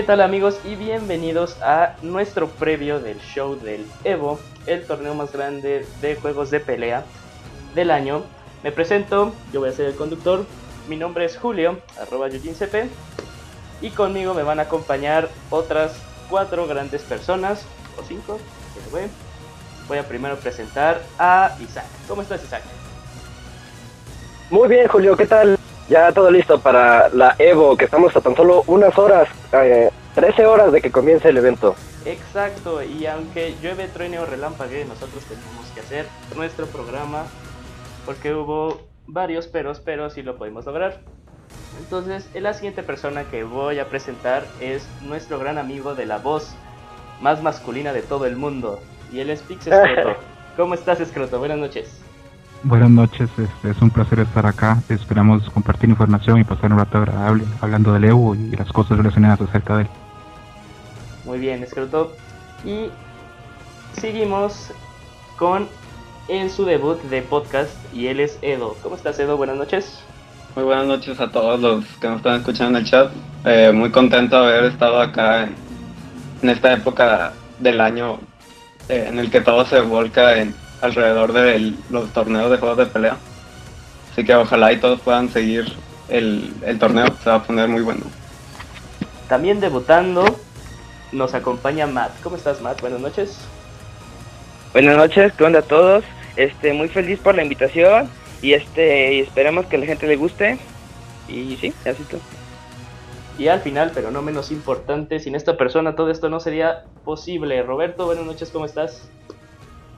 ¿Qué tal amigos y bienvenidos a nuestro previo del show del Evo, el torneo más grande de juegos de pelea del año. Me presento, yo voy a ser el conductor, mi nombre es Julio, arroba CP, y conmigo me van a acompañar otras cuatro grandes personas, o cinco, voy. voy a primero presentar a Isaac. ¿Cómo estás Isaac? Muy bien Julio, ¿qué tal? Ya todo listo para la Evo, que estamos a tan solo unas horas, eh, 13 horas de que comience el evento. Exacto, y aunque llueve, truene o relámpague, nosotros tenemos que hacer nuestro programa porque hubo varios peros, pero sí lo podemos lograr. Entonces, la siguiente persona que voy a presentar es nuestro gran amigo de la voz más masculina de todo el mundo, y él es Pix Escroto. ¿Cómo estás, Escroto? Buenas noches. Buenas noches, este, es un placer estar acá. Esperamos compartir información y pasar un rato agradable hablando del Evo y las cosas relacionadas acerca de él. Muy bien, Escroto. Y seguimos con en su debut de podcast y él es Edo. ¿Cómo estás, Edo? Buenas noches. Muy buenas noches a todos los que nos están escuchando en el chat. Eh, muy contento de haber estado acá en, esta época del año eh, en el que todo se volca en alrededor de los torneos de juegos de pelea. Así que ojalá y todos puedan seguir el, torneo, se va a poner muy bueno. También debutando nos acompaña Matt. ¿Cómo estás Matt? Buenas noches. Buenas noches, ¿qué onda a todos? Este, muy feliz por la invitación y este, y esperamos que a la gente le guste. Y sí, así todo. Y al final, pero no menos importante, sin esta persona todo esto no sería posible. Roberto, buenas noches, ¿cómo estás?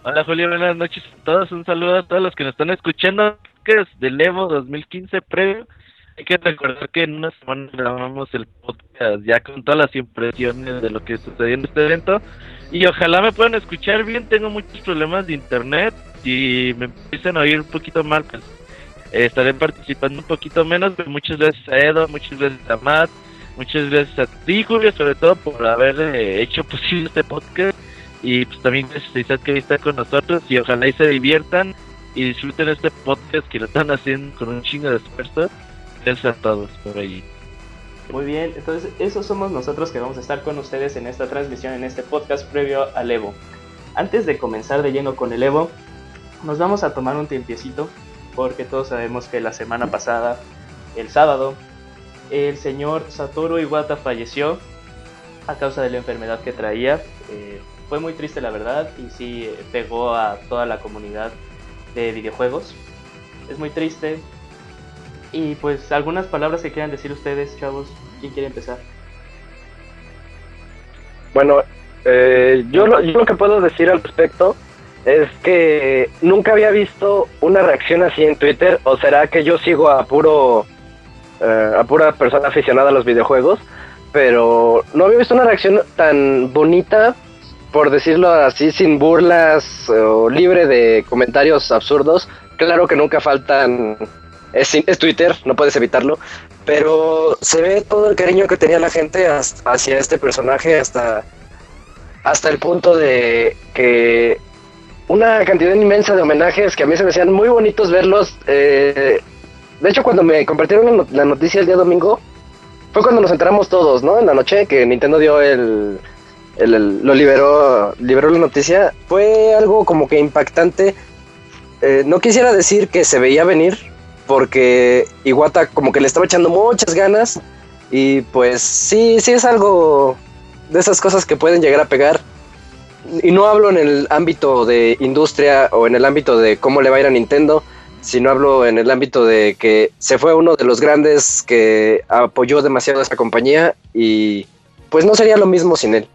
Hola Julio, buenas noches a todos. Un saludo a todos los que nos están escuchando. Del Evo 2015 previo. Hay que recordar que en una semana grabamos el podcast ya con todas las impresiones de lo que sucedió en este evento. Y ojalá me puedan escuchar bien. Tengo muchos problemas de internet y me empiezan a oír un poquito mal. Pues estaré participando un poquito menos. Pero muchas gracias a Edo, muchas gracias a Matt, muchas gracias a ti, Julio, sobre todo por haber eh, hecho posible este podcast y pues también gracias que está con nosotros y ojalá y se diviertan y disfruten este podcast que lo están haciendo con un chingo de esfuerzo. Gracias a todos por ahí. Muy bien, entonces esos somos nosotros que vamos a estar con ustedes en esta transmisión, en este podcast previo al Evo. Antes de comenzar de lleno con el Evo, nos vamos a tomar un tiempecito porque todos sabemos que la semana pasada, el sábado, el señor Satoru Iwata falleció a causa de la enfermedad que traía. Eh, fue muy triste la verdad y sí pegó a toda la comunidad de videojuegos. Es muy triste. Y pues algunas palabras que quieran decir ustedes, chavos. ¿Quién quiere empezar? Bueno, eh, yo, lo, yo lo que puedo decir al respecto es que nunca había visto una reacción así en Twitter, o será que yo sigo a puro eh, a pura persona aficionada a los videojuegos, pero no había visto una reacción tan bonita por decirlo así, sin burlas o libre de comentarios absurdos. Claro que nunca faltan, es, es, Twitter, no puedes evitarlo, pero se ve todo el cariño que tenía la gente hacia este personaje hasta, hasta el punto de que una cantidad inmensa de homenajes que a mí se me hacían muy bonitos verlos. Eh, de hecho, cuando me compartieron la noticia el día domingo, fue cuando nos enteramos todos, ¿no? En la noche que Nintendo dio el lo liberó, liberó la noticia, fue algo como que impactante. Eh, no quisiera decir que se veía venir, porque Iwata como que le estaba echando muchas ganas. Y pues sí, sí es algo de esas cosas que pueden llegar a pegar. Y no hablo en el ámbito de industria o en el ámbito de cómo le va a ir a Nintendo, sino hablo en el ámbito de que se fue uno de los grandes que apoyó demasiado a esta compañía y pues no sería lo mismo sin él.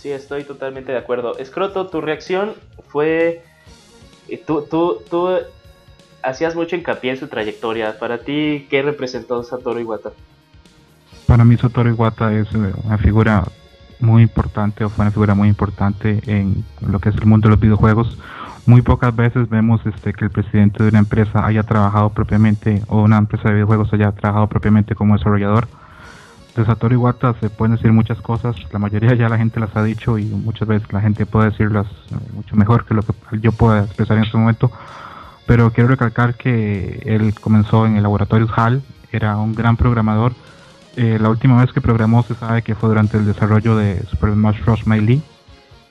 Sí, estoy totalmente de acuerdo. Escroto, tu reacción fue... Eh, tú, tú, tú hacías mucho hincapié en su trayectoria. Para ti, ¿qué representó Satoru Iwata? Para mí Satoru Iwata es eh, una figura muy importante o fue una figura muy importante en lo que es el mundo de los videojuegos. Muy pocas veces vemos este, que el presidente de una empresa haya trabajado propiamente o una empresa de videojuegos haya trabajado propiamente como desarrollador de Satoru Iwata se pueden decir muchas cosas, la mayoría ya la gente las ha dicho y muchas veces la gente puede decirlas eh, mucho mejor que lo que yo pueda expresar en este momento, pero quiero recalcar que él comenzó en el laboratorio HAL, era un gran programador Eh, la última vez que programó se sabe que fue durante el desarrollo de Super Smash Bros. Melee.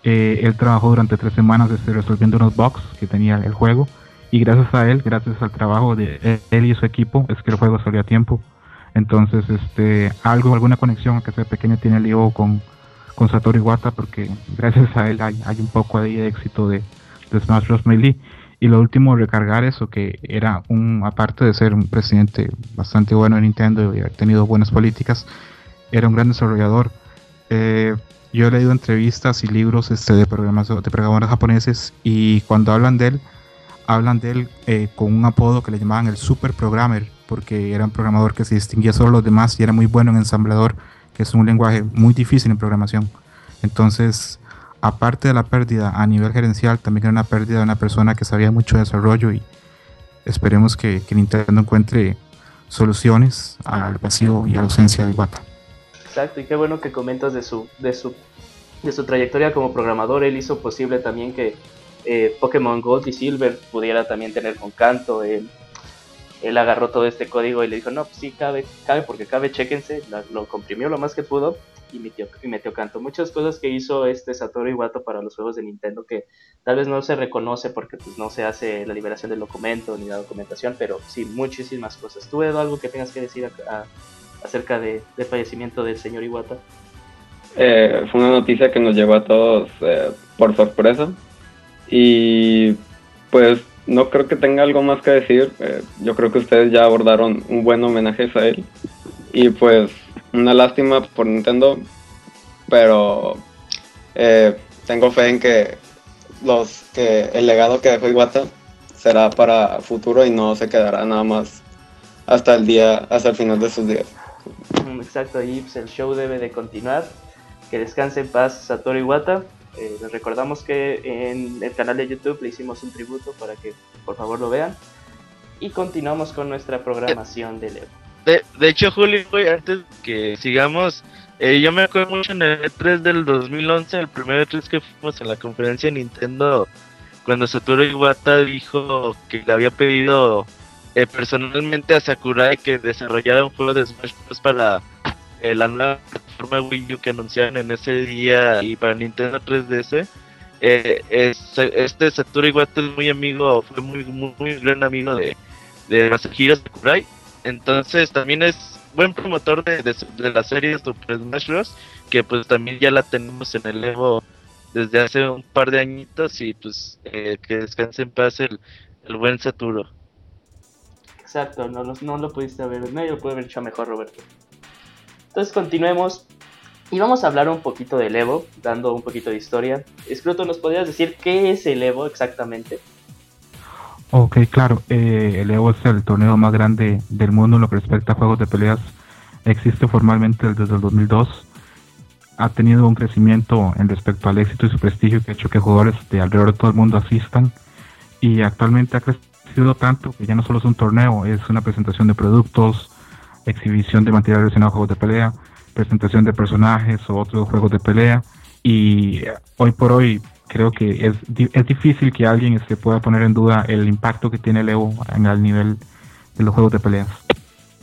Eh, él trabajó durante tres semanas este, resolviendo unos bugs que tenía el juego y gracias a él, gracias al trabajo de él y su equipo, es que el juego salió a tiempo. Entonces, este, algo, alguna conexión, aunque sea pequeña, tiene el lío con, con Satoru Iwata, porque gracias a él hay, hay un poco de éxito de, de Smash Bros. Melee. Y lo último, recargar eso, que era un, aparte de ser un presidente bastante bueno en Nintendo y haber tenido buenas políticas, era un gran desarrollador. Eh, yo he leído entrevistas y libros este, de, de programadores japoneses y cuando hablan de él, hablan de él eh, con un apodo que le llamaban el super programmer, porque era un programador que se distinguía solo los demás y era muy bueno en ensamblador, que es un lenguaje muy difícil en programación. Entonces, aparte de la pérdida a nivel gerencial, también era una pérdida de una persona que sabía mucho de desarrollo y esperemos que, Nintendo encuentre soluciones al vacío y a la ausencia de Iwata. Exacto, y qué bueno que comentas de su, de su, de su trayectoria como programador. Él hizo posible también que eh, Pokémon Gold y Silver pudiera también tener con canto. Él, él agarró todo este código y le dijo, no, pues sí, cabe, cabe porque cabe, chéquense. lo comprimió lo más que pudo y metió, y metió canto. Muchas cosas que hizo este Satoru Iwata para los juegos de Nintendo que tal vez no se reconoce porque pues no se hace la liberación del documento ni la documentación, pero sí, muchísimas cosas. ¿Tú, Edo, algo que tengas que decir acerca de, del fallecimiento del señor Iwata? Eh, fue una noticia que nos llevó a todos eh, por sorpresa y pues no creo que tenga algo más que decir. Eh, yo creo que ustedes ya abordaron un buen homenaje a él y pues una lástima por Nintendo, pero eh, tengo fe en que los que el legado que dejó Iwata será para futuro y no se quedará nada más hasta el día, hasta el final de sus días. Exacto, y el show debe de continuar. Que descanse en paz Satoru Iwata. Eh, les recordamos que en el canal de YouTube le hicimos un tributo para que por favor lo vean. Y continuamos con nuestra programación de Evo. De, hecho, Julio, antes que sigamos, eh, yo me acuerdo mucho en el E3 del 2011, el primer E3 que fuimos en la conferencia de Nintendo, cuando Satoru Iwata dijo que le había pedido eh, personalmente a Sakurai que desarrollara un juego de Smash Bros. para eh, la nueva plataforma Wii U que anunciaron en ese día y para Nintendo 3DS. este Satoru Iwata es muy amigo, fue muy, muy, muy gran amigo de, de Masahiro Sakurai entonces también es buen promotor de, de, la serie Super Smash Bros. Que pues también ya la tenemos en el Evo desde hace un par de añitos y pues eh, que descanse en paz el, buen Saturo. Exacto, no, no lo pudiste ver, no lo pude haber hecho mejor Roberto. Entonces continuemos y vamos a hablar un poquito del Evo, dando un poquito de historia. Escroto, ¿nos podrías decir qué es el Evo exactamente? Ok, claro. Eh, el EVO es el torneo más grande del mundo en lo que respecta a juegos de peleas. Existe formalmente desde el 2002. Ha tenido un crecimiento en respecto al éxito y su prestigio que ha hecho que jugadores de alrededor de todo el mundo asistan. Y actualmente ha crecido tanto que ya no solo es un torneo, es una presentación de productos, exhibición de material relacionado a juegos de pelea, presentación de personajes o otros juegos de pelea. Y hoy por hoy creo que es, es difícil que alguien se pueda poner en duda el impacto que tiene el Evo en el nivel de los juegos de peleas.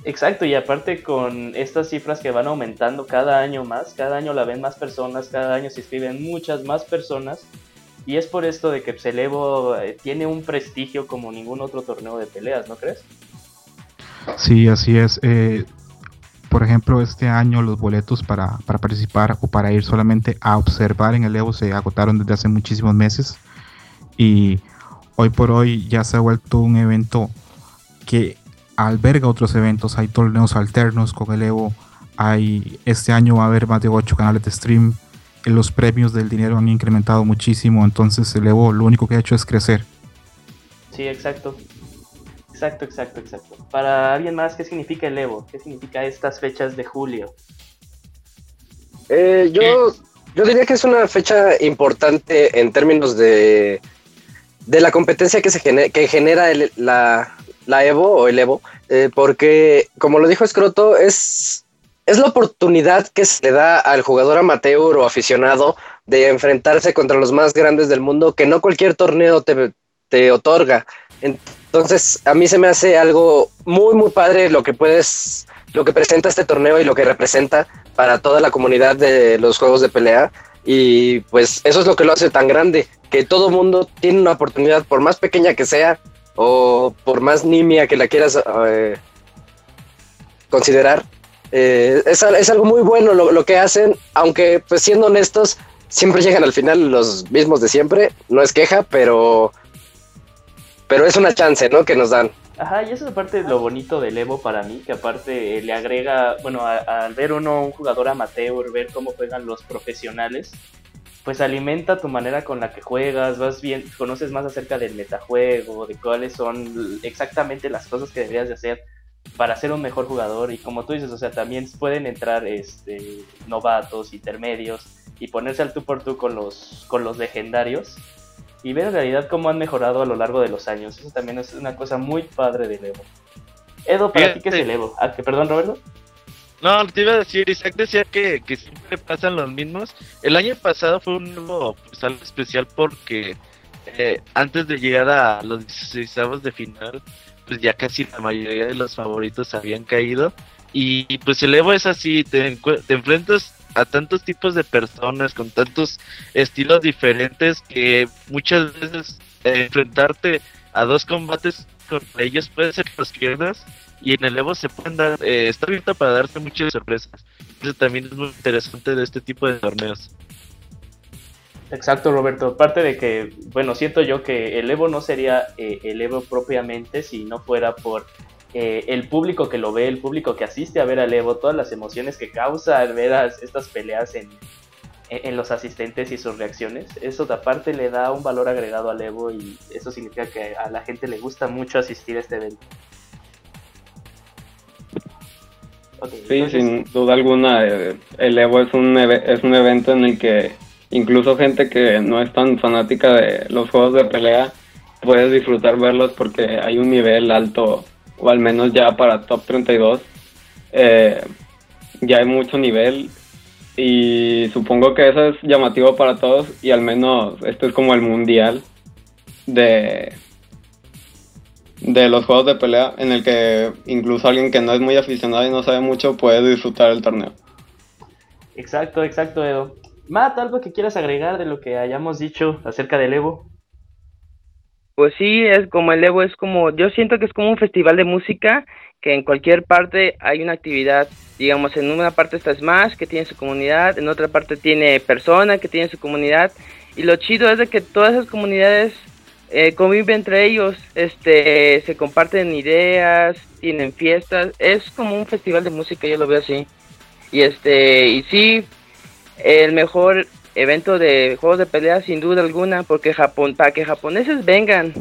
Exacto, y aparte con estas cifras que van aumentando cada año más, cada año la ven más personas, cada año se inscriben muchas más personas, y es por esto de que pues, el Evo eh, tiene un prestigio como ningún otro torneo de peleas, ¿no crees? Sí, así es. Eh, por ejemplo, este año los boletos para, participar o para ir solamente a observar en el Evo se agotaron desde hace muchísimos meses y hoy por hoy ya se ha vuelto un evento que alberga otros eventos, hay torneos alternos con el Evo, hay, este año va a haber más de 8 canales de stream, los premios del dinero han incrementado muchísimo, entonces el Evo lo único que ha hecho es crecer. Sí, exacto. Exacto, exacto, exacto. Para alguien más, ¿qué significa el Evo? ¿Qué significa estas fechas de julio? Eh, yo, yo diría que es una fecha importante en términos de, de la competencia que, se genera, que genera la, la, Evo o el Evo, eh, porque como lo dijo Escroto, es, es la oportunidad que se le da al jugador amateur o aficionado de enfrentarse contra los más grandes del mundo, que no cualquier torneo te, te otorga. Entonces, a mí se me hace algo muy, muy padre lo que puedes, lo que presenta este torneo y lo que representa para toda la comunidad de los juegos de pelea. Y pues eso es lo que lo hace tan grande, que todo mundo tiene una oportunidad, por más pequeña que sea, o por más nimia que la quieras eh, considerar, eh, es, es, algo muy bueno lo, lo, que hacen, aunque pues siendo honestos, siempre llegan al final los mismos de siempre, no es queja, pero, pero es una chance, ¿no? Que nos dan. Ajá, y eso es parte lo bonito del Evo para mí, que aparte le agrega, bueno, al ver uno un jugador amateur, ver cómo juegan los profesionales, pues alimenta tu manera con la que juegas, vas bien, conoces más acerca del metajuego, de cuáles son exactamente las cosas que deberías de hacer para ser un mejor jugador y como tú dices, o sea, también pueden entrar este novatos, intermedios y ponerse al tú por tú con los con los legendarios y ver en realidad cómo han mejorado a lo largo de los años. Eso también es una cosa muy padre del Evo. Edo, para ti qué es el Evo? Ah, que perdón, Roberto. No, te iba a decir, Isaac decía que, que siempre pasan los mismos. El año pasado fue un nuevo pues, algo especial porque eh, antes de llegar a los 16 de final, pues ya casi la mayoría de los favoritos habían caído. Y pues el Evo es así, te, te enfrentas a tantos tipos de personas con tantos estilos diferentes que muchas veces eh, enfrentarte a dos combates con ellos puede ser los pierdas y en el Evo se pueden dar, eh, está para darse muchas sorpresas. Eso también es muy interesante de este tipo de torneos. Exacto, Roberto. Aparte de que, bueno, siento yo que el Evo no sería eh, el Evo propiamente si no fuera por eh, el público que lo ve, el público que asiste a ver al Evo, todas las emociones que causa al ver estas peleas en, en, los asistentes y sus reacciones. Eso de aparte le da un valor agregado al Evo y eso significa que a la gente le gusta mucho asistir a este evento. sí, sin duda alguna, eh, el Evo es un, es un evento en el que incluso gente que no es tan fanática de los juegos de pelea puede disfrutar verlos porque hay un nivel alto, o al menos ya para top 32, eh, ya hay mucho nivel y supongo que eso es llamativo para todos y al menos esto es como el mundial de, de los juegos de pelea en el que incluso alguien que no es muy aficionado y no sabe mucho puede disfrutar el torneo. Exacto, exacto, Edo. Matt, ¿algo que quieras agregar de lo que hayamos dicho acerca del Evo? Pues sí, es como el Evo, es como, yo siento que es como un festival de música, que en cualquier parte hay una actividad, digamos, en una parte está Smash, que tiene su comunidad, en otra parte tiene Persona, que tiene su comunidad, y lo chido es de que todas esas comunidades eh, conviven entre ellos, este, se comparten ideas, tienen fiestas, es como un festival de música, yo lo veo así, y este, y sí, el mejor evento de juegos de pelea sin duda alguna, porque Japón, para que japoneses vengan,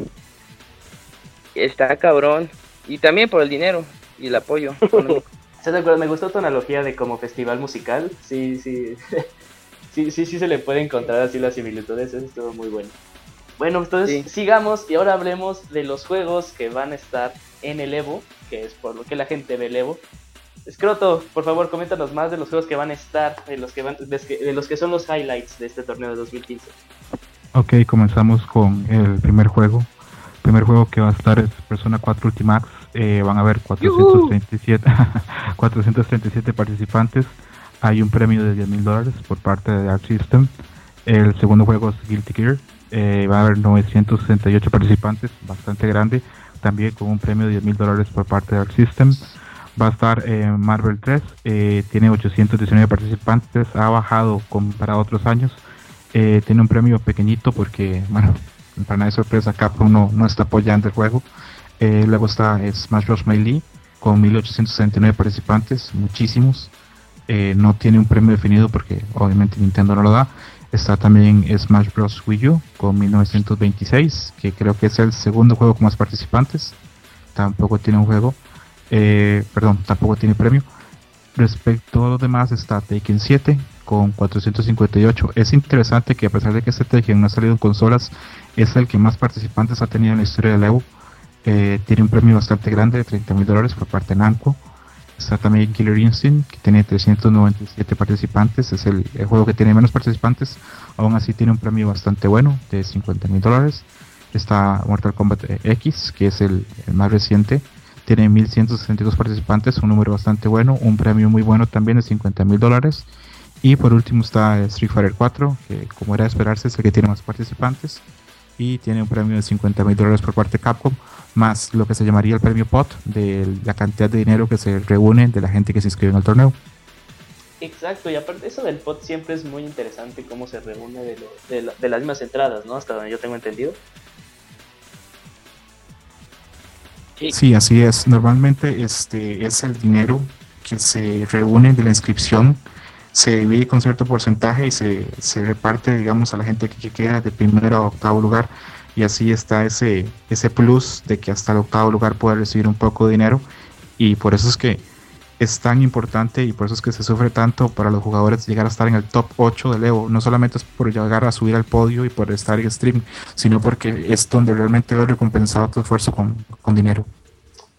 está cabrón. Y también por el dinero y el apoyo. Me gustó tu analogía de como festival musical. Sí, sí. sí, sí, sí se le puede encontrar así las similitudes. Eso estuvo muy bueno. Bueno, entonces sigamos y ahora hablemos de los juegos que van a estar en el Evo, que es por lo que la gente ve el Evo. Escroto, por favor, coméntanos más de los juegos que van a estar, de los que, van, de los que son los highlights de este torneo de 2015. Ok, comenzamos con el primer juego. El primer juego que va a estar es Persona 4 Ultimax. Eh, van a haber 437, 437 participantes. Hay un premio de 10 mil dólares por parte de Arc System. El segundo juego es Guilty Gear. Eh, va a haber 968 participantes, bastante grande. También con un premio de 10 mil dólares por parte de Arc System va a estar Marvel 3, eh, tiene 819 participantes, ha bajado comparado a otros años, eh, tiene un premio pequeñito porque, bueno, para nadie sorpresa, Capcom no, no está apoyando el juego. Eh, luego está Smash Bros. Melee con 1869 participantes, muchísimos. no tiene un premio definido porque obviamente Nintendo no lo da. Está también Smash Bros. Wii U con 1926, que creo que es el segundo juego con más participantes. Tampoco tiene un juego. Eh, perdón, tampoco tiene premio. Respecto a los demás está Taken 7 con 458. Es interesante que a pesar de que este Taken no ha salido en consolas, es el que más participantes ha tenido en la historia del Evo. Eh, tiene un premio bastante grande de 30 mil dólares por parte de Namco. Está también Killer Instinct, que tiene 397 participantes. Es el, juego que tiene menos participantes. Aún así tiene un premio bastante bueno de 50 mil dólares. Está Mortal Kombat X, que es el, más reciente. Tiene 1162 participantes, un número bastante bueno. Un premio muy bueno también de 50 mil dólares. Y por último está Street Fighter 4, que como era de esperarse es el que tiene más participantes. Y tiene un premio de 50 mil dólares por parte de Capcom, más lo que se llamaría el premio POT, de la cantidad de dinero que se reúne de la gente que se inscribe en el torneo. Exacto, y aparte eso del pot siempre es muy interesante cómo se reúne de, de, las mismas entradas, ¿no? Hasta donde yo tengo entendido. Sí. así es. Normalmente este es el dinero que se reúne de la inscripción, se divide con cierto porcentaje y se, se reparte, digamos, a la gente que, queda de primero a octavo lugar. Y así está ese, ese plus de que hasta el octavo lugar puede recibir un poco de dinero. Y por eso es que es tan importante y por eso es que se sufre tanto para los jugadores llegar a estar en el top 8 del Evo. No solamente es por llegar a subir al podio y por estar en stream, sino porque es donde realmente ves recompensado tu esfuerzo con, dinero.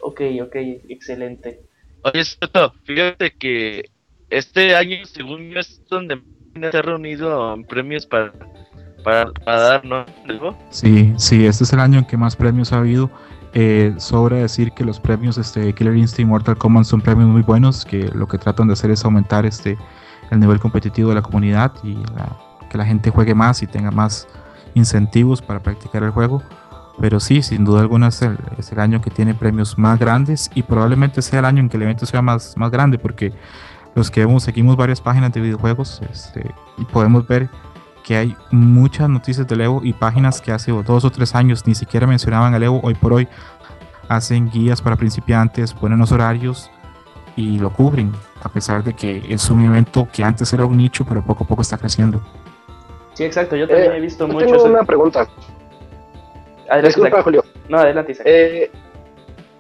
Ok, ok, excelente. Oye, Soto, fíjate que este año, según yo, es donde se ha reunido en premios para, para, para dar, ¿no? Sí, sí, este es el año en que más premios ha habido eh, sobra decir que los premios este, Killer Instinct Mortal Kombat son premios muy buenos, que lo que tratan de hacer es aumentar este, el nivel competitivo de la comunidad y que la gente juegue más y tenga más incentivos para practicar el juego. Pero sí, sin duda alguna es el, año que tiene premios más grandes y probablemente sea el año en que el evento sea más, más grande porque los que vemos, seguimos varias páginas de videojuegos este, y podemos ver que hay muchas noticias del Evo y páginas que hace dos o tres años ni siquiera mencionaban el Evo, hoy por hoy hacen guías para principiantes, ponen los horarios y lo cubren, a pesar de que es un evento que antes era un nicho, pero poco a poco está creciendo. Sí, exacto, yo también he visto mucho. Tengo una pregunta. Disculpa, Julio. No, adelante. Eh,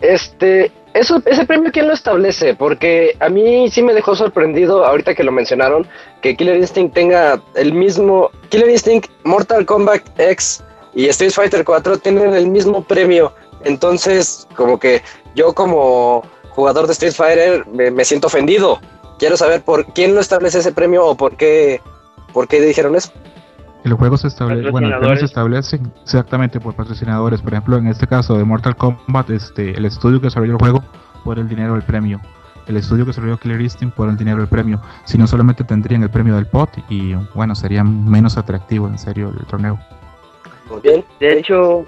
este, eso, ese premio, ¿quién lo establece? Porque a mí sí me dejó sorprendido, ahorita que lo mencionaron, que Killer Instinct tenga el mismo. Killer Instinct, Mortal Kombat X y Street Fighter 4 tienen el mismo premio. Entonces, como que yo, como jugador de Street Fighter, me, siento ofendido. Quiero saber por quién lo establece ese premio o por qué, por qué dijeron eso. El juego se establece, bueno, el premio se establece exactamente por patrocinadores. Por ejemplo, en este caso de Mortal Kombat, este, el estudio que desarrolló el juego por el dinero del premio. El estudio que desarrolló Killer Instinct por el dinero del premio. Si no, solamente tendrían el premio del pot y bueno, sería menos atractivo en serio el torneo. Bien. De hecho,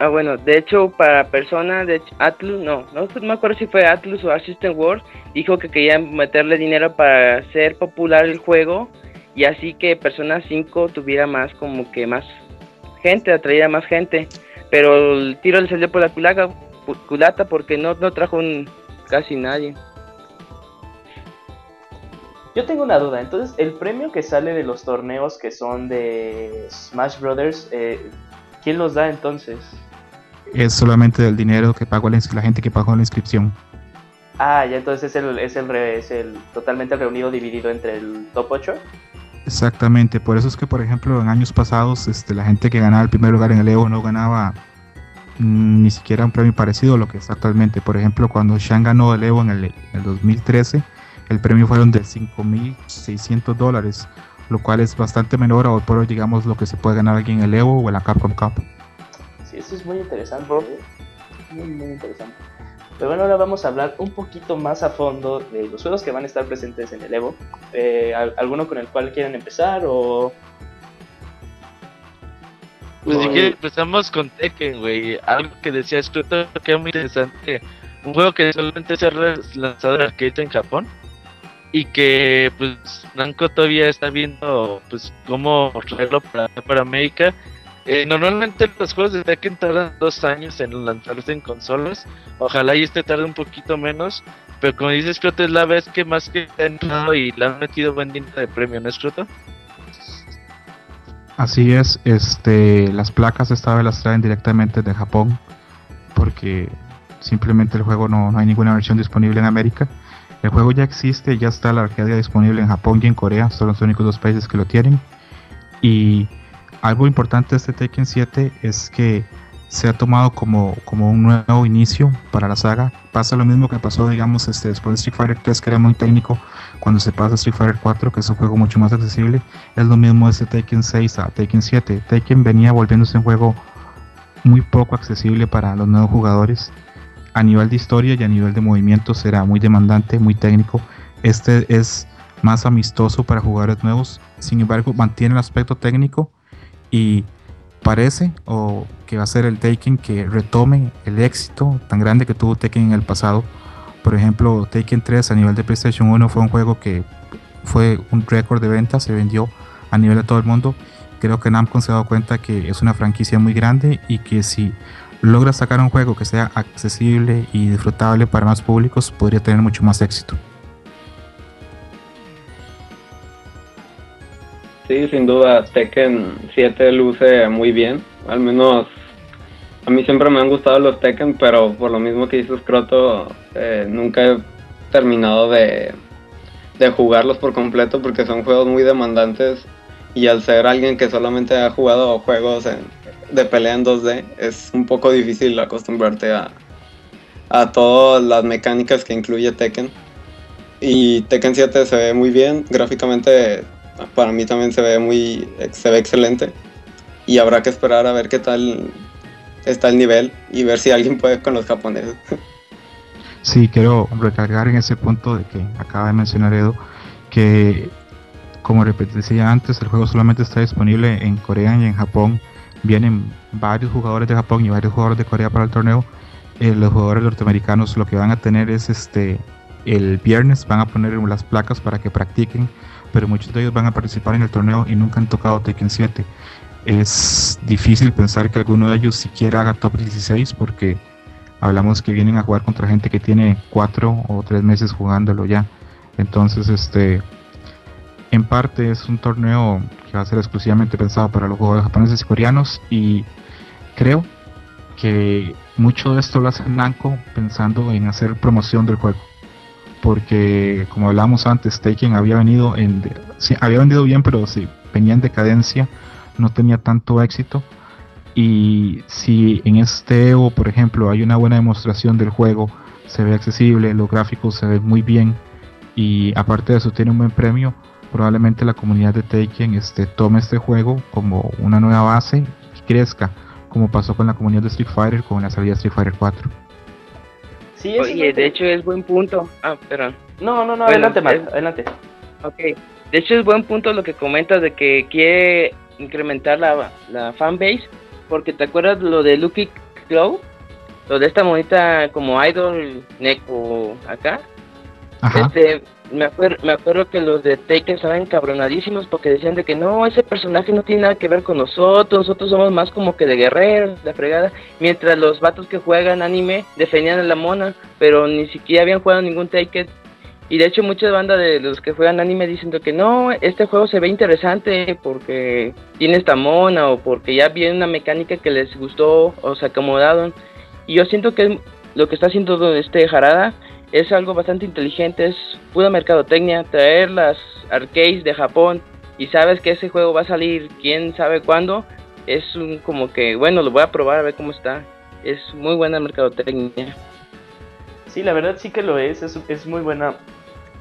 ah, bueno, de hecho, para personas de Atlus, no, no me acuerdo si fue Atlus o Assistant World, dijo que querían meterle dinero para hacer popular el juego y así que Persona 5 tuviera más como que más gente, atraía más gente, pero el tiro le salió por la culata, culata porque no, no trajo casi nadie. Yo tengo una duda, entonces el premio que sale de los torneos que son de Smash Brothers, eh, ¿quién los da entonces? Es solamente del dinero que pagó la, la gente que pagó la inscripción. Ah, ya entonces es el, es el, es el totalmente reunido dividido entre el top 8. Exactamente, por eso es que por ejemplo en años pasados este, la gente que ganaba el primer lugar en el Evo no ganaba mm, ni siquiera un premio parecido a lo que es actualmente. Por ejemplo, cuando Shang ganó el Evo en el, 2013, el premio fueron de 5.600 dólares, lo cual es bastante menor a por hoy, digamos, lo que se puede ganar alguien en el Evo o en la Capcom Cup. Sí, eso es muy interesante. ¿eh? Muy, muy interesante. Pero bueno, ahora vamos a hablar un poquito más a fondo de los juegos que van a estar presentes en el Evo. Eh, ¿Alguno con el cual quieren empezar o...? Pues si quieren empezamos con Tekken, güey. Algo que decía esto que es muy interesante. Un juego que solamente se ha lanzado en arcade en Japón y que pues Namco todavía está viendo pues cómo traerlo para, para América eh, normalmente los juegos de Tekken tardan dos años en lanzarse en consolas. Ojalá y este tarde un poquito menos. Pero como dices, que es la vez que más que ha entrado y le han metido buen dinero de premio, ¿no es Scroto? Así es, este, las placas esta vez las traen directamente de Japón porque simplemente el juego no, no hay ninguna versión disponible en América. El juego ya existe, ya está la Arcadia disponible en Japón y en Corea, son los únicos dos países que lo tienen. Y algo importante de este Tekken 7 es que se ha tomado como, como un nuevo inicio para la saga. Pasa lo mismo que pasó, digamos, este, después de Street Fighter 3, que era muy técnico, cuando se pasa a Street Fighter 4, que es un juego mucho más accesible. Es lo mismo de este Tekken 6 a Tekken 7. Tekken venía volviéndose un juego muy poco accesible para los nuevos jugadores. A nivel de historia y a nivel de movimiento será muy demandante, muy técnico. Este es más amistoso para jugadores nuevos, sin embargo mantiene el aspecto técnico y parece o que va a ser el Taken que retome el éxito tan grande que tuvo Taken en el pasado. Por ejemplo, Taken 3 a nivel de PlayStation 1 fue un juego que fue un récord de ventas, se vendió a nivel de todo el mundo. Creo que Namco se ha dado cuenta que es una franquicia muy grande y que si logra sacar un juego que sea accesible y disfrutable para más públicos, podría tener mucho más éxito. Sí, sin duda, Tekken 7 luce muy bien. Al menos a mí siempre me han gustado los Tekken, pero por lo mismo que dices, Croto, eh, nunca he terminado de, de jugarlos por completo porque son juegos muy demandantes y al ser alguien que solamente ha jugado juegos de pelea en 2D es un poco difícil acostumbrarte a, a todas las mecánicas que incluye Tekken. Y Tekken 7 se ve muy bien, gráficamente para mí también se ve muy se ve excelente y habrá que esperar a ver qué tal está el nivel y ver si alguien puede con los japoneses. Sí, quiero recargar en ese punto de que acaba de mencionar Edo, que como decía antes, el juego solamente está disponible en Corea y en Japón. Vienen varios jugadores de Japón y varios jugadores de Corea para el torneo. Eh, los jugadores norteamericanos lo que van a tener es este el viernes van a poner las placas para que practiquen, pero muchos de ellos van a participar en el torneo y nunca han tocado Tekken 7. Es difícil pensar que alguno de ellos siquiera haga top 16 porque hablamos que vienen a jugar contra gente que tiene 4 o 3 meses jugándolo ya. Entonces, este en parte es un torneo que va a ser exclusivamente pensado para los jugadores japoneses y coreanos y creo que mucho de esto lo hace Namco pensando en hacer promoción del juego porque como hablamos antes Taken había venido en había vendido bien pero si venía en decadencia no tenía tanto éxito y si en este Evo por ejemplo hay una buena demostración del juego se ve accesible los gráficos se ven muy bien y aparte de eso tiene un buen premio probablemente la comunidad de Taken este, tome este juego como una nueva base y crezca, como pasó con la comunidad de Street Fighter con la salida de Street Fighter 4. Sí, Oye, de hecho es buen punto. Ah, perdón. No, no, no, adelante, adelante. Ok, de hecho es buen punto lo que comentas de que quiere incrementar la, la fanbase, porque te acuerdas lo de Lucky Claw, lo de esta monita como idol Neko acá. Ajá. Este, me acuerdo, me acuerdo que los de Taken estaban cabronadísimos porque decían de que no, ese personaje no tiene nada que ver con nosotros, nosotros somos más como que de guerreros, de fregada, mientras los vatos que juegan anime defendían a la mona, pero ni siquiera habían jugado ningún Taken. Y de hecho muchas bandas de los que juegan anime diciendo que no, este juego se ve interesante porque tiene esta mona o porque ya viene una mecánica que les gustó o se acomodaron. Y yo siento que lo que está haciendo este Harada es algo bastante inteligente, es pura mercadotecnia, traer las arcades de Japón y sabes que ese juego va a salir quién sabe cuándo, es un como que, bueno, lo voy a probar a ver cómo está. Es muy buena mercadotecnia. Sí, la verdad sí que lo es, es, es muy buena.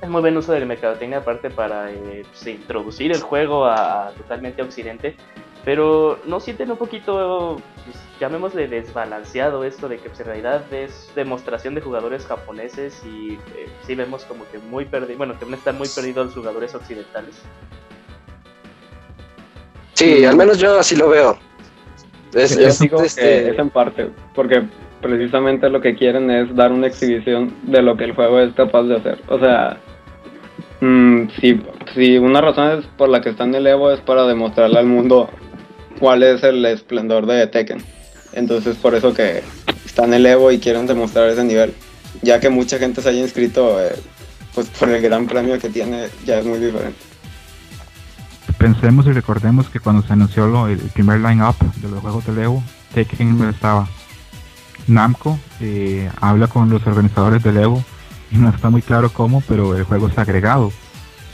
Es muy buen uso de la mercadotecnia aparte para eh, pues, introducir el juego a, totalmente Occidente pero ¿no sienten un poquito, pues, llamémosle desbalanceado esto de que pues, en realidad es demostración de jugadores japoneses y eh, sí vemos como que muy perdido, bueno, que están muy perdidos los jugadores occidentales? Sí, al menos yo así lo veo. Es, este es en parte, porque precisamente lo que quieren es dar una exhibición de lo que el juego es capaz de hacer. O sea, mm, si, si una razón es por la que está en el Evo es para demostrarle al mundo cuál es el esplendor de Tekken. Entonces por eso que está en el Evo y quieren demostrar ese nivel. Ya que mucha gente se haya inscrito, eh, pues por el gran premio que tiene, ya es muy diferente. Pensemos y recordemos que cuando se anunció el primer line-up de los juegos del Evo, Tekken no estaba. Namco eh, habla con los organizadores del Evo y no está muy claro cómo, pero el juego es agregado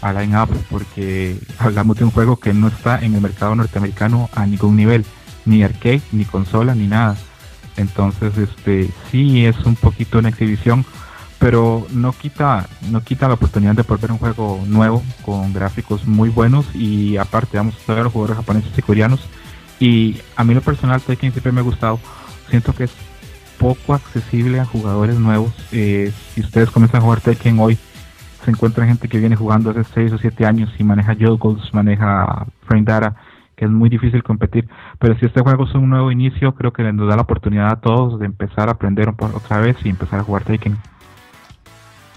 a line-up porque hablamos de un juego que no está en el mercado norteamericano a ningún nivel, ni arcade, ni consola, ni nada. Entonces, este sí es un poquito una exhibición, pero no quita no quita la oportunidad de volver un juego nuevo con gráficos muy buenos y aparte vamos a ver a los jugadores japoneses y coreanos Y a mí lo personal, Tekken siempre me ha gustado. Siento que es poco accesible a jugadores nuevos. Eh, si ustedes comienzan a jugar Tekken hoy, se encuentra gente que viene jugando hace 6 o 7 años y maneja juggles, maneja frame data, que es muy difícil competir. Pero si este juego es un nuevo inicio, creo que nos da la oportunidad a todos de empezar a aprender otra vez y empezar a jugar Tekken.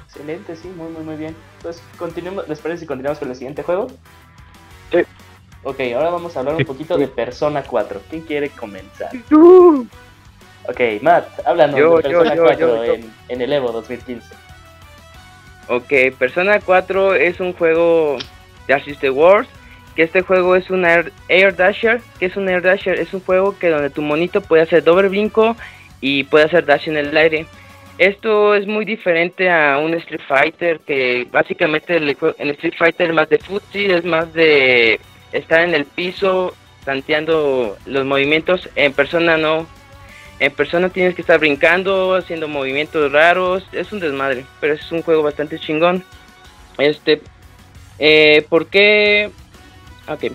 Excelente, sí, muy, muy, muy bien. Entonces, continuemos, ¿les parece si continuamos con el siguiente juego? Sí. Ok, ahora vamos a hablar un poquito de Persona 4. ¿Quién quiere comenzar? Ok, Matt, háblanos de Persona 4 en, en el Evo 2015. Ok, Persona 4 es un juego de Assist Wars. Que este juego es un Air, Dasher. que es un Air Dasher? Es un juego que donde tu monito puede hacer doble brinco y puede hacer dash en el aire. Esto es muy diferente a un Street Fighter, que básicamente el, en Street Fighter es más de footsy, es más de estar en el piso, tanteando los movimientos. En persona no. En persona tienes que estar brincando, haciendo movimientos raros. Es un desmadre, pero es un juego bastante chingón. Este, eh, ¿por qué? Ok.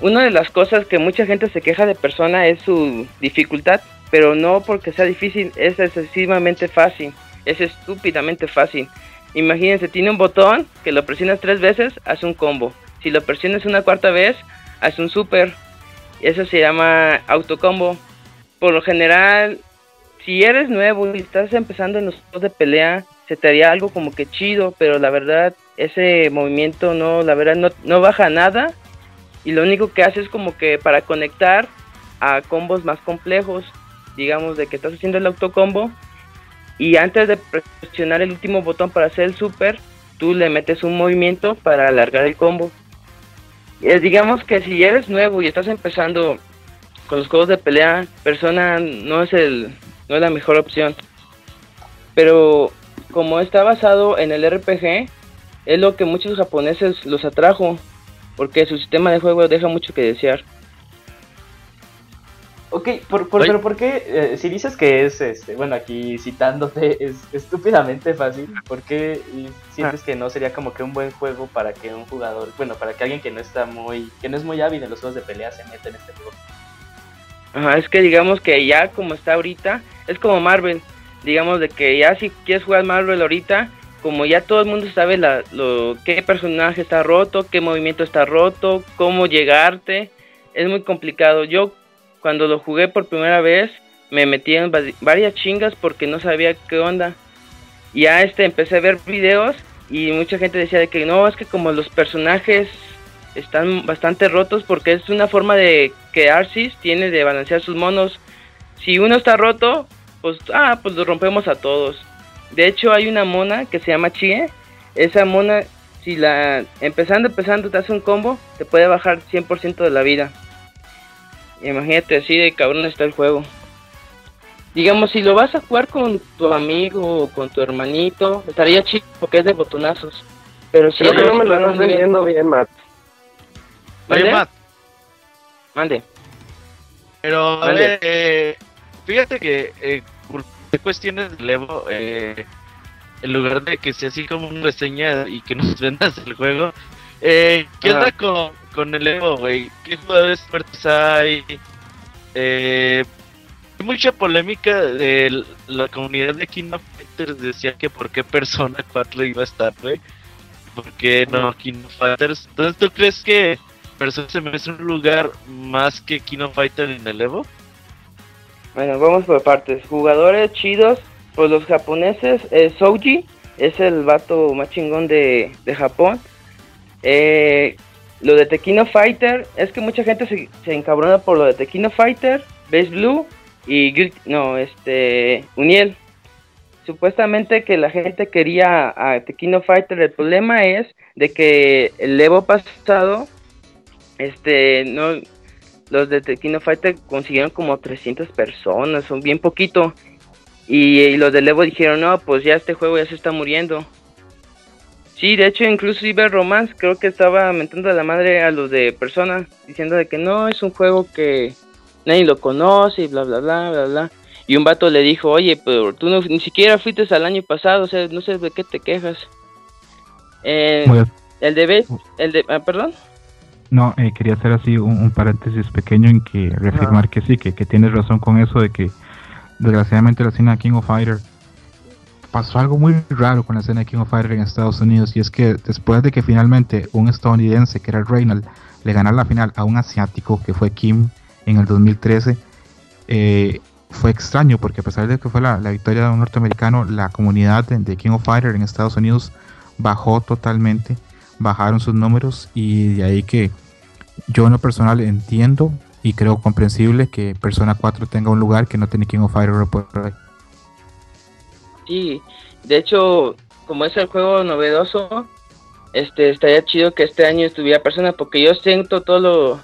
Una de las cosas que mucha gente se queja de persona es su dificultad pero no porque sea difícil, es excesivamente fácil, es estúpidamente fácil. Imagínense, tiene un botón que lo presionas tres veces, hace un combo. Si lo presionas una cuarta vez, hace un super. Eso se llama autocombo. Por lo general, si eres nuevo y estás empezando en los juegos de pelea, se te haría algo como que chido, pero la verdad, ese movimiento no, la verdad, no, no baja nada. Y lo único que hace es como que para conectar a combos más complejos digamos, de que estás haciendo el autocombo y antes de presionar el último botón para hacer el super, tú le metes un movimiento para alargar el combo. Es, digamos que si eres nuevo y estás empezando con los juegos de pelea, persona no es el no es la mejor opción. Pero como está basado en el RPG, es lo que muchos japoneses los atrajo, porque su sistema de juego deja mucho que desear. Ok, por, pero ¿por qué? Eh, si dices que es, este, bueno, aquí citándote, es estúpidamente fácil, ¿por qué sientes que no sería como que un buen juego para que un jugador, bueno, para que alguien que no está muy, que no es muy hábil en los juegos de pelea se meta en este juego? Es que digamos que ya como está ahorita, es como Marvel, digamos de que ya si quieres jugar Marvel ahorita, como ya todo el mundo sabe la, lo, qué personaje está roto, qué movimiento está roto, cómo llegarte, es muy complicado. Yo cuando lo jugué por primera vez, me metí en varias chingas porque no sabía qué onda. Ya este empecé a ver videos y mucha gente decía de que no, es que como los personajes están bastante rotos porque es una forma de que Arsis tiene de balancear sus monos. Si uno está roto, pues ah, pues lo rompemos a todos. De hecho hay una mona que se llama Chie. Esa mona si la empezando empezando te hace un combo, te puede bajar 100% de la vida. Imagínate así de cabrón está el juego. Digamos, si lo vas a jugar con tu amigo o con tu hermanito, estaría chido porque es de botonazos. Pero si Creo que no me lo estás vendiendo bien, Matt. Oye, Matt. Mande. Pero, a ver, eh, fíjate que eh, cuestiones de Levo, eh, en lugar de que sea así como una reseña y que nos vendas el juego, eh, ¿qué onda con, con el Evo, güey. ¿Qué jugadores fuertes hay? Eh, hay mucha polémica de la comunidad de King of Fighters. Decía que por qué Persona 4 iba a estar, güey. ¿Por qué no King of Fighters? Entonces, ¿tú crees que Persona se merece un lugar más que King of Fighters en el Evo? Bueno, vamos por partes. Jugadores chidos, pues los japoneses, eh, Souji es el vato más chingón de, de Japón. Eh, lo de Tequino Fighter, es que mucha gente se, se encabrona por lo de Tequino Fighter, Base Blue y no, este, Uniel. Supuestamente que la gente quería a Tequino Fighter, el problema es de que el Evo pasado, este, no, los de Tequino Fighter consiguieron como 300 personas, son bien poquito. Y, y los del Evo dijeron, no, pues ya este juego ya se está muriendo. Sí, de hecho, incluso Iber Romance creo que estaba mentando a la madre a los de Persona, diciendo de que no, es un juego que nadie lo conoce y bla, bla, bla, bla, bla. Y un vato le dijo, oye, pero tú no, ni siquiera fuiste al año pasado, o sea, no sé de qué te quejas. Eh, el de el de, ah, perdón. No, eh, quería hacer así un, paréntesis pequeño en que reafirmar que sí, que, que, tienes razón con eso de que desgraciadamente la escena de King of Fighter pasó algo muy raro con la escena de King of Fighter en Estados Unidos y es que después de que finalmente un estadounidense que era Reynald le ganara la final a un asiático que fue Kim en el 2013, eh, fue extraño porque a pesar de que fue la, victoria de un norteamericano, la comunidad de, de King of Fighter en Estados Unidos bajó totalmente bajaron sus números y de ahí que yo en lo personal entiendo y creo comprensible que Persona 4 tenga un lugar que no tiene King of Fighters por. Sí, de hecho, como es el juego novedoso, este estaría chido que este año estuviera Persona porque yo siento todo lo,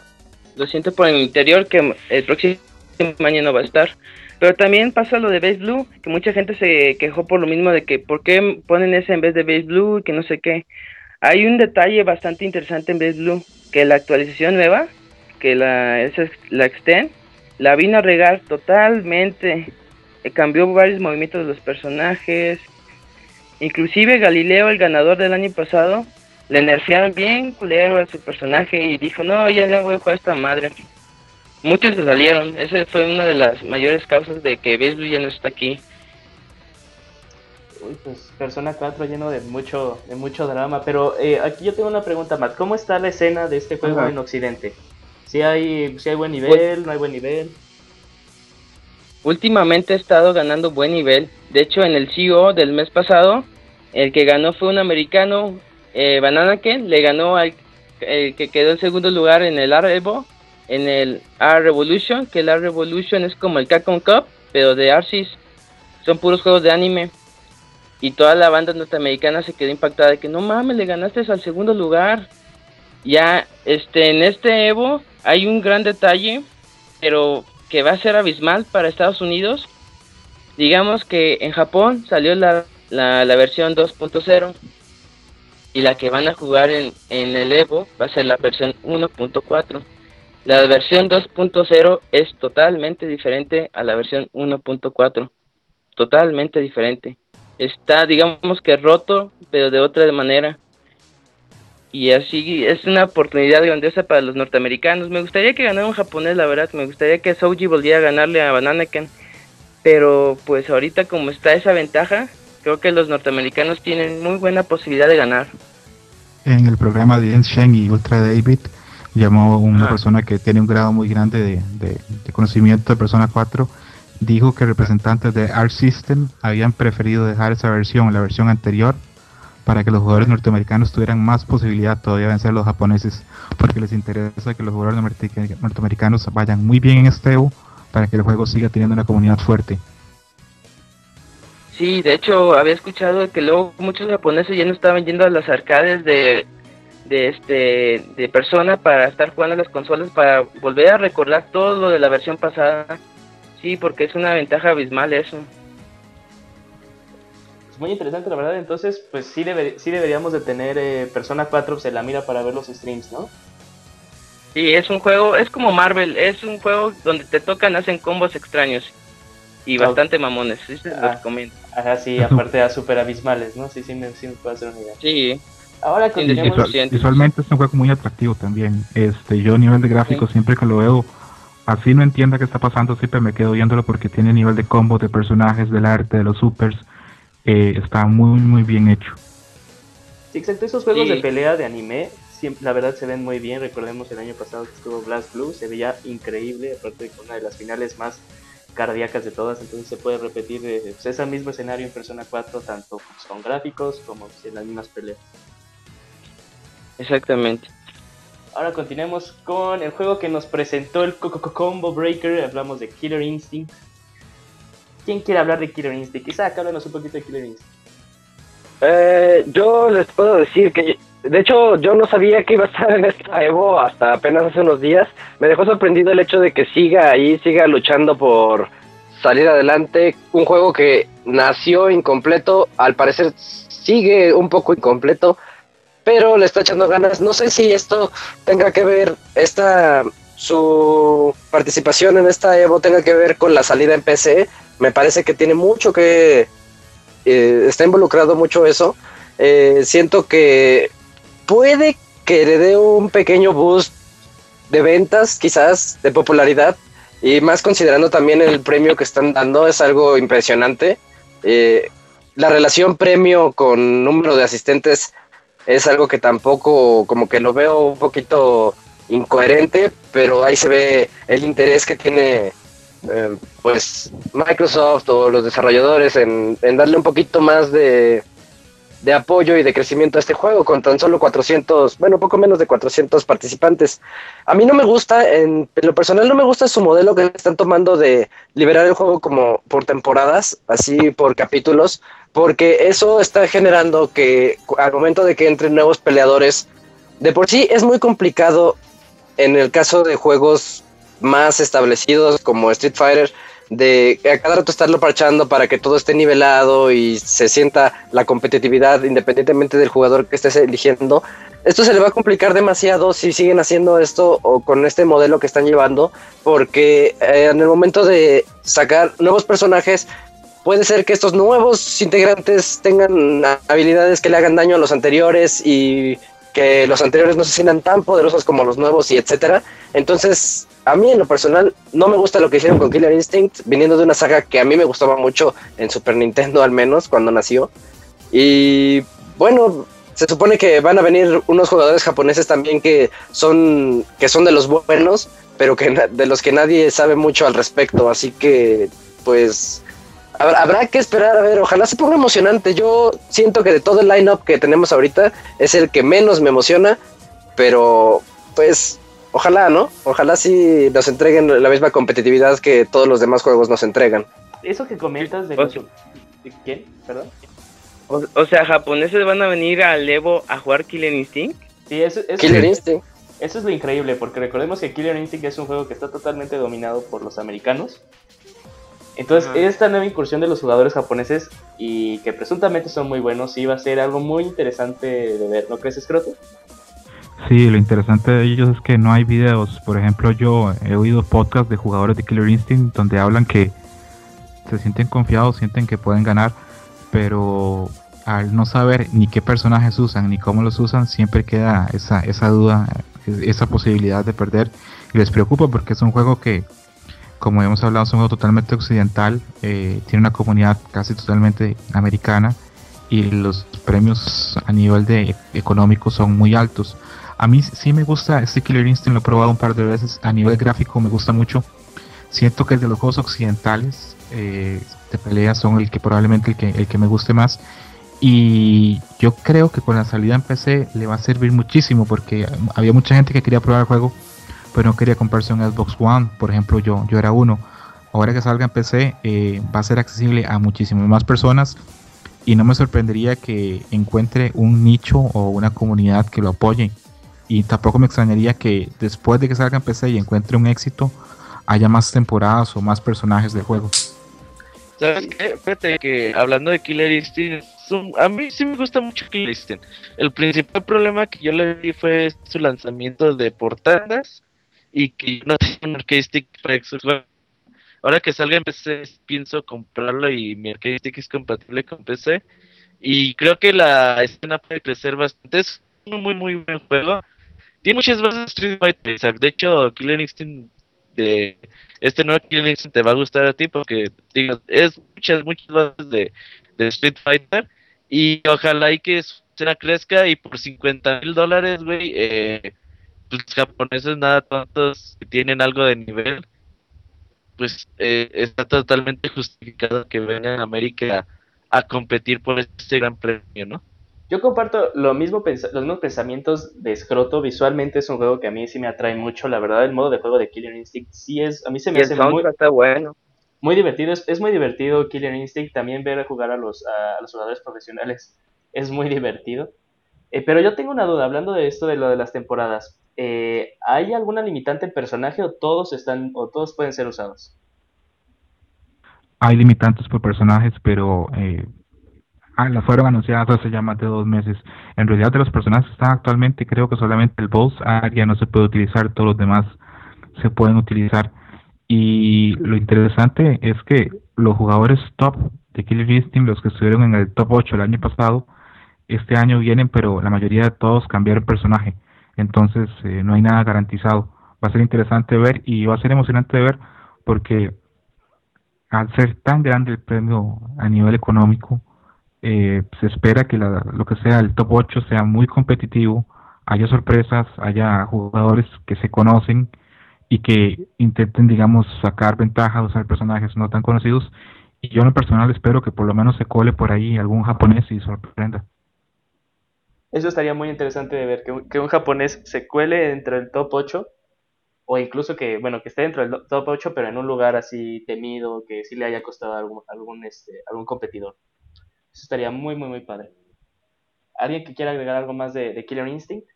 lo siento por el interior que el próximo año no va a estar. Pero también pasa lo de Base Blue, que mucha gente se quejó por lo mismo de que por qué ponen ese en vez de Base Blue y que no sé qué. Hay un detalle bastante interesante en Base Blue, que la actualización nueva, que la, esa, la Extend, la vino a regar totalmente. Eh, cambió varios movimientos de los personajes. Inclusive Galileo, el ganador del año pasado, le nerfearon bien culero a su personaje y dijo, no, ya no voy a jugar esta madre. Muchos se salieron, esa fue una de las mayores causas de que Base Blue ya no está aquí. Uy, pues Persona 4 lleno de mucho, de mucho drama. Pero eh, aquí yo tengo una pregunta más. ¿Cómo está la escena de este juego en Occidente? ¿Si hay, si hay buen nivel? ¿No hay buen nivel? Últimamente he estado ganando buen nivel. De hecho, en el CEO del mes pasado, el que ganó fue un americano, eh, Bananaken, le ganó al el que quedó en segundo lugar en el R-Evo, en el R-Revolution, que el R-Revolution es como el Capcom Cup, pero de Arsis. Son puros juegos de anime. Y toda la banda norteamericana se quedó impactada de que no mames, le ganaste al segundo lugar. Ya, este, en este Evo hay un gran detalle, pero que va a ser abismal para Estados Unidos. Digamos que en Japón salió la, la, versión 2.0 y la que van a jugar en, en el Evo va a ser la versión 1.4. La versión 2.0 es totalmente diferente a la versión 1.4. Totalmente diferente está, digamos que roto, pero de otra manera. Y así es una oportunidad grandiosa para los norteamericanos. Me gustaría que ganara un japonés, la verdad. Me gustaría que Souji volviera a ganarle a Bananaken. Pero pues ahorita como está esa ventaja, creo que los norteamericanos tienen muy buena posibilidad de ganar. En el programa de Shen y Ultra David llamó una persona que tiene un grado muy grande de, de conocimiento de Persona 4 dijo que representantes de Arc System habían preferido dejar esa versión, la versión anterior, para que los jugadores norteamericanos tuvieran más posibilidad todavía de vencer a los japoneses, porque les interesa que los jugadores norteamericanos vayan muy bien en este Evo para que el juego siga teniendo una comunidad fuerte. Sí, de hecho había escuchado que luego muchos japoneses ya no estaban yendo a las arcades de, de este de persona para estar jugando a las consolas para volver a recordar todo lo de la versión pasada Sí, porque es una ventaja abismal eso. Es muy interesante, la verdad. Entonces, pues sí, sí deberíamos de tener eh, Persona 4 se la mira para ver los streams, ¿no? Sí, es un juego, es como Marvel, es un juego donde te tocan, hacen combos extraños y bastante mamones, sí se ah, recomiendo. Ajá, sí, aparte a super abismales, ¿no? Sí, sí me, sí puedo hacer una idea. Sí. Ahora continuamos. visualmente es un juego muy atractivo también. Este, yo a nivel de gráficos siempre que lo veo así no entienda qué está pasando, siempre me quedo viéndolo porque tiene nivel de combo, de personajes, del arte, de los supers. Eh, está muy, muy bien hecho. Sí, exacto. Esos juegos de pelea de anime, siempre, la verdad se ven muy bien. Recordemos el año pasado que estuvo Blast Blue, se veía increíble, aparte de una de las finales más cardíacas de todas, entonces se puede repetir eh, pues, ese mismo escenario en Persona 4, tanto con gráficos como en las mismas peleas. Exactamente. Ahora continuemos con el juego que nos presentó el Combo Breaker. Hablamos de Killer Instinct. ¿Quién quiere hablar de Killer Instinct? Isaac, háblanos un poquito de Killer Instinct. Eh, yo les puedo decir que, de hecho, yo no sabía que iba a estar en esta Evo hasta apenas hace unos días. Me dejó sorprendido el hecho de que siga ahí, siga luchando por salir adelante. Un juego que nació incompleto, al parecer sigue un poco incompleto pero le está echando ganas. No sé si esto tenga que ver, esta, su participación en esta Evo tenga que ver con la salida en PC. Me parece que tiene mucho que, eh, está involucrado mucho eso. Eh, siento que puede que le dé un pequeño boost de ventas, quizás, de popularidad, y más considerando también el premio que están dando, es algo impresionante. Eh, la relación premio con número de asistentes es algo que tampoco, como que lo veo un poquito incoherente, pero ahí se ve el interés que tiene eh, pues Microsoft o los desarrolladores en, darle un poquito más de, de, apoyo y de crecimiento a este juego con tan solo 400, bueno, poco menos de 400 participantes. A mí no me gusta, en, lo personal no me gusta su modelo que están tomando de liberar el juego como por temporadas, así por capítulos, porque eso está generando que al momento de que entren nuevos peleadores, de por sí es muy complicado en el caso de juegos más establecidos como Street Fighter, de a cada rato estarlo parchando para que todo esté nivelado y se sienta la competitividad independientemente del jugador que estés eligiendo. Esto se le va a complicar demasiado si siguen haciendo esto o con este modelo que están llevando, porque eh, en el momento de sacar nuevos personajes, puede ser que estos nuevos integrantes tengan habilidades que le hagan daño a los anteriores y que los anteriores no se sientan tan poderosos como los nuevos y etcétera. Entonces, a mí en lo personal no me gusta lo que hicieron con Killer Instinct, viniendo de una saga que a mí me gustaba mucho en Super Nintendo al menos cuando nació. Y bueno, se supone que van a venir unos jugadores japoneses también que son que son de los buenos, pero que de los que nadie sabe mucho al respecto, así que pues habrá que esperar a ver, ojalá se ponga emocionante. Yo siento que de todo el lineup que tenemos ahorita es el que menos me emociona, pero pues Ojalá, ¿no? Ojalá sí nos entreguen la misma competitividad que todos los demás juegos nos entregan. Eso que comentas de... ¿Quién? ¿Perdón? O, sea, japoneses van a venir al Evo a jugar Killer Instinct. Sí, eso, Killer Instinct. Eso es lo increíble, porque recordemos que Killer Instinct es un juego que está totalmente dominado por los americanos. Entonces, esta nueva incursión de los jugadores japoneses y que presuntamente son muy buenos, sí va a ser algo muy interesante de ver, ¿no crees, Scroto? Sí, lo interesante de ellos es que no hay videos. Por ejemplo, yo he oído podcasts de jugadores de Killer Instinct donde hablan que se sienten confiados, sienten que pueden ganar, pero al no saber ni qué personajes usan ni cómo los usan, siempre queda esa, esa duda, esa posibilidad de perder. Y les preocupa porque es un juego que, como hemos hablado, es un juego totalmente occidental, eh, tiene una comunidad casi totalmente americana y los premios a nivel de económico son muy altos. A mí sí me gusta este Killer Instinct, lo he probado un par de veces. A nivel gráfico me gusta mucho. Siento que de los juegos occidentales eh, de pelea son el que probablemente el que, el que me guste más. Y yo creo que con la salida en PC le va a servir muchísimo porque había mucha gente que quería probar el juego, pero no quería comprarse un Xbox One. Por ejemplo, yo, yo era uno. Ahora que salga en PC eh, va a ser accesible a muchísimas más personas y no me sorprendería que encuentre un nicho o una comunidad que lo apoye y tampoco me extrañaría que después de que salga en PC y encuentre un éxito, haya más temporadas o más personajes del juego. ¿Sabes qué? Fíjate que hablando de Killer Instinct, a mí sí me gusta mucho Killer Instinct. El principal problema que yo le vi fue su lanzamiento de portadas y que no tengo un arcade para Xbox. Ahora que salga en PC, pienso comprarlo y mi arcade stick es compatible con PC. Y creo que la escena puede crecer bastante. Es un muy, muy buen juego tiene muchas bases de Street Fighter. De hecho, Killer Instinct de este nuevo Killer Instinct te va a gustar a ti porque digo, es muchas, muchas bases de, Street Fighter y ojalá y que su escena crezca y por 50 mil dólares, güey, eh, los japoneses nada tantos que tienen algo de nivel, pues eh, está totalmente justificado que vengan a América a competir por este gran premio, ¿no? Yo comparto lo mismo los mismos pensamientos de Scroto. Visualmente es un juego que a mí sí me atrae mucho. La verdad, el modo de juego de Killer Instinct sí es. A mí se me hace muy. Está bueno. Muy divertido. Es, muy divertido Killer Instinct. También ver a jugar a los, a, los jugadores profesionales es muy divertido. Eh, pero yo tengo una duda, hablando de esto de lo de las temporadas. Eh, ¿Hay alguna limitante en personaje o todos están o todos pueden ser usados? Hay limitantes por personajes, pero eh, Ah, las fueron anunciadas hace ya más de dos meses. En realidad de los personajes que están actualmente, creo que solamente el boss área no se puede utilizar, todos los demás se pueden utilizar. Y lo interesante es que los jugadores top de Instinct, los que estuvieron en el top 8 el año pasado, este año vienen, pero la mayoría de todos cambiaron personaje. Entonces eh, no hay nada garantizado. va a ser interesante ver y va a ser emocionante ver porque al ser tan grande el premio a nivel económico, eh, se espera que lo que sea el top 8 sea muy competitivo, haya sorpresas, haya jugadores que se conocen y que intenten, digamos, sacar ventaja usar personajes no tan conocidos. Y yo en lo personal espero que por lo menos se cole por ahí algún japonés y sorprenda. Eso estaría muy interesante de ver, que, que un japonés se cuele entre el top 8 o incluso que, bueno, que esté dentro del top 8, pero en un lugar así temido, que sí le haya costado algún, algún, este, algún competidor. Eso estaría muy, muy, muy padre. ¿Alguien que quiera agregar algo más de, Killer Instinct?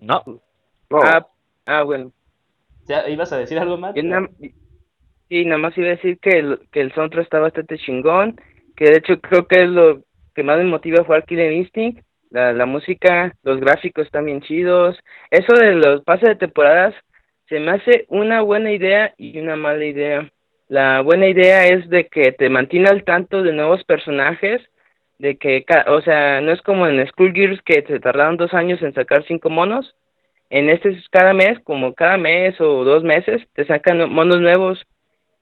No. Ah, ah, bueno. ¿Ya ibas a decir algo más? sí, nada más iba a decir que el, que el soundtrack está bastante chingón, que de hecho creo que es lo que más me motiva jugar Killer Instinct la, la música, los gráficos están bien chidos. Eso de los pases de temporadas se me hace una buena idea y una mala idea. La buena idea es de que te mantiene al tanto de nuevos personajes, de que, o sea, no es como en School Gears que te tardaron dos años en sacar cinco monos. En este es cada mes, como cada mes o dos meses, te sacan monos nuevos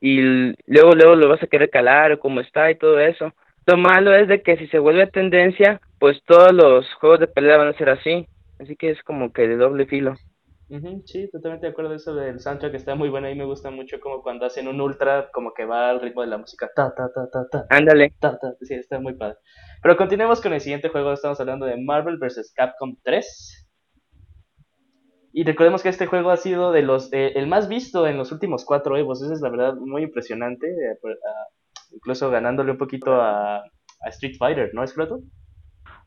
y luego, luego lo vas a querer calar, o cómo está y todo eso. Lo malo es de que si se vuelve tendencia, pues todos los juegos de pelea van a ser así. Así que es como que de doble filo. sí, totalmente de acuerdo. Eso del soundtrack está muy bueno. A mí me gusta mucho como cuando hacen un ultra, como que va al ritmo de la música. Ta, ta, ta, ta, ta. Ándale. Ta, ta. Sí, está muy padre. Pero continuemos con el siguiente juego. Estamos hablando de Marvel vs. Capcom 3. Y recordemos que este juego ha sido de los el más visto en los últimos cuatro Evos. Eso es la verdad muy impresionante. Eh, incluso ganándole un poquito a, Street Fighter, ¿no es cierto?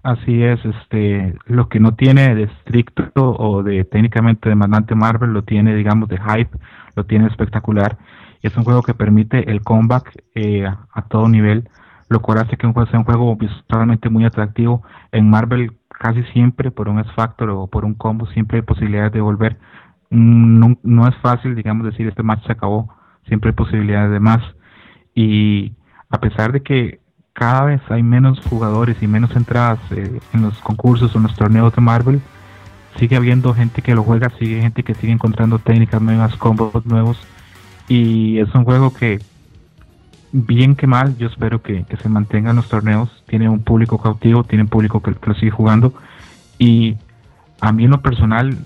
Así es, este, lo que no tiene de estricto o de técnicamente demandante Marvel lo tiene, digamos, de hype, lo tiene espectacular. Es un juego que permite el comeback eh, a, todo nivel, lo cual hace que un juego sea un juego visualmente muy atractivo. En Marvel casi siempre por un S-Factor o por un combo siempre hay posibilidades de volver. Mm, no es fácil, digamos, decir este match se acabó, siempre hay posibilidades de más y a pesar de que cada vez hay menos jugadores y menos entradas eh, en los concursos o en los torneos de Marvel, sigue habiendo gente que lo juega, sigue gente que sigue encontrando técnicas nuevas, combos nuevos y es un juego que bien que mal, yo espero que, se mantengan los torneos, tiene un público cautivo, tiene un público que, que lo sigue jugando y a mí en lo personal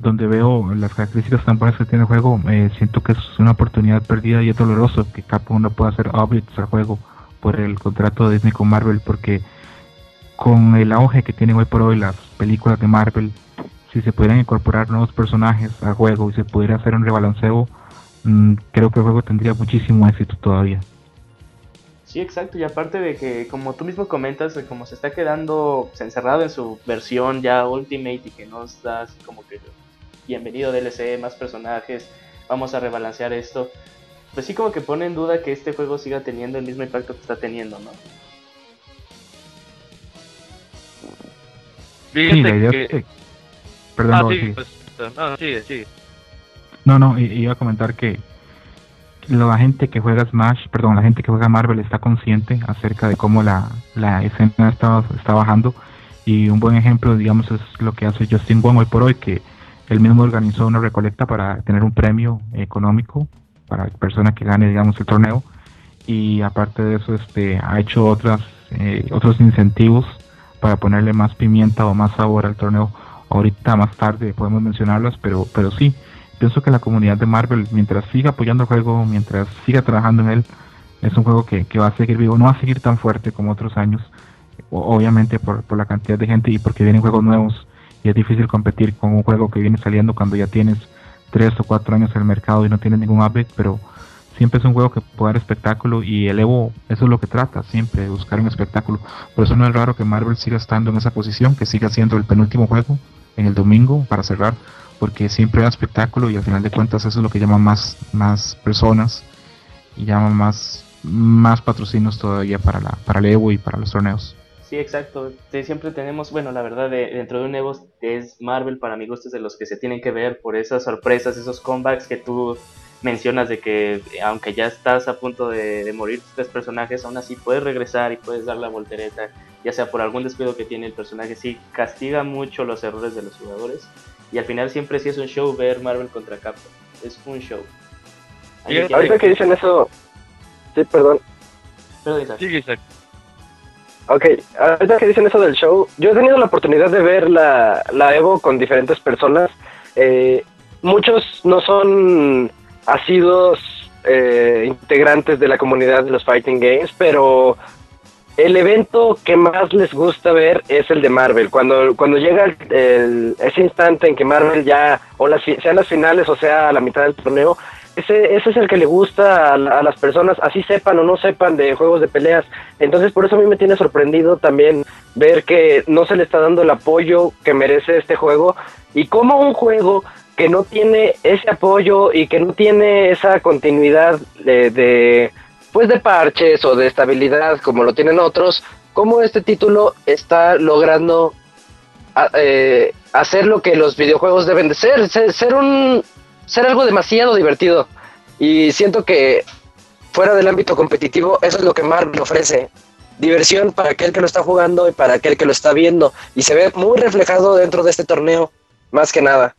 donde veo las características tan buenas que tiene el juego, eh, siento que es una oportunidad perdida y es doloroso que Capcom no pueda hacer updates al juego por el contrato de Disney con Marvel, porque con el auge que tienen hoy por hoy las películas de Marvel, si se pudieran incorporar nuevos personajes al juego y se pudiera hacer un rebalanceo, mm, creo que el juego tendría muchísimo éxito todavía. Sí, exacto, y aparte de que, como tú mismo comentas, como se está quedando encerrado en su versión ya Ultimate y que no está así como que bienvenido DLC, más personajes, vamos a rebalancear esto. Pues sí como que pone en duda que este juego siga teniendo el mismo impacto que está teniendo, ¿no? sí, la idea que... Perdón, ah, no, sí, pues, no, sigue, sigue. No, no, iba a comentar que la gente que juega Smash, perdón, la gente que juega Marvel está consciente acerca de cómo la, la escena está, está bajando y un buen ejemplo, digamos, es lo que hace Justin Wong hoy por hoy, que él mismo organizó una recolecta para tener un premio económico para la persona que gane, digamos, el torneo. Y aparte de eso, este, ha hecho otras, eh, otros incentivos para ponerle más pimienta o más sabor al torneo. Ahorita más tarde podemos mencionarlos, pero, pero sí, pienso que la comunidad de Marvel, mientras siga apoyando el juego, mientras siga trabajando en él, es un juego que, que va a seguir vivo, no va a seguir tan fuerte como otros años, obviamente por, por la cantidad de gente y porque vienen juegos nuevos y es difícil competir con un juego que viene saliendo cuando ya tienes tres o cuatro años en el mercado y no tienes ningún update, pero siempre es un juego que puede dar espectáculo y el Evo eso es lo que trata, siempre buscar un espectáculo. Por eso no es raro que Marvel siga estando en esa posición, que siga siendo el penúltimo juego en el domingo para cerrar, porque siempre da espectáculo y al final de cuentas eso es lo que llama más, más personas y llama más, más patrocinios todavía para, la, para el Evo y para los torneos. Sí, exacto. siempre tenemos, bueno, la verdad, dentro de un Evo es Marvel para mi gusto es de los que se tienen que ver por esas sorpresas, esos comebacks que tú mencionas de que aunque ya estás a punto de, morir tus tres personajes, aún así puedes regresar y puedes dar la voltereta ya sea por algún descuido que tiene el personaje, sí castiga mucho los errores de los jugadores. Y al final siempre sí es un show ver Marvel contra Capcom. Es un show. ahorita que dicen eso, sí, perdón. Perdón, Isaac. Sigue, Isaac. Ok, ahorita que dicen eso del show, yo he tenido la oportunidad de ver la, la Evo con diferentes personas. Eh, muchos no son asidos eh, integrantes de la comunidad de los Fighting Games, pero el evento que más les gusta ver es el de Marvel. Cuando, cuando llega el, ese instante en que Marvel ya, o las, sean las finales o sea la mitad del torneo, ese, ese es el que le gusta a, las personas, así sepan o no sepan de juegos de peleas. Entonces por eso a mí me tiene sorprendido también ver que no se le está dando el apoyo que merece este juego y como un juego que no tiene ese apoyo y que no tiene esa continuidad de, pues de parches o de estabilidad como lo tienen otros, como este título está logrando eh, hacer lo que los videojuegos deben de ser, ser un ser algo demasiado divertido. Y siento que fuera del ámbito competitivo, eso es lo que Marvel ofrece. Diversión para aquel que lo está jugando y para aquel que lo está viendo. Y se ve muy reflejado dentro de este torneo, más que nada.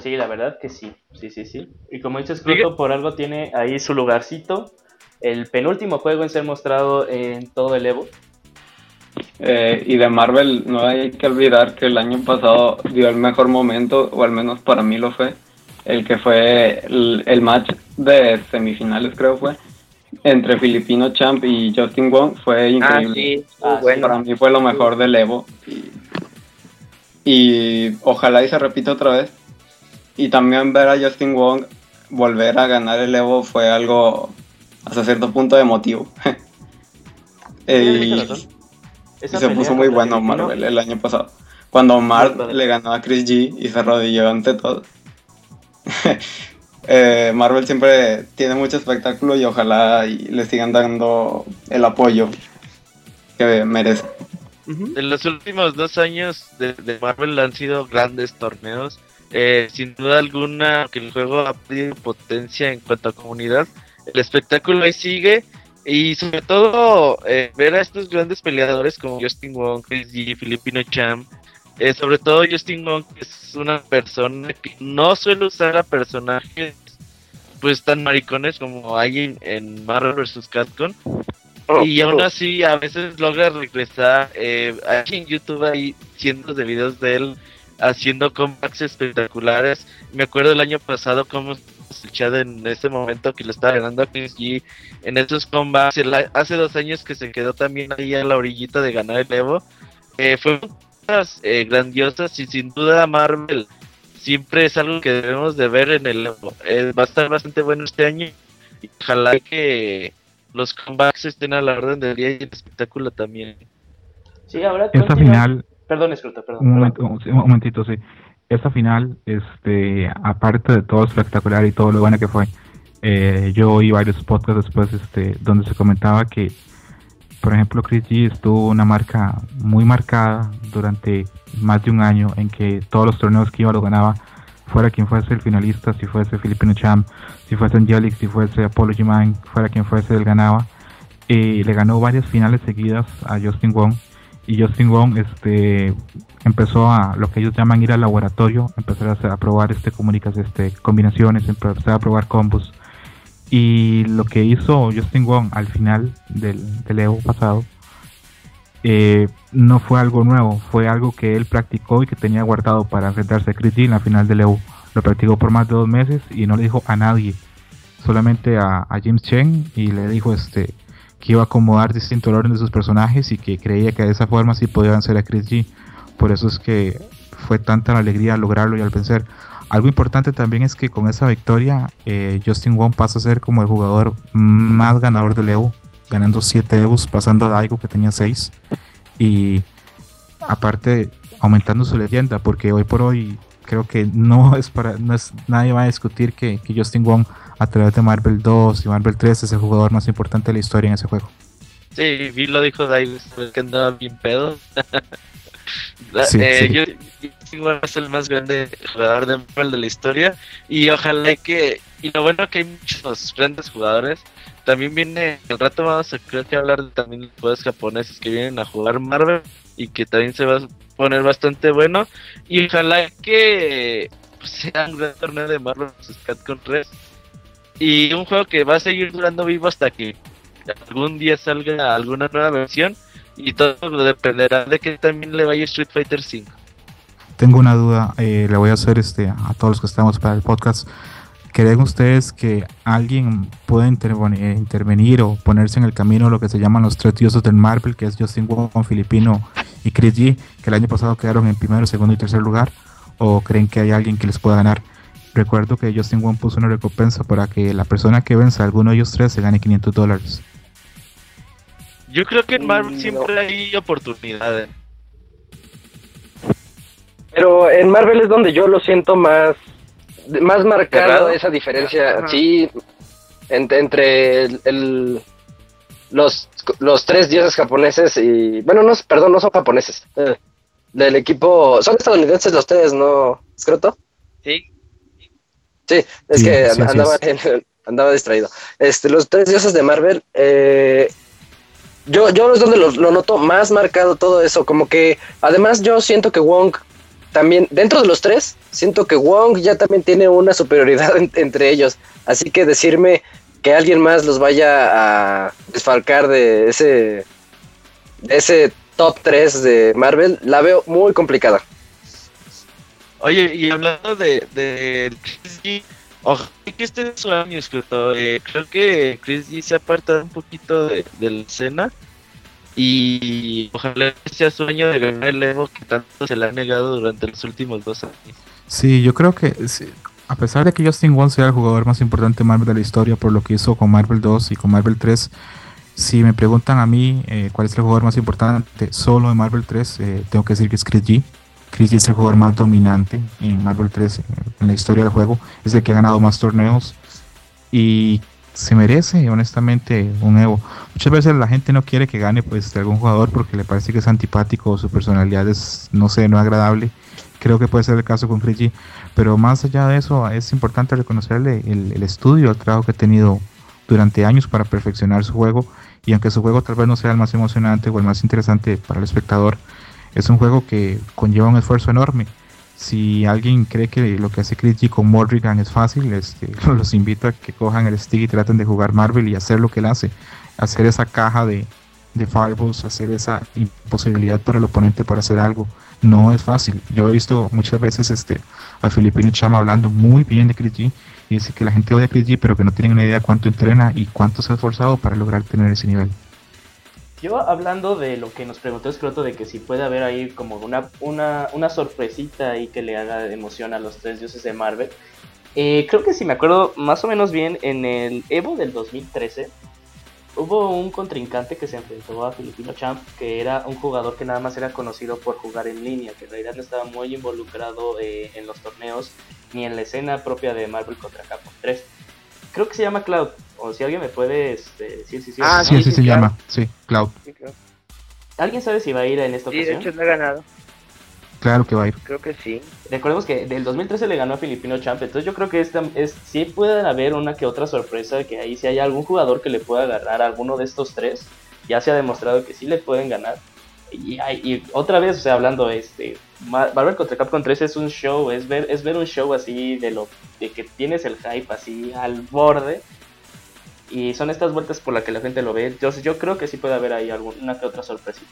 Sí, la verdad que sí, sí, sí, sí. Y como dices, Cruto, por algo tiene ahí su lugarcito. El penúltimo juego en ser mostrado en todo el Evo. Eh, y de Marvel no hay que olvidar que el año pasado dio el mejor momento, o al menos para mí lo fue, el que fue el, match de semifinales, creo fue, entre Filipino Champ y Justin Wong, fue ah, increíble. Ah, Para mí fue lo mejor del Evo. Y, ojalá y se repita otra vez. Y también ver a Justin Wong volver a ganar el Evo fue algo hasta cierto punto emotivo. y, se puso muy bueno Marvel el año pasado. Cuando Mark le ganó a Chris G y se arrodilló ante todo. Eh, Marvel siempre tiene mucho espectáculo y ojalá le sigan dando el apoyo que merece. En los últimos dos años de, Marvel han sido grandes torneos. Eh, sin duda alguna, que el juego ha perdido potencia en cuanto a comunidad. El espectáculo ahí sigue. Y sobre todo, eh, ver a estos grandes peleadores como Justin Wong, Chris G, Filipino Champ, eh, sobre todo Justin que es una persona que no suele usar a personajes pues tan maricones como hay en, Marvel vs. Capcom. Oh, y aún oh. así a veces logra regresar. Eh, aquí en YouTube hay cientos de videos de él haciendo comebacks espectaculares. Me acuerdo el año pasado cómo el en ese momento que lo estaba ganando a Chris G en esos combats. Hace dos años que se quedó también ahí a la orillita de ganar el Evo. Eh, fue eh, grandiosas y sin duda Marvel siempre es algo que debemos de ver en el eh, va a estar bastante bueno este año y ojalá que los comebacks estén a la orden del día y el espectáculo también. Sí, ahora esta final Perdón, escruta, perdón. Un, momentito, sí. Esta final, este, aparte de todo espectacular y todo lo bueno que fue, eh, yo oí varios podcasts después, este, donde se comentaba que por ejemplo, Chris G estuvo una marca muy marcada durante más de un año en que todos los torneos que iba lo ganaba, fuera quien fuese el finalista, si fuese Filipino Champ, si fuese Angelic, si fuese Apology Man, fuera quien fuese, él ganaba. Y le ganó varias finales seguidas a Justin Wong. Y Justin Wong este, empezó a lo que ellos llaman ir al laboratorio, empezar a, a probar este, comunicas, este, combinaciones, empezar a probar combos y lo que hizo Justin Wong al final del, Evo pasado eh, no fue algo nuevo, fue algo que él practicó y que tenía guardado para enfrentarse a Chris G en la final del Evo. Lo practicó por más de dos meses y no le dijo a nadie, solamente a, James Chen y le dijo este que iba a acomodar distintos orden de sus personajes y que creía que de esa forma sí podía vencer a Chris G. Por eso es que fue tanta la alegría lograrlo y al vencer. Algo importante también es que con esa victoria eh, Justin Wong pasa a ser como el jugador más ganador del Evo, ganando 7 Evos, pasando a Daigo que tenía 6 y aparte aumentando su leyenda porque hoy por hoy creo que no es para no es, nadie va a discutir que, Justin Wong a través de Marvel 2 y Marvel 3 es el jugador más importante de la historia en ese juego. Sí, vi lo dijo Daigo, que andaba bien pedo. sí, eh, es el más grande jugador de Marvel de la historia y ojalá que y lo bueno que hay muchos grandes jugadores también viene, el rato vamos a creo que hablar de también los jugadores japoneses que vienen a jugar Marvel y que también se va a poner bastante bueno. Y ojalá que pues, sea un gran torneo de Marvel vs. Capcom 3. Y un juego que va a seguir durando vivo hasta que algún día salga alguna nueva versión. Y todo dependerá de que también le vaya Street Fighter 5. Tengo una duda, eh, le voy a hacer este a todos los que estamos para el podcast. ¿Creen ustedes que alguien puede intervenir, intervenir o ponerse en el camino lo que se llaman los tres dioses del Marvel, que es Justin Wong, Filipino y Chris G, que el año pasado quedaron en primero, segundo y tercer lugar? ¿O creen que hay alguien que les pueda ganar? Recuerdo que Justin Wong puso una recompensa para que la persona que venza a alguno de ellos tres se gane 500 dólares. Yo creo que en Marvel Mm, siempre hay oportunidades. Pero en Marvel es donde yo lo siento más, más marcado esa diferencia, Ajá. sí, ent- entre el, el- los, los tres dioses japoneses y, bueno, no, perdón, no son japoneses, eh, del equipo, son estadounidenses los tres, ¿no, Scroto? Sí, Sí, es Sí, que sí, andaba, es. en- andaba distraído. Este, los tres dioses de Marvel, eh, yo, yo es donde lo, lo noto más marcado todo eso. Como que, además, yo siento que Wong también, dentro de los tres, siento que Wong ya también tiene una superioridad en- entre ellos. Así que decirme que alguien más los vaya a desfalcar de ese, de ese top 3 de Marvel, la veo muy complicada. Oye, y hablando de, de Chris G, ojalá que este es su año, escrito. Eh, creo que Chris G se ha apartado un poquito de la escena y ojalá sea su año de ganar el Evo que tanto se le ha negado durante los últimos dos años. Sí, yo creo que a pesar de que Justin Wong sea el jugador más importante de Marvel de la historia por lo que hizo con Marvel 2 y con Marvel 3, si me preguntan a mí eh, cuál es el jugador más importante solo de Marvel 3, eh, tengo que decir que es Chris G. Chris G es el jugador más dominante en Marvel 3 eh, en la historia del juego, es el que ha ganado más torneos y se merece honestamente un Evo. Muchas veces la gente no quiere que gane pues de algún jugador porque le parece que es antipático o su personalidad es, no sé, no agradable. Creo que puede ser el caso con G. Pero más allá de eso, es importante reconocerle el estudio, el trabajo que ha tenido durante años para perfeccionar su juego. Y aunque su juego tal vez no sea el más emocionante o el más interesante para el espectador, es un juego que conlleva un esfuerzo enorme. Si alguien cree que lo que hace G con Morrigan es fácil, este, los invito a que cojan el stick y traten de jugar Marvel y hacer lo que él hace. Hacer esa caja de, de fireballs, hacer esa imposibilidad para el oponente para hacer algo. No es fácil. Yo he visto muchas veces este, al Filipino Chama hablando muy bien de Chris G y dice que la gente odia a Chris G pero que no tienen una idea cuánto entrena y cuánto se ha esforzado para lograr tener ese nivel. Yo hablando de lo que nos preguntó Escroto de que si puede haber ahí como una, una, una sorpresita ahí que le haga emoción a los tres dioses de Marvel. eh, creo que si me acuerdo más o menos bien, en el Evo del 2013 hubo un contrincante que se enfrentó a Filipino Champ, que era un jugador que nada más era conocido por jugar en línea, que en realidad no estaba muy involucrado eh, en los torneos ni en la escena propia de Marvel contra Capcom 3. Creo que se llama Cloud, o si alguien me puede este, decir si sí Ah, Sí, no. así sí, se llama, sí, Cloud. sí. ¿Alguien sabe si va a ir en esta Sí, de ocasión? hecho lo ha ganado. Claro que va a ir. Creo que sí. Recordemos que del 2013 le ganó a Filipino Champ, entonces yo creo que esta es, sí puede haber una que otra sorpresa, que ahí si hay algún jugador que le pueda agarrar a alguno de estos tres, ya se ha demostrado que sí le pueden ganar. Y, y otra vez, o sea, hablando, este, Ma- Marvel contra Capcom 3 es un show, es ver, es ver un show así de lo de que tienes el hype así al borde. Y son estas vueltas por las que la gente lo ve. Entonces yo creo que sí puede haber ahí alguna que otra sorpresita.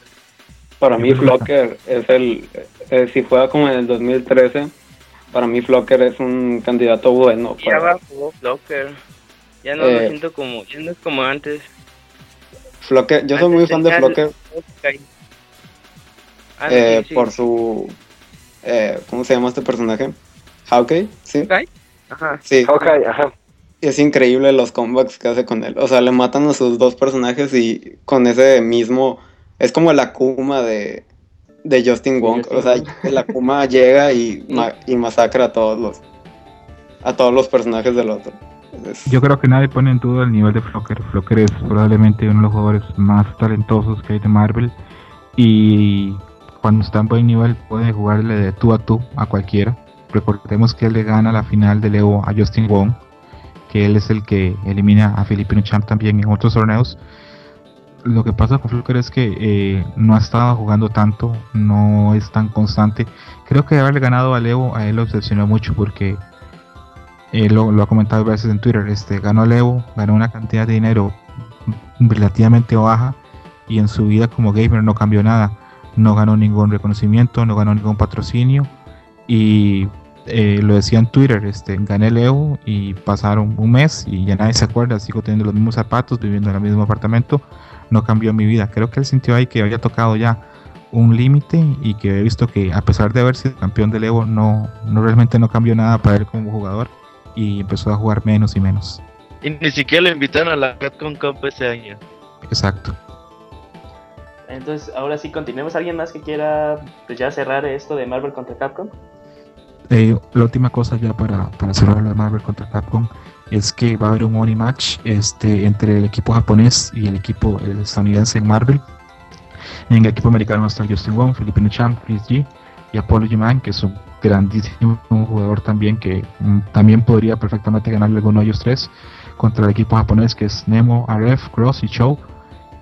Para mí Flocker es el, eh, si juega como en el 2013, para mí Flocker es un candidato bueno. Ya para- va, jugó Flocker. Ya no Eh, lo siento como, ya no es como antes. Flocker, yo soy muy fan de el- Flocker Ah, eh, sí, sí. por su, eh, ¿cómo se llama este personaje? Hawkeye, ¿sí? Hawkeye. Ajá. Sí, Ok, ajá. Es increíble los comebacks que hace con él. O sea, le matan a sus dos personajes y con ese mismo, es como el Akuma de, de Justin Wong. Justin O sea, Wong. el Akuma llega y, ma- y masacra a todos los, a todos los personajes del otro. Es- Yo creo que nadie pone en duda el nivel de Flocker. Flocker es probablemente uno de los jugadores más talentosos que hay de Marvel. Y cuando está en buen nivel puede jugarle de tú a tú a cualquiera. Recordemos que él le gana la final del Evo a Justin Wong. Que él es el que elimina a Filipino Champ también en otros torneos. Lo que pasa con Fluker es que eh, no ha estado jugando tanto, no es tan constante. Creo que haberle ganado a Leo a él lo obsesionó mucho porque él lo, ha comentado veces en Twitter. Este, ganó a Leo, ganó una cantidad de dinero relativamente baja y en su vida como gamer no cambió nada. No ganó ningún reconocimiento, no ganó ningún patrocinio y eh, lo decía en Twitter, este, gané el Evo y pasaron un mes y ya nadie se acuerda, sigo teniendo los mismos zapatos, viviendo en el mismo apartamento, no cambió mi vida. Creo que él sintió ahí que había tocado ya un límite y que he visto que a pesar de haber sido campeón del Evo, no, no realmente no cambió nada para él como jugador y empezó a jugar menos y menos. Y ni siquiera lo invitaron a la Capcom Cup ese año. Exacto. Entonces, ahora sí, continuemos. ¿Alguien más que quiera pues, ya cerrar esto de Marvel contra Capcom? Eh, la última cosa ya para, para cerrar la Marvel contra Capcom es que va a haber un money match este, entre el equipo japonés y el equipo estadounidense en Marvel. En el equipo americano está Justin Wong, Filipino Champ, Chris G y Apollo G-Man, que es un grandísimo jugador también que mm, también podría perfectamente ganarle alguno de ellos tres contra el equipo japonés que es Nemo, RF, Cross y Chow.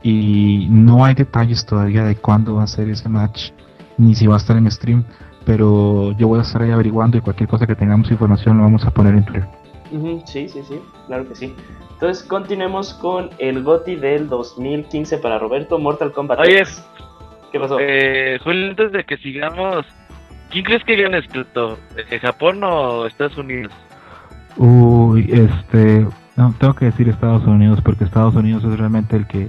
Y no hay detalles todavía de cuándo va a ser ese match, ni si va a estar en stream pero yo voy a estar ahí averiguando y cualquier cosa que tengamos información lo vamos a poner en Twitter. sí, sí, sí, claro que sí. Entonces continuemos con el GOTI del 2015 para Roberto, Mortal Kombat. Oye, ¿qué pasó? Eh, Julio, antes de que sigamos, ¿quién crees que gane esto? ¿Eh, ¿Japón o Estados Unidos? Uy, este, no, tengo que decir Estados Unidos porque Estados Unidos es realmente el que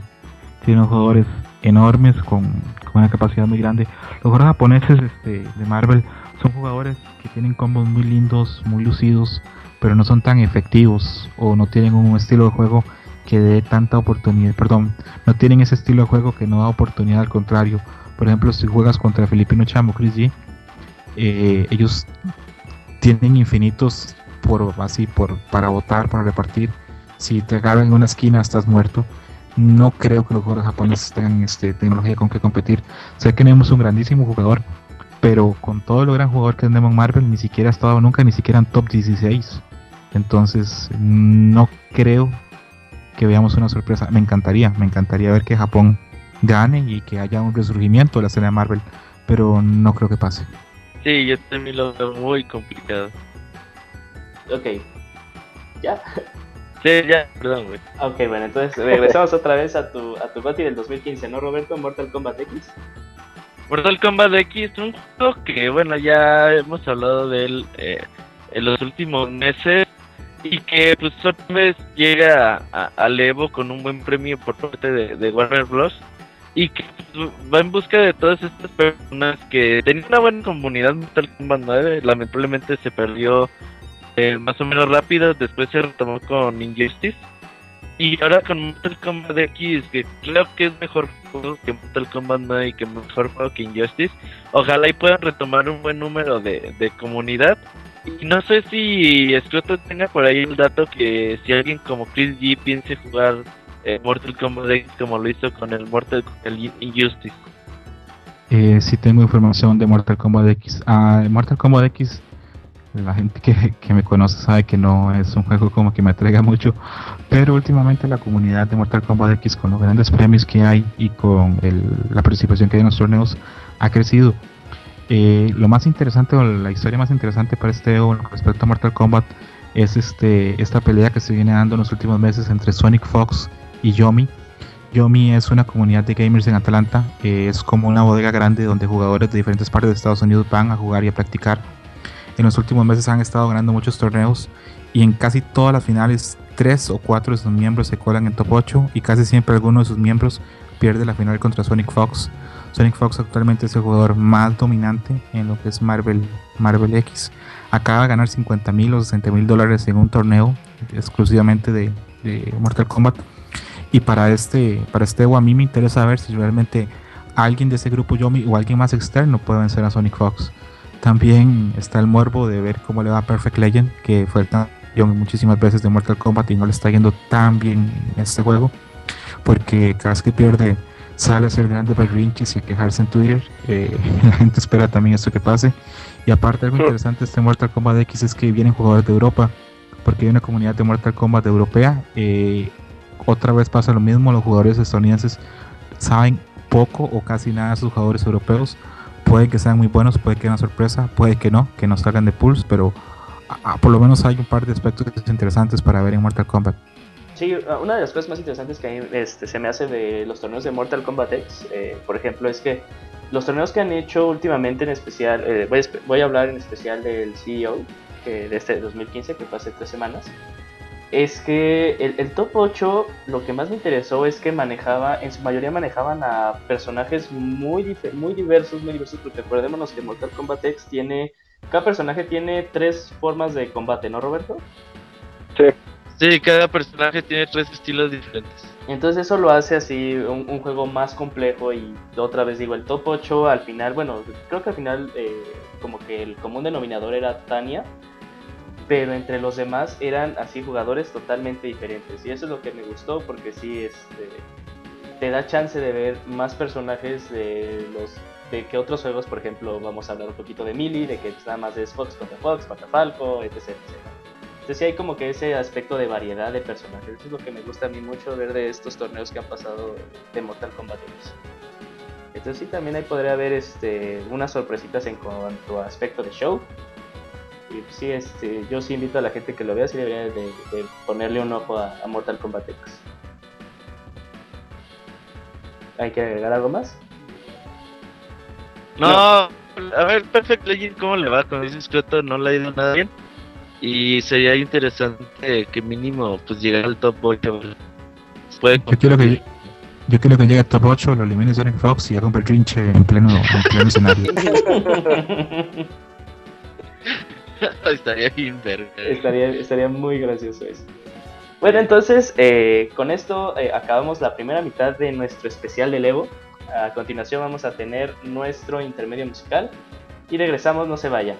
tiene jugadores enormes con, una capacidad muy grande. Los jugadores japoneses este, de Marvel son jugadores que tienen combos muy lindos, muy lucidos, pero no son tan efectivos o no tienen un estilo de juego que dé tanta oportunidad, perdón, no tienen ese estilo de juego que no da oportunidad, al contrario. Por ejemplo, si juegas contra Filipino Chamo, Chris G, eh, ellos tienen infinitos por así por para votar, para repartir. Si te agarran en una esquina estás muerto no creo que los jugadores japoneses tengan este, tecnología con que competir. Sé que tenemos un grandísimo jugador, pero con todo lo gran jugador que tenemos en Marvel, ni siquiera ha estado nunca, ni siquiera en top 16. Entonces, no creo que veamos una sorpresa. Me encantaría, me encantaría ver que Japón gane y que haya un resurgimiento de la escena de Marvel, pero no creo que pase. Sí, yo también lo veo muy complicado. Ok. Ya. Sí, ya, perdón, güey. Ok, bueno, entonces regresamos otra vez a tu, a tu del 2015, ¿no, Roberto? Mortal Kombat X. Mortal Kombat X es un juego que, bueno, ya hemos hablado de él eh, en los últimos meses y que, pues, otra vez llega al Evo con un buen premio por parte de, Warner Bros. Y que pues, va en busca de todas estas personas que tenían una buena comunidad Mortal Kombat 9, lamentablemente se perdió eh, más o menos rápido, después se retomó con Injustice. Y ahora con Mortal Kombat X, que creo que es mejor que Mortal Kombat 9 y que mejor juego que Injustice. Ojalá y puedan retomar un buen número de, de comunidad. No sé si Scroto tenga por ahí el dato que si alguien como Chris G piense jugar eh, Mortal Kombat X como lo hizo con el Mortal el Injustice. Eh, sí tengo información de Mortal Kombat X. Ah, Mortal Kombat X la gente que, me conoce sabe que no es un juego como que me atraiga mucho, pero últimamente la comunidad de Mortal Kombat X con los grandes premios que hay y con la participación que hay en los torneos ha crecido. Eh, lo más interesante o la historia más interesante para este con respecto a Mortal Kombat es este esta pelea que se viene dando en los últimos meses entre Sonic Fox y Yomi. Yomi es una comunidad de gamers en Atlanta, es como una bodega grande donde jugadores de diferentes partes de Estados Unidos van a jugar y a practicar en los últimos meses han estado ganando muchos torneos y en casi todas las finales tres o cuatro de sus miembros se colan en top 8 y casi siempre alguno de sus miembros pierde la final contra Sonic Fox. Sonic Fox actualmente es el jugador más dominante en lo que es Marvel, Marvel X. Acaba de ganar 50 mil o 60 mil dólares en un torneo exclusivamente de, Mortal Kombat. Y para este, para este a mí me interesa ver si realmente alguien de ese grupo Yomi o alguien más externo puede vencer a Sonic Fox. También está el morbo de ver cómo le va a Perfect Legend, que fue el campeón muchísimas veces de Mortal Kombat y no le está yendo tan bien en este juego, porque cada vez que pierde sale a hacer grandes berrinches y a quejarse en Twitter. Eh, la gente espera también esto que pase. Y aparte, algo interesante de este Mortal Kombat X es que vienen jugadores de Europa porque hay una comunidad de Mortal Kombat europea. Eh, otra vez pasa lo mismo, los jugadores estadounidenses saben poco o casi nada de sus jugadores europeos. Puede que sean muy buenos, puede que una sorpresa, puede que no, que no salgan de Pulse, pero por lo menos hay un par de aspectos interesantes para ver en Mortal Kombat. Sí, una de las cosas más interesantes que a mí este, se me hace de los torneos de Mortal Kombat X, eh, por ejemplo, es que los torneos que han hecho últimamente en especial, eh, voy, a, hablar en especial del CEO de este 2015, que fue tres semanas, es que el, top 8 lo que más me interesó es que manejaba, en su mayoría manejaban a personajes muy, muy diversos, muy diversos, porque recordémonos que Mortal Kombat X tiene, cada personaje tiene tres formas de combate, ¿no Roberto? Sí. Sí, cada personaje tiene tres estilos diferentes. Entonces eso lo hace así un, juego más complejo y otra vez digo, el top 8 al final, bueno, creo que al final eh, como que el común denominador era Tania, pero entre los demás eran así jugadores totalmente diferentes. Y eso es lo que me gustó porque sí este, te da chance de ver más personajes de los de que otros juegos por ejemplo vamos a hablar un poquito de Mili de que nada más es Fox contra Fox contra Falco etc, etc. entonces sí hay como que ese aspecto de variedad de personajes. Eso es lo que me gusta a mí mucho ver de estos torneos que han pasado de Mortal Kombat entonces sí también ahí podría haber este unas sorpresitas en cuanto a aspecto de show y sí, este, yo sí invito a la gente que lo vea, sí debería de, ponerle un ojo a, Mortal Kombat X. ¿Hay que agregar algo más? No, a ver, Perfect Legend, ¿cómo le va con ese escrito? No le ha ido nada bien. Y sería interesante que mínimo pues llegara al top 8. yo quiero que yo quiero que llegue al top 8, lo elimine Sonic Fox y haga un pertrinche en pleno, en pleno escenario. estaría bien Estaría, estaría muy gracioso eso. Bueno, entonces, eh, con esto eh, acabamos la primera mitad de nuestro especial de Evo. A continuación vamos a tener nuestro intermedio musical y regresamos, no se vaya.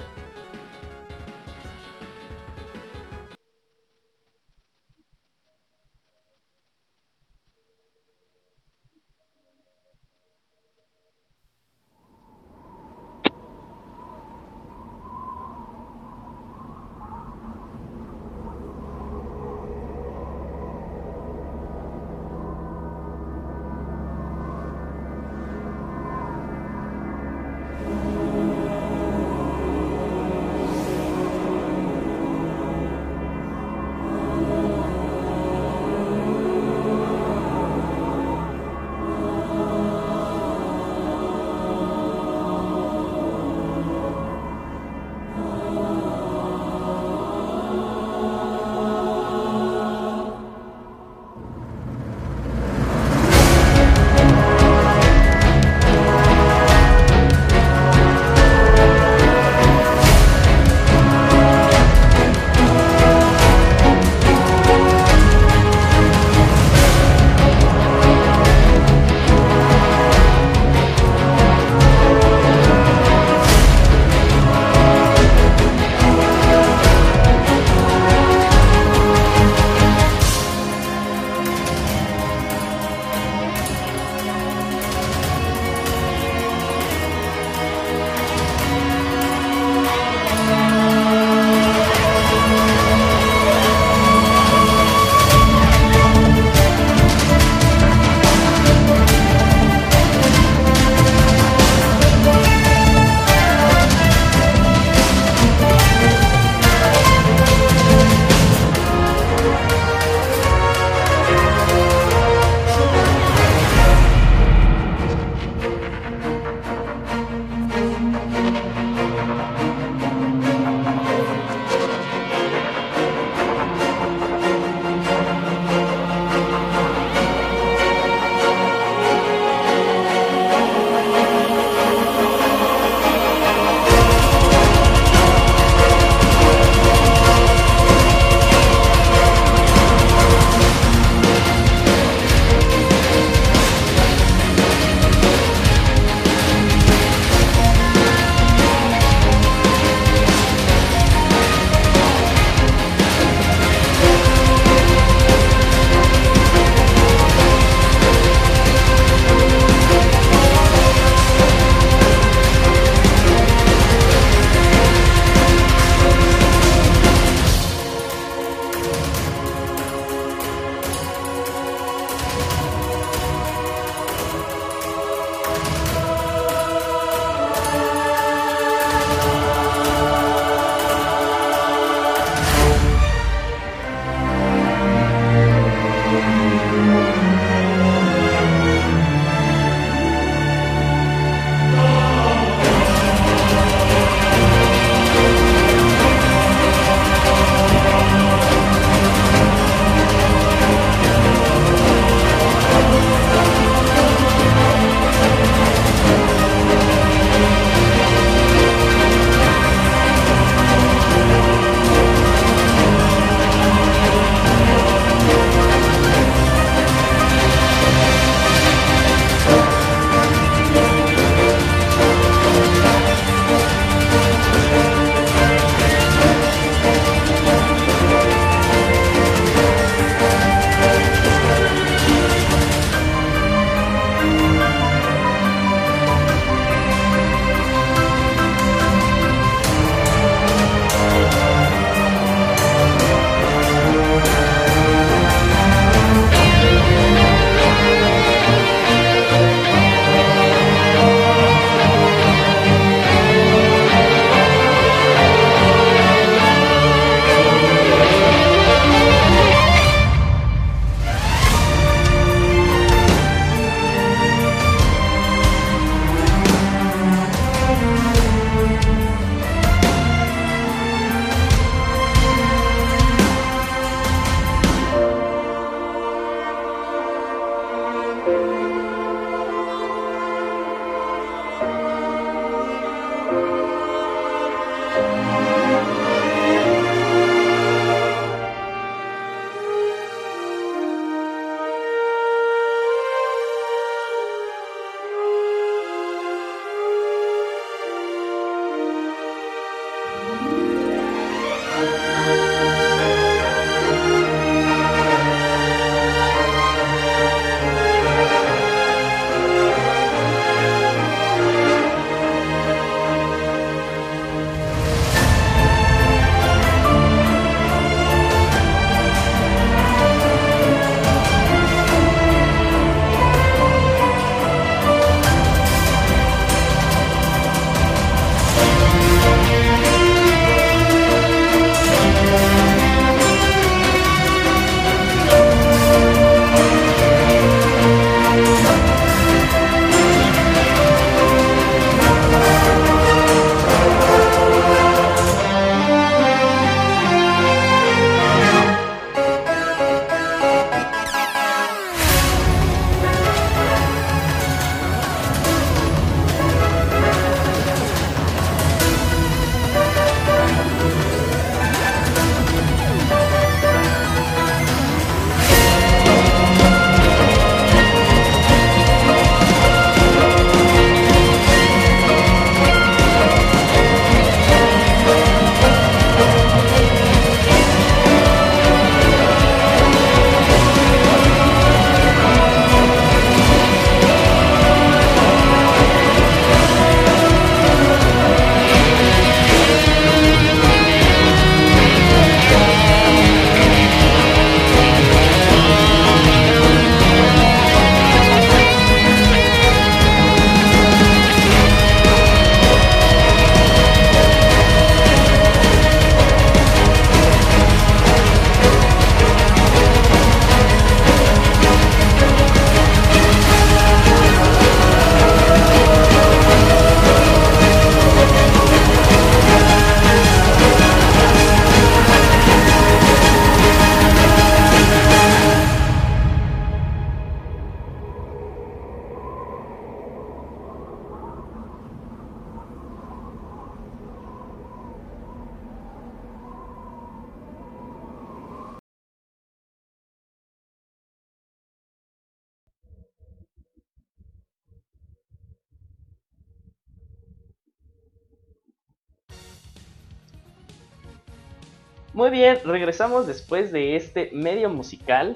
Muy bien, regresamos después de este medio musical,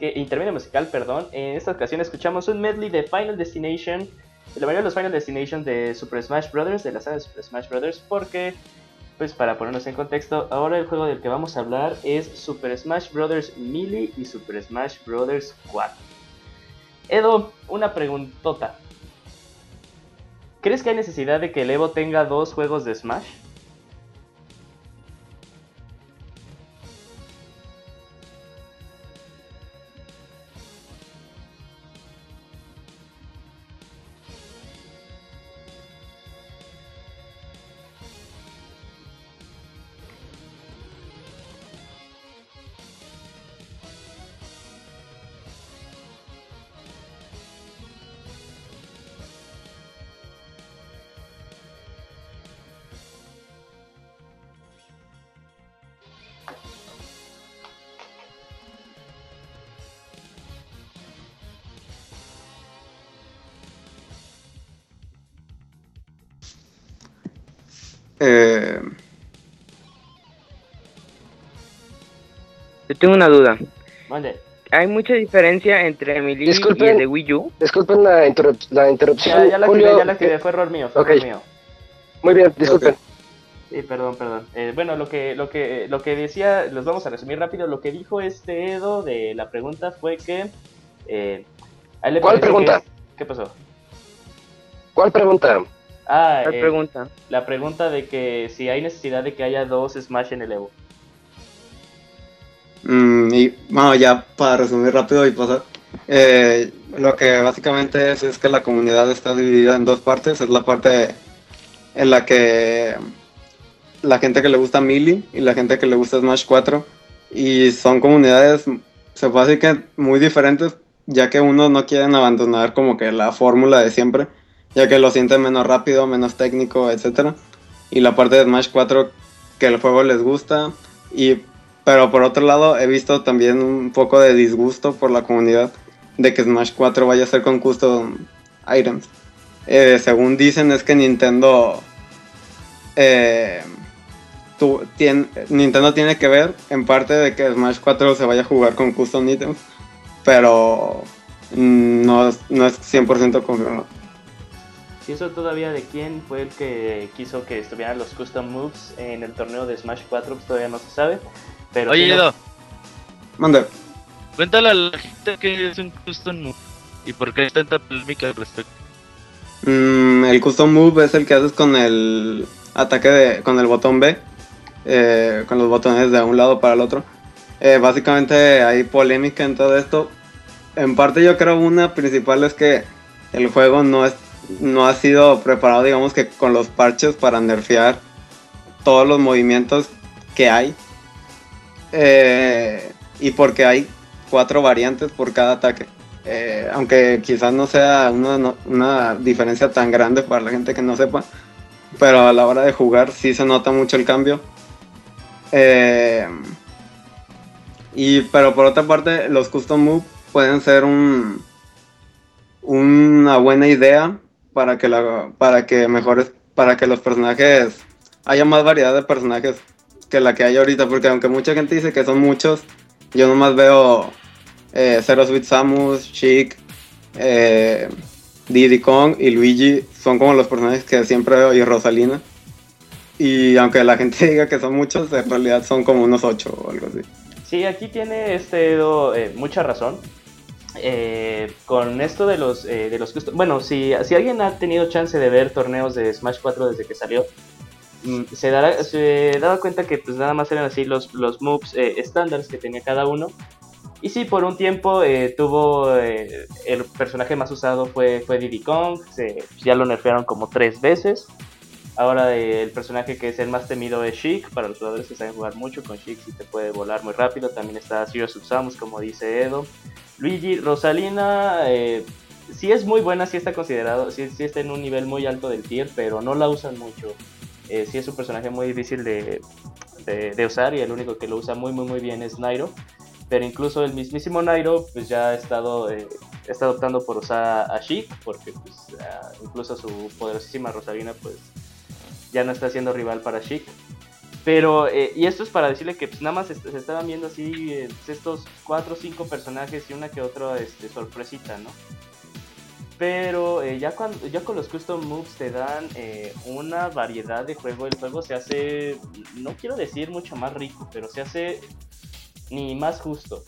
que, intermedio musical, perdón. En esta ocasión escuchamos un medley de Final Destination, de la mayoría de los Final Destination de Super Smash Bros., de la saga de Super Smash Bros., porque, pues para ponernos en contexto, ahora el juego del que vamos a hablar es Super Smash Bros. Melee y Super Smash Bros. 4. Edo, una preguntota. ¿Crees que hay necesidad de que el Evo tenga dos juegos de Smash? Eh, Yo tengo una duda. Mande. Hay mucha diferencia entre mi y Disculpen. el de Wii U. Disculpen la, interrup- la interrupción. Ya, ya la Julio, activé, ya la activé, fue error mío, fue Ok. error mío. Muy bien, disculpen. Sí, perdón, perdón. Eh, bueno, lo que, lo que, lo que decía, los vamos a resumir rápido. Lo que dijo este Edo de la pregunta fue que. eh, a él le ¿Cuál que- pregunta? ¿Qué pasó? ¿Cuál pregunta? Ah, ¿Cuál eh, pregunta? la pregunta de que si hay necesidad de que haya dos Smash en el Evo. mm, y bueno, ya para resumir rápido y pasar. eh, lo que básicamente es es que la comunidad está dividida en dos partes. Es la parte en la que la gente que le gusta Melee y la gente que le gusta Smash 4. Y son comunidades, se puede decir que muy diferentes, ya que unos no quieren abandonar como que la fórmula de siempre, ya que lo sienten menos rápido, menos técnico, etc. Y la parte de Smash 4 que el juego les gusta. Y, pero por otro lado he visto también un poco de disgusto por la comunidad de que Smash 4 vaya a ser con custom items. Eh, según dicen es que Nintendo eh, tu- tien- Nintendo tiene que ver en parte de que Smash 4 se vaya a jugar con custom items, pero mm, no, no es 100% confirmado. Si eso todavía de quién fue el que quiso que estuvieran los custom moves en el torneo de Smash 4, pues todavía no se sabe. Pero Oye, Edo, Mande. cuéntale a la gente que es un custom move y por qué hay tanta polémica al respecto. Mm, el custom move es el que haces con el ataque de, con el botón B, eh, con los botones de un lado para el otro. Eh, básicamente hay polémica en todo esto. En parte yo creo una principal es que el juego no es no ha sido preparado digamos que con los parches para nerfear todos los movimientos que hay. Eh, y porque hay cuatro variantes por cada ataque. Eh, aunque quizás no sea una, una diferencia tan grande para la gente que no sepa, pero a la hora de jugar sí se nota mucho el cambio. Eh, y pero por otra parte, los custom moves pueden ser un una buena idea para que la para que mejores para que los personajes haya más variedad de personajes que la que hay ahorita, porque aunque mucha gente dice que son muchos, yo nomás veo eh, Zero Sweet Samus, Chic, eh, Diddy Kong y Luigi son como los personajes que siempre veo y Rosalina. Y aunque la gente diga que son muchos, en realidad son como unos ocho o algo así. Sí, aquí tiene este Edo eh, mucha razón. Eh, con esto de los eh, de los bueno si, si alguien ha tenido chance de ver torneos de Smash 4 desde que salió mm, se dará daba cuenta que pues nada más eran así los los moves eh, estándares que tenía cada uno. Y sí por un tiempo eh, tuvo eh, el personaje más usado fue fue Diddy Kong se- ya lo nerfearon como tres veces Ahora eh, el personaje que es el más temido es Sheik, para los jugadores que saben jugar mucho, con Sheik sí te puede volar muy rápido, también está Sirius Samus como dice Edo. Luigi, Rosalina, eh, sí es muy buena, sí está considerado, sí, sí está en un nivel muy alto del tier, pero no la usan mucho. Eh, sí es un personaje muy difícil de, de, de usar y el único que lo usa muy muy muy bien es Nairo. Pero incluso el mismísimo Nairo pues ya ha estado, eh, está optando por usar a Sheik, porque pues, ah, incluso su poderosísima Rosalina pues ya no está siendo rival para Sheik. Pero, eh, y esto es para decirle que pues, nada más se, estaban viendo así eh, estos cuatro o cinco personajes y una que otra este, sorpresita, ¿no? Pero eh, ya, cuando, ya con los custom moves te dan una variedad de juego. El juego se hace, no quiero decir mucho más rico, pero se hace ni más justo.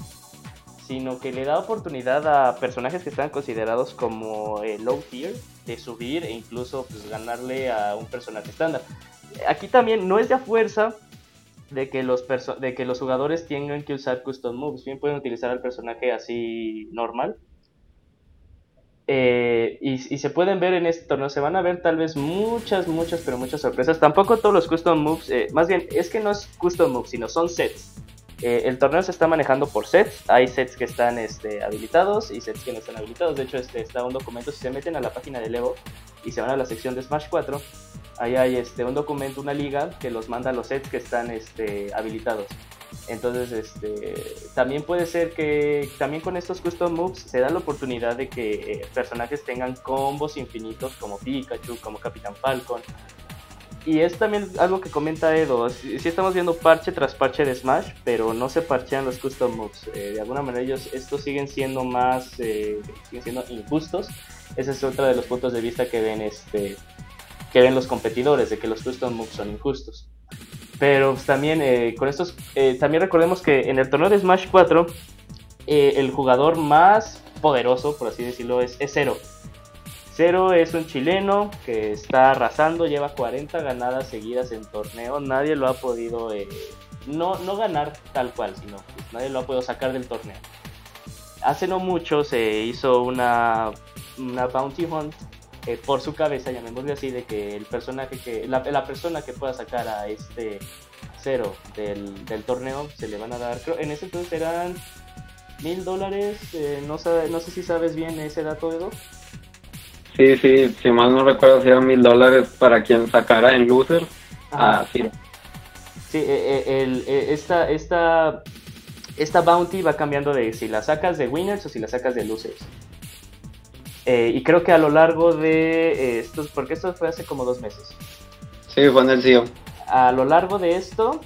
Sino que le da oportunidad a personajes que están considerados como low tier de subir e incluso pues, ganarle a un personaje estándar aquí también no es de fuerza de que los de que los jugadores tengan que usar custom moves, bien pueden utilizar al personaje así normal. Eh, y, se pueden ver en este torneo, se van a ver tal vez muchas, muchas, pero muchas sorpresas. Tampoco todos los custom moves, eh, más bien es que no es custom moves, sino son sets. Eh, el torneo se está manejando por sets. Hay sets que están este, habilitados y sets que no están habilitados. De hecho, este está un documento. Si se meten a la página de Evo y se van a la sección de Smash 4, ahí hay este, un documento, una liga que los manda los sets que están este, habilitados. Entonces, este, también puede ser que también con estos custom moves se da la oportunidad de que eh, personajes tengan combos infinitos como Pikachu, como Capitán Falcon, y es también algo que comenta Edo. Si, estamos viendo parche tras parche de Smash, pero no se parchean los custom moves. Eh, de alguna manera ellos estos siguen siendo más, eh, siguen siendo injustos. Ese es otro de los puntos de vista que ven este, que ven los competidores, de que los custom moves son injustos. Pero pues, también eh, con estos, también recordemos que en el torneo de Smash 4 el jugador más poderoso, por así decirlo, es, es Zero Cero es un chileno que está arrasando, lleva 40 ganadas seguidas en torneo. Nadie lo ha podido, eh, no, no ganar tal cual, sino nadie lo ha podido sacar del torneo. Hace no mucho se hizo una, una bounty hunt eh, por su cabeza, llamémosle así, de que el personaje que la, la persona que pueda sacar a este cero del, del, torneo se le van a dar, creo, en ese entonces eran mil dólares, eh, no, no sé si sabes bien ese dato, Edo. Sí, sí, si mal no recuerdo, si eran mil dólares para quien sacara en loser a Ciro. Sí, eh, eh, el, eh, esta, esta, esta bounty va cambiando de si la sacas de winners o si la sacas de losers. y creo que a lo largo de estos, porque esto fue hace como dos meses. Sí, fue en el CEO. A lo largo de esto,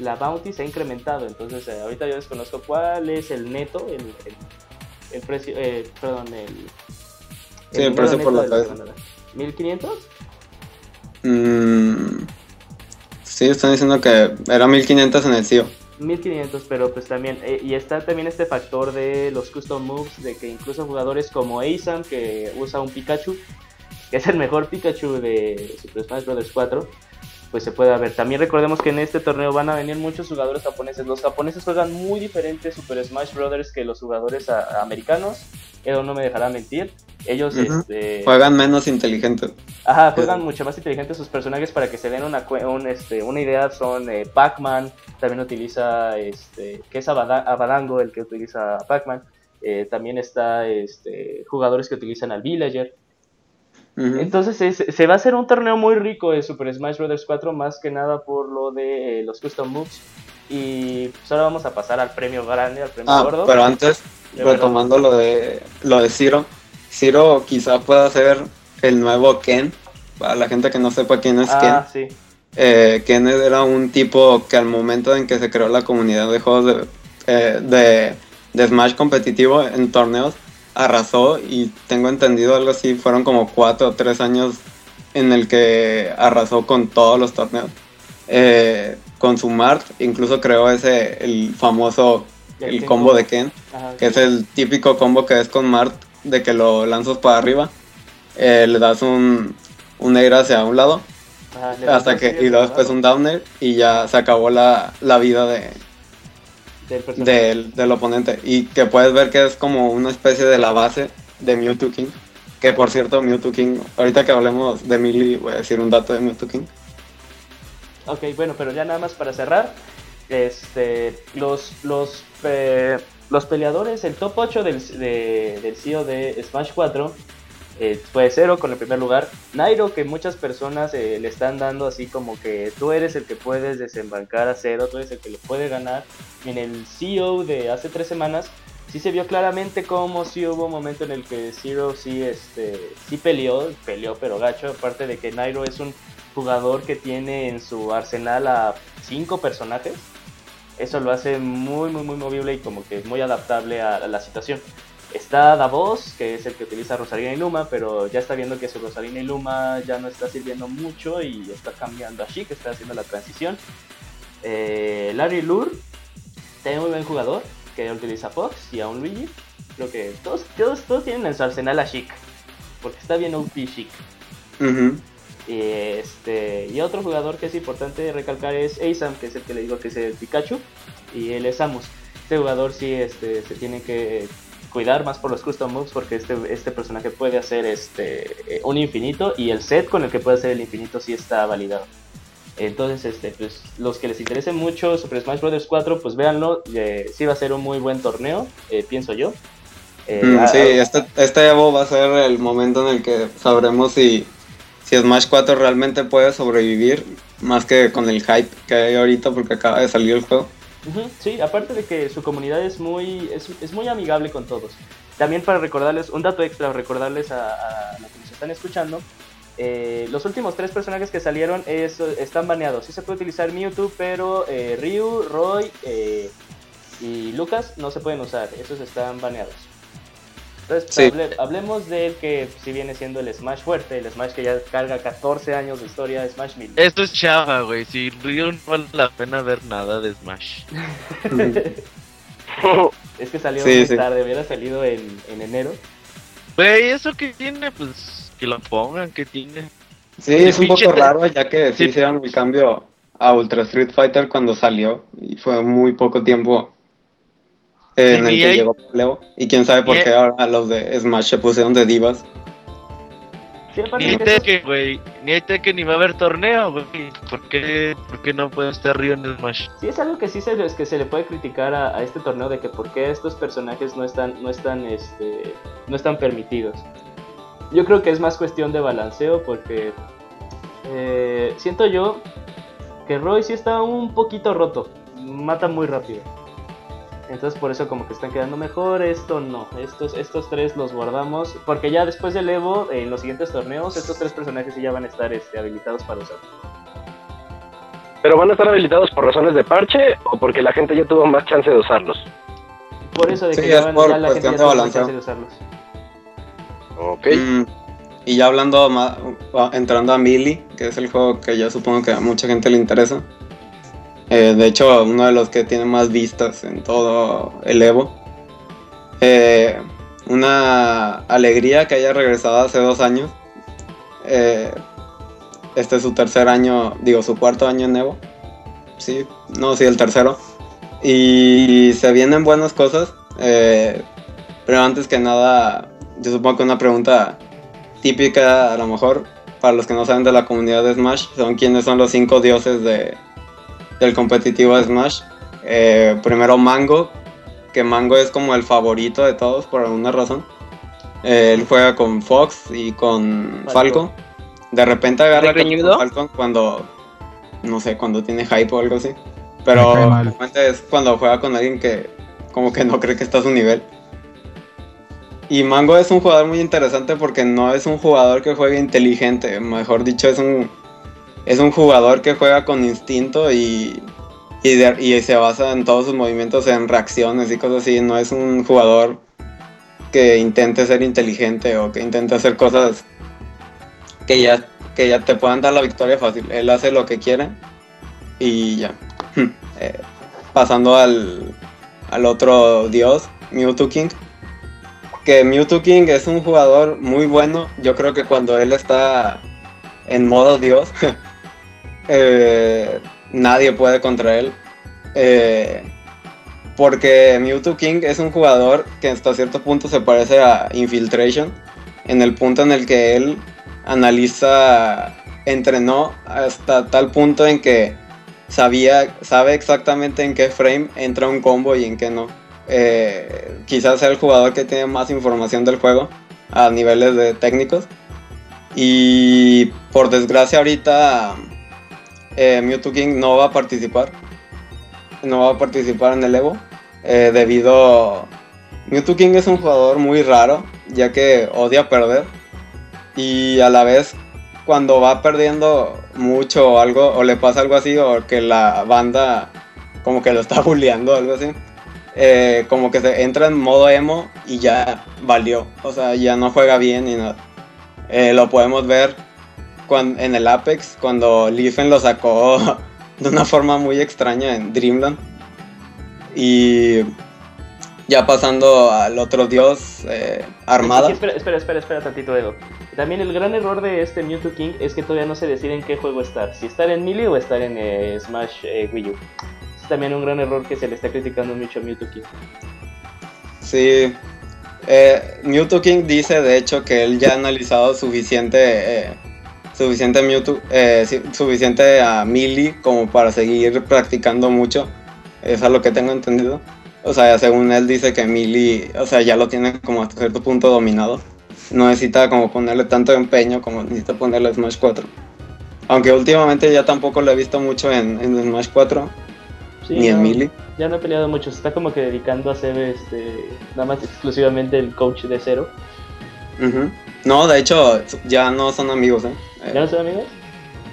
la bounty se ha incrementado. Entonces, ahorita yo desconozco cuál es el neto, el, el precio, perdón, el, Sí, el precio por la cabeza. ¿1500? Mm, sí, están diciendo que era 1500 en el CIO. 1500, pero pues también, eh, y está también este factor de los custom moves, de que incluso jugadores como Asam, que usa un Pikachu, que es el mejor Pikachu de Super Smash Bros. 4, pues se puede ver. También recordemos que en este torneo van a venir muchos jugadores japoneses. Los japoneses juegan muy diferente Super Smash Bros. que los jugadores americanos. Edo no me dejará mentir. Ellos este, juegan menos inteligentes. Ajá, juegan mucho más inteligentes sus personajes para que se den una, este, una idea. Son eh, Pac-Man, también utiliza, este, que es Abadango el que utiliza Pac-Man. Eh, también está este, jugadores que utilizan al Villager. Entonces se va a hacer un torneo muy rico de Super Smash Bros. 4, más que nada por lo de eh, los custom moves. Y pues ahora vamos a pasar al premio grande, al premio ah, gordo. Pero antes, retomando lo de lo de Zero, Zero quizá pueda ser el nuevo Ken. Para la gente que no sepa quién es ah, Ken. Eh, Ken era un tipo que al momento en que se creó la comunidad de juegos de, eh, de, de Smash competitivo en torneos, arrasó y tengo entendido algo así, fueron como cuatro o tres años en el que arrasó con todos los torneos. Eh, con su Mart, incluso creó ese, el famoso, el combo de Ken, que es el típico combo que es con Mart, de que lo lanzas para arriba, eh, le das un, un air hacia un lado, hasta que, y luego después un downer, y ya se acabó la, la vida de, del, del, oponente. Y que puedes ver que es como una especie de la base de Mewtwo King. Que por cierto, Mewtwo King, ahorita que hablemos de Millie, voy a decir un dato de Mewtwo King. Ok, bueno, pero ya nada más para cerrar. Este, los, los, eh, los peleadores, el top 8 del, del CEO de Smash 4 eh, fue Zero con el primer lugar. Nairo, que muchas personas eh, le están dando así como que tú eres el que puedes desembarcar a Zero, tú eres el que le puede ganar. En el CEO de hace tres semanas, sí se vio claramente como sí hubo un momento en el que Zero sí, este, sí peleó, peleó pero gacho, aparte de que Nairo es un jugador que tiene en su arsenal a cinco personajes. Eso lo hace muy, muy, muy movible y como que muy adaptable a, la situación. Está Davos, que es el que utiliza Rosarina y Luma, pero ya está viendo que su Rosarina y Luma ya no está sirviendo mucho y está cambiando a que está haciendo la transición. Eh, Larry Lure, tiene muy buen jugador, que utiliza Fox y a un Luigi. Creo que todos, todos, todos tienen en su arsenal a Chic, porque está bien OP Chic. y, este, y otro jugador que es importante recalcar es Asam, que es el que le digo que es el Pikachu, y él es Samus. Este jugador sí este, se tiene que cuidar más por los custom moves porque este, este personaje puede hacer este, un infinito y el set con el que puede hacer el infinito sí está validado. Entonces, este, pues, los que les interese mucho Super Smash Bros. 4, pues véanlo. Eh, sí va a ser un muy buen torneo, eh, pienso yo. Eh, mm, sí, este, este Evo va a ser el momento en el que sabremos si, si Smash 4 realmente puede sobrevivir, más que con el hype que hay ahorita porque acaba de salir el juego. Sí, aparte de que su comunidad es muy, es, es, muy amigable con todos. También para recordarles, un dato extra, recordarles a, los que nos están escuchando, eh, los últimos tres personajes que salieron están baneados. Sí se puede utilizar Mewtwo, pero eh, Ryu, Roy eh, y Lucas no se pueden usar. Esos están baneados. Entonces, hablemos de que si viene siendo el Smash fuerte, el Smash que ya carga 14 años de historia, Smash 1000. Esto es chava, güey. Si Ryu no vale la pena ver nada de Smash. es que salió muy tarde, hubiera salido en, en enero. Güey, eso que tiene, pues que lo pongan, que tiene. Sí, es un poco raro, ya que sí, hicieron el cambio a Ultra Street Fighter cuando salió y fue muy poco tiempo en el que llegó Leo. Y quién sabe por qué ahora los de Smash se pusieron de divas. ni hay Tekken, güey. Ni hay Tekken ni va a haber torneo, güey. ¿Por qué, no puede estar Río en Smash? Sí, es algo que sí se, es que se le puede criticar a, a, este torneo de que por qué estos personajes no están, no están, este, no están permitidos. Yo creo que es más cuestión de balanceo porque eh, siento yo que Roy sí está un poquito roto, mata muy rápido. Entonces por eso como que están quedando mejor, esto no, estos, estos tres los guardamos, porque ya después del Evo, en los siguientes torneos, estos tres personajes ya van a estar este, habilitados para usar. ¿Pero van a estar habilitados por razones de parche o porque la gente ya tuvo más chance de usarlos? Por eso de que ya, ya la gente ya tuvo más chance de usarlos. Ok. Mm, y ya hablando, más, entrando a Mili, que es el juego que ya supongo que a mucha gente le interesa. Eh, de hecho, uno de los que tiene más vistas en todo el Evo. Eh, una alegría que haya regresado hace dos años. Eh, este es su tercer año, digo, su cuarto año en Evo. Sí, no, sí, el tercero. Y se vienen buenas cosas. pero antes que nada, yo supongo que una pregunta típica, a lo mejor, para los que no saben de la comunidad de Smash, son quiénes son los cinco dioses de, del competitivo de Smash. Eh, primero Mango, que Mango es como el favorito de todos por alguna razón. Eh, él juega con Fox y con Falco. De repente agarra con Falcon cuando, no sé, cuando tiene hype o algo así. Pero es cuando juega con alguien que como que no cree que está a su nivel. Y Mango es un jugador muy interesante porque no es un jugador que juegue inteligente, mejor dicho, es un, es un jugador que juega con instinto y, y, se basa en todos sus movimientos en reacciones y cosas así. No es un jugador que intente ser inteligente o que intente hacer cosas que ya, que ya te puedan dar la victoria fácil. Él hace lo que quiere y ya. Eh, pasando al, al otro dios, Mewtwo King que Mewtwo King es un jugador muy bueno. Yo creo que cuando él está en modo Dios, eh, nadie puede contra él. Eh, porque Mewtwo King es un jugador que hasta cierto punto se parece a Infiltration. En el punto en el que él analiza, entrenó hasta tal punto en que sabía, sabe exactamente en qué frame entra un combo y en qué no eh, quizás sea el jugador que tiene más información del juego a niveles de técnicos. Y por desgracia ahorita eh, Mewtwo King no va a participar. No va a participar en el Evo. Eh, debido... Mewtwo King es un jugador muy raro, ya que odia perder. Y a la vez, cuando va perdiendo, mucho o algo, o le pasa algo así, o que la banda como que lo está bulleando algo así, eh, como que se entra en modo emo y ya valió, o sea, ya no juega bien ni nada. Eh, lo podemos ver cuando, en el Apex, cuando Liefen lo sacó de una forma muy extraña en Dreamland. Y ya pasando al otro dios, eh, Armada. espera, espera, espera, espera tantito, Edo. También el gran error de este Mewtwo King es que todavía no se decide en qué juego estar. Si estar en Melee o estar en eh, Smash eh, Wii U. Es también un gran error que se le está criticando mucho a Mewtwo King. Sí. Eh, Mewtwo King dice, de hecho, que él ya ha analizado suficiente... Suficiente Mewtwo, eh, suficiente a como para seguir practicando mucho. Es a lo que tengo entendido. O sea, según él dice que Melee, o sea, ya lo tiene como hasta cierto punto dominado. No necesita como ponerle tanto empeño como necesita ponerle Smash 4. Aunque últimamente ya tampoco lo he visto mucho en, en Smash 4. Sí, ni en Melee. Ya no he peleado mucho, se está como que dedicando a ser este, nada más exclusivamente el coach de cero. No, de hecho, ya no son amigos, ¿eh? ¿Ya no son amigos?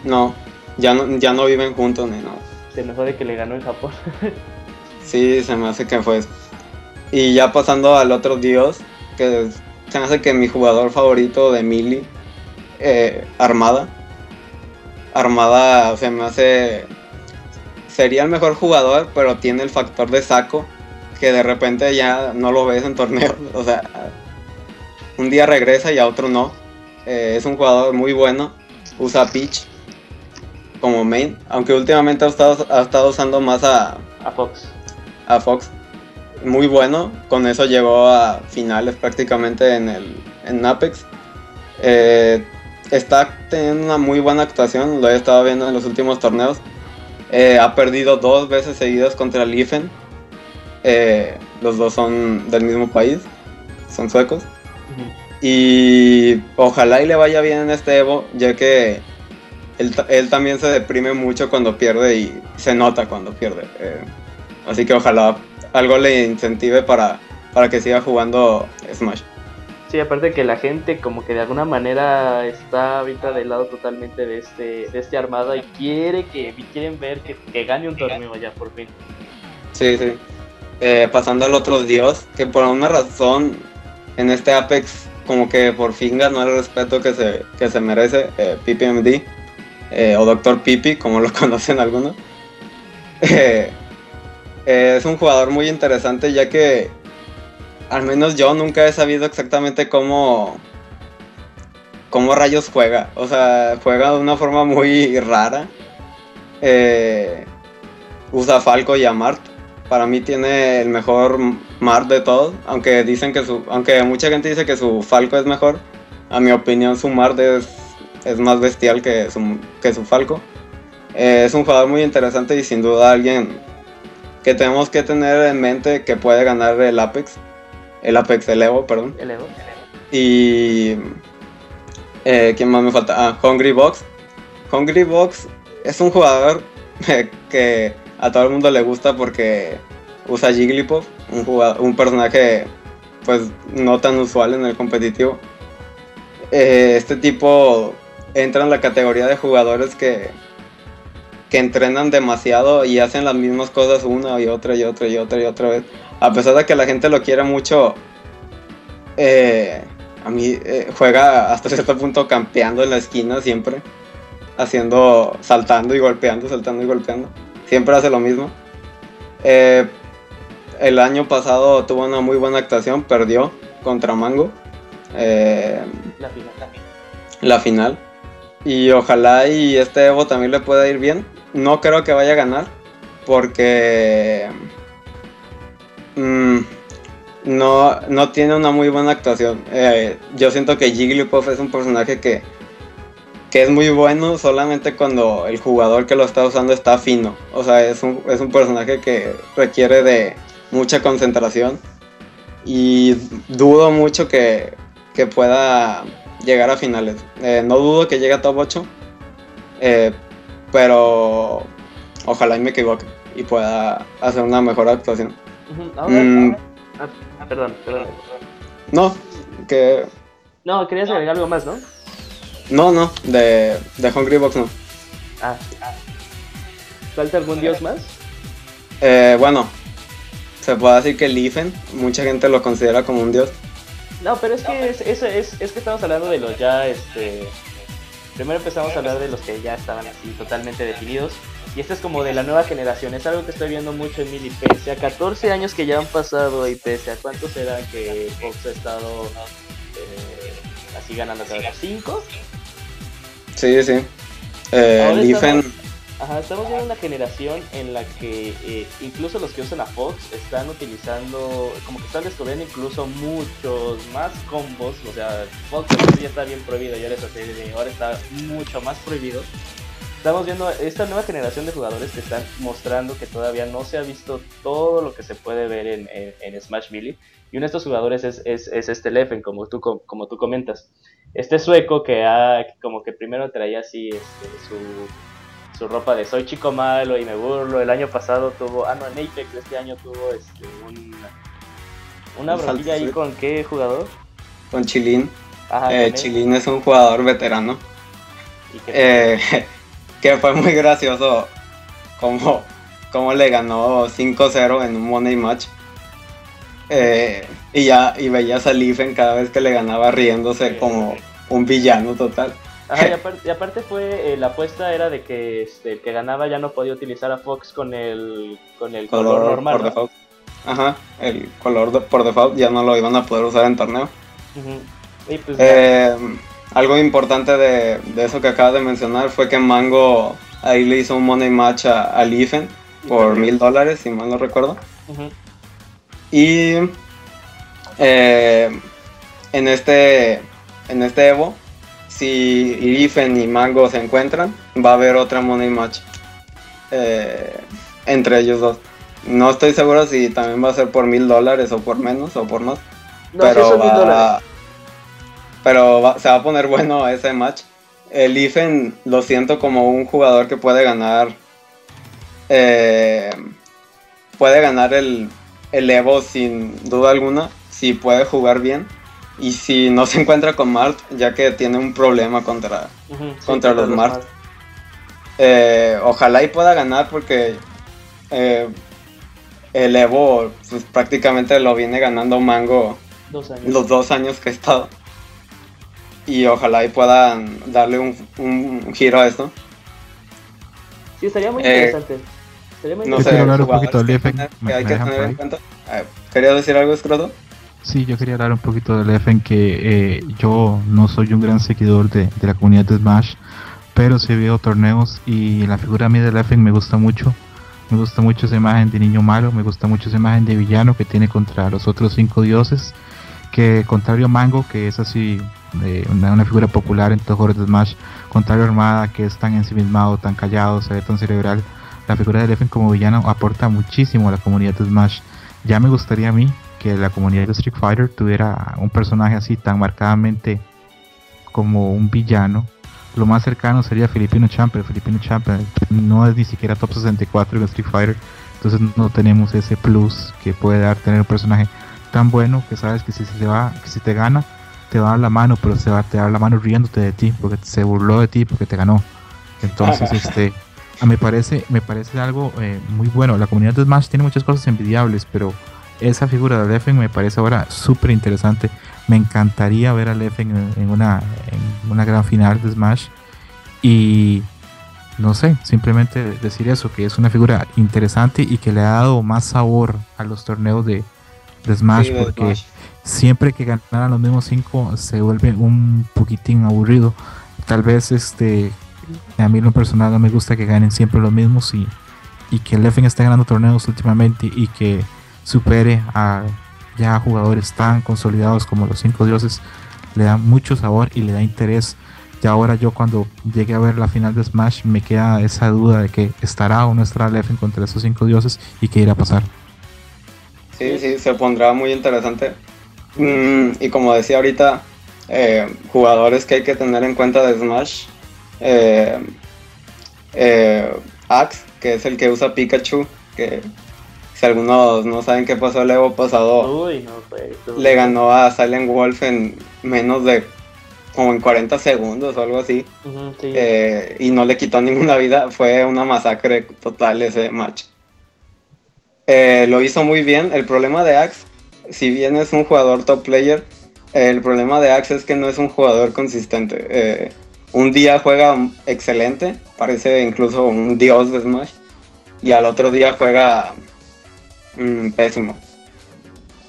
no, ya no, ya no viven juntos ni nada. Se enojó de que le ganó en Japón. Sí, se me hace que fue eso. Y ya pasando al otro dios, que se me hace que mi jugador favorito de Melee, eh, Armada. Armada se me hace... Sería el mejor jugador, pero tiene el factor de saco, que de repente ya no lo ves en torneos. O sea, un día regresa y a otro no. Eh, es un jugador muy bueno, usa pitch como main, aunque últimamente ha estado, ha estado usando más a, a Fox. a Fox. Muy bueno, con eso llegó a finales prácticamente en el en Apex. Eh, está teniendo una muy buena actuación, lo he estado viendo en los últimos torneos. Eh, ha perdido dos veces seguidas contra Liefen. Eh, los dos son del mismo país, son suecos. Y ojalá y le vaya bien en este Evo, ya que él, él también se deprime mucho cuando pierde y se nota cuando pierde. Eh, así que ojalá algo le incentive para, para que siga jugando Smash. Sí, aparte que la gente como que de alguna manera está ahorita del lado totalmente de este, de este armada y quiere que quieren ver que, que gane un torneo ya por fin. Sí, sí. Eh, pasando al otro dios, que por una razón en este Apex como que por fin ganó el respeto que se, que se merece, eh, PPMD, eh, o Doctor Pipi, como lo conocen algunos. Eh, es un jugador muy interesante ya que al menos yo nunca he sabido exactamente cómo, cómo rayos juega. O sea, juega de una forma muy rara. Eh, usa Falco y a Mart. Para mí tiene el mejor Mart de todos. Aunque dicen que su. Aunque mucha gente dice que su Falco es mejor. A mi opinión su Mart es, es más bestial que su, que su Falco. Eh, es un jugador muy interesante y sin duda alguien que tenemos que tener en mente que puede ganar el Apex. El Apex, el Evo, perdón. El Evo. Y. Eh, ¿Quién más me falta? Ah, Hungry Box. Hungry Box es un jugador que a todo el mundo le gusta porque usa Jigglypuff, un, jugador, un personaje pues no tan usual en el competitivo. Eh, este tipo entra en la categoría de jugadores que, que entrenan demasiado y hacen las mismas cosas una y otra y otra y otra y otra vez. A pesar de que la gente lo quiere mucho, eh, a mí eh, juega hasta cierto punto campeando en la esquina siempre, haciendo, saltando y golpeando, saltando y golpeando. Siempre hace lo mismo. Eh, el año pasado tuvo una muy buena actuación, perdió contra Mango. eh, La final, final. la final. Y ojalá y este Evo también le pueda ir bien. No creo que vaya a ganar. Porque mm, no, no tiene una muy buena actuación. Eh, yo siento que Jigglypuff es un personaje que, que es muy bueno solamente cuando el jugador que lo está usando está fino. O sea, es un, es un personaje que requiere de mucha concentración. Y dudo mucho que, que pueda llegar a finales. Eh, no dudo que llegue a top 8, eh, pero ojalá y me equivoque y pueda hacer una mejor actuación. Mm, ah, perdón, perdón. no, que No, querías agregar algo más, ¿no? no, no, de, de Hungry Box no. Ah, ¿Falta algún dios más? Eh, bueno, se puede decir que Lifen, mucha gente lo considera como un dios. No, pero es que es, es, es, es que estamos hablando de los ya, este... Primero empezamos a hablar de los que ya estaban así totalmente definidos. Y este es como de la nueva generación, es algo que estoy viendo mucho en Mili. Pese a 14 años que ya han pasado y pese a cuántos será que Fox ha estado eh, así ganando cada vez, ¿cinco? Sí, sí. Eh, Ajá, estamos viendo una generación en la que eh, incluso los que usan a Fox están utilizando, como que están descubriendo incluso muchos más combos. O sea, Fox ya está bien prohibido y ahora, está mucho más prohibido. Estamos viendo esta nueva generación de jugadores que están mostrando que todavía no se ha visto todo lo que se puede ver en, Smash Melee. Y uno de estos jugadores es, es, es este Leffen, como tú, com- como tú comentas. Este sueco que ha, como que primero traía así este, su, su ropa de soy chico malo y me burlo. El año pasado tuvo, ah no, en Apex este año tuvo este, un, una Un bronquilla ahí con qué jugador. con Chilín. Ajá, Eh. Chilín es un jugador veterano. Y Eh, que fue muy gracioso como, como le ganó 5-0 en un Money Match. Eh, y ya y veías a Lifen cada vez que le ganaba riéndose como un villano total. Ajá, y, aparte, y aparte fue, eh, la apuesta era de que este, el que ganaba ya no podía utilizar a Fox con el, con el color, Color normal. por ¿no? default. Ajá, el color de- por default ya no lo iban a poder usar en torneo. Y pues Eh, algo importante de, de eso que acabas de mencionar fue que Mango ahí le hizo un money match a, a por mil dólares, si mal no recuerdo. Y eh, en este en este Evo, si Lifen y Mango se encuentran, va a haber otra money match eh, entre ellos dos. No estoy seguro si también va a ser por mil dólares o por menos o por más. No, pero mil va- pero va- se va a poner bueno ese match. El Ifen lo siento como un jugador que puede ganar. eh, puede ganar el, el Evo sin duda alguna. Si puede jugar bien. Y si no se encuentra con Mart, ya que tiene un problema contra. Sí, contra los Mart. eh, ojalá y pueda ganar porque. eh, el Evo pues, prácticamente lo viene ganando Mango Dos años. los dos años que he estado. Y ojalá y puedan darle un, un giro a esto. Sí, estaría muy Eh, interesante. Estaría muy No Yo sé, quiero hablar un jugadores poquito del que, Leffen, tener- ¿me- que hay que tener en cuenta. Eh, ¿Querías decir algo, Escroto? Sí, yo quería hablar un poquito del Leffen, que eh, yo no soy un gran seguidor de, de la comunidad de Smash, pero sí veo torneos y la figura mía de Leffen me gusta mucho. Me gusta mucho esa imagen de niño malo, me gusta mucho esa imagen de villano que tiene contra los otros cinco dioses, que contrario a Mango, que es así eh, una, una figura popular en todos los de Smash, contrario a Armada, que es tan ensimismado, tan callado, se ve tan cerebral, la figura de Leffen como villano aporta muchísimo a la comunidad de Smash. Ya me gustaría a mí que la comunidad de Street Fighter tuviera un personaje así tan marcadamente como un villano. Lo más cercano sería Filipino Champ, pero Filipino Champ eh, no es ni siquiera top 64 en Street Fighter. Entonces no tenemos ese plus que puede dar tener un personaje tan bueno que sabes que si se va, que si te gana, te va a dar la mano, pero se va a te dar la mano riéndote de ti, porque se burló de ti, porque te ganó. Entonces, este, a me parece, me parece algo eh, muy bueno. La comunidad de Smash tiene muchas cosas envidiables, pero esa figura de Leffen me parece ahora súper interesante. Me encantaría ver a Leffen en, en una, en una gran final de Smash. Y no sé, simplemente decir eso, que es una figura interesante y que le ha dado más sabor a los torneos de, de Smash, Sí, de porque Smash. siempre que ganaran los mismos cinco se vuelve un poquitín aburrido. Tal vez este a mí en lo personal no me gusta que ganen siempre los mismos y, y que Leffen esté ganando torneos últimamente y que supere a ya jugadores tan consolidados como los cinco dioses le da mucho sabor y le da interés. Y ahora yo cuando llegue a ver la final de Smash me queda esa duda de que estará o no estará Leffen contra esos cinco dioses y qué irá a pasar. Sí, sí, se pondrá muy interesante. Mm, y como decía ahorita, eh, jugadores que hay que tener en cuenta de Smash. Eh, eh, Axe, que es el que usa Pikachu, que si algunos no saben qué pasó el Evo pasado, Uy, no, fue. estuvo- le ganó a Silent Wolf en menos de como en 40 segundos o algo así. Sí. eh, y no le quitó ninguna vida. Fue una masacre total ese match. Eh, lo hizo muy bien. El problema de Axe, si bien es un jugador top player, el problema de Axe es que no es un jugador consistente. Eh, un día juega excelente, parece incluso un dios de Smash, y al otro día juega mm, pésimo.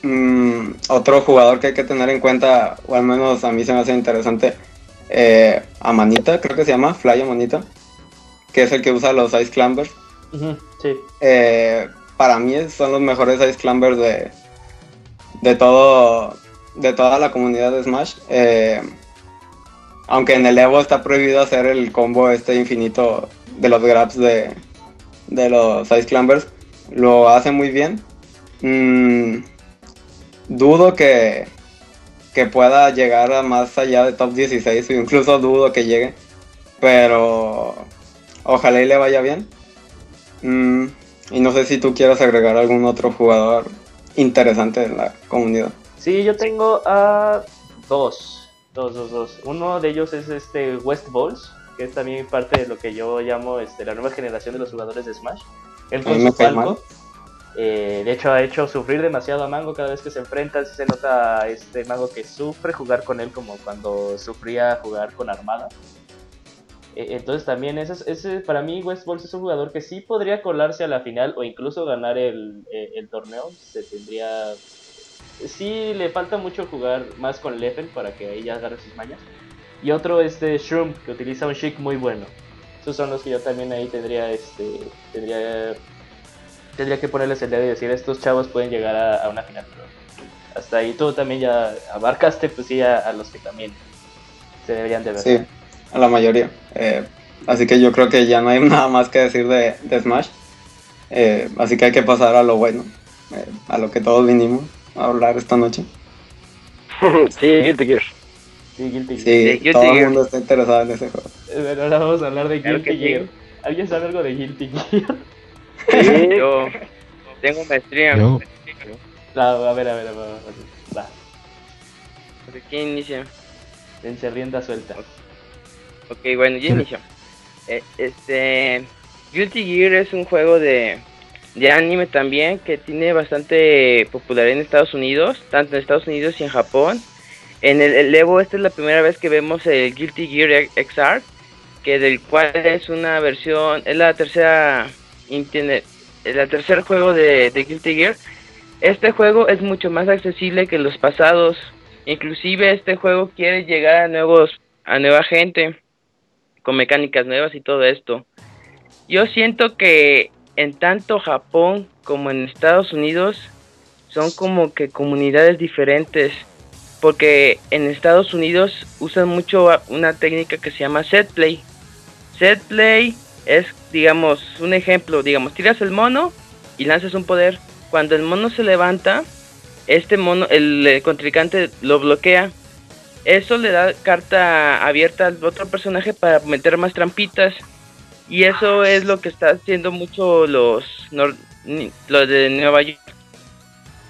Mm, otro jugador que hay que tener en cuenta, o al menos a mí se me hace interesante, eh, Amanita, creo que se llama, Fly Amanita, que es el que usa los Ice sí. Eh, para mí son los mejores Ice Climbers de, de todo de toda la comunidad de Smash. Eh, aunque en el Evo está prohibido hacer el combo este infinito de los grabs de, de los Ice Climbers, lo hace muy bien. Mm, dudo que, que pueda llegar a más allá de top 16, o incluso dudo que llegue, pero ojalá y le vaya bien. Mm, y no sé si tú quieras agregar algún otro jugador interesante en la comunidad. Sí, yo tengo a dos, dos, dos, dos. Uno de ellos es este West Balls, que es también parte de lo que yo llamo este, la nueva generación de los jugadores de Smash. Él con su palco, eh, de hecho ha hecho sufrir demasiado a Mango cada vez que se enfrenta. Sí se nota este Mango que sufre jugar con él como cuando sufría jugar con Armada. Eh, Entonces también ese, es- ese para mí West Balls es un jugador que sí podría colarse a la final o incluso ganar el, eh, el torneo. Se tendría sí le falta mucho jugar más con Leffen para que ahí ya agarre sus mañas. Y otro este Shroom, que utiliza un chic muy bueno. Esos son los que yo también ahí tendría este tendría tendría que ponerles el dedo y decir estos chavos pueden llegar a, a una final. Pero hasta ahí tú también ya abarcaste pues sí a, a los que también se deberían de ver. Sí, a la mayoría. Eh, así que yo creo que ya no hay nada más que decir de, de Smash. Eh, así que hay que pasar a lo bueno, eh, a lo que todos vinimos a hablar esta noche. sí, Guilty Gear. Sí, Guilty Sí, Gear. Guilty todo el mundo está interesado en ese juego. Eh, Bueno, ahora vamos a hablar de Claro Guilty sí. Gear. ¿Alguien sabe algo de Guilty Gear? Sí, Yo tengo maestría. Yo, Ah, a ver, a ver, a ver. Va, ¿De ¿Quién inicia? dense rienda suelta. Ok, bueno, yo inicio. Eh, este. Guilty Gear es un juego de, de anime también que tiene bastante popularidad en Estados Unidos, tanto en Estados Unidos y en Japón. En el, el Evo, esta es la primera vez que vemos el Guilty Gear XR, que del cual es una versión, es la tercera la tercer juego de, de Guilty Gear. Este juego es mucho más accesible que los pasados. Inclusive este juego quiere llegar a nuevos, a nueva gente con mecánicas nuevas y todo esto. Yo siento que en tanto Japón como en Estados Unidos son como que comunidades diferentes. Porque en Estados Unidos usan mucho una técnica que se llama set play. Set play es, digamos, un ejemplo, digamos, tiras el mono y lanzas un poder. Cuando el mono se levanta, este mono, el, eh, contrincante lo bloquea. Eso le da carta abierta al otro personaje para meter más trampitas. Y eso es lo que está haciendo mucho los, los de Nueva York.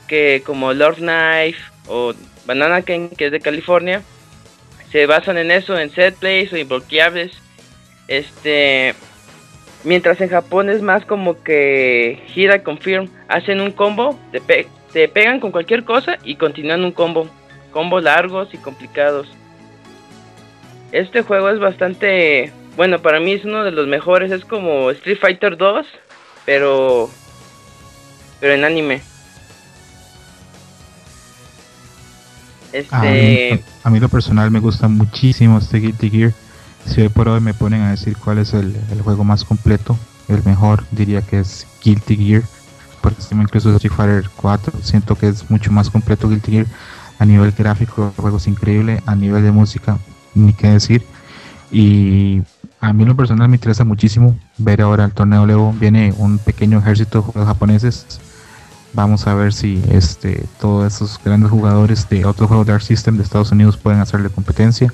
Que como Lord Knife o Banana King, que es de California, se basan en eso, en set plays o inbloqueables. Este, mientras en Japón es más como que gira confirm, hacen un combo, te, te pegan con cualquier cosa y continúan un combo, combos largos y complicados. Este juego es bastante, bueno, para mí es uno de los mejores, es como Street Fighter 2, pero pero en anime. A, mí, Este, a mí lo personal me gusta muchísimo este Guilty Gear. Si hoy por hoy me ponen a decir cuál es el, el juego más completo, el mejor, diría que es Guilty Gear. Porque si me incluso Street Fighter 4, siento que es mucho más completo Guilty Gear. A nivel gráfico, el juego es increíble. A nivel de música, ni qué decir. Y a mí lo personal me interesa muchísimo ver ahora el torneo Levo. Viene un pequeño ejército de jugadores japoneses. Vamos a ver si este todos esos grandes jugadores de otros juegos de Arc System de Estados Unidos pueden hacerle competencia.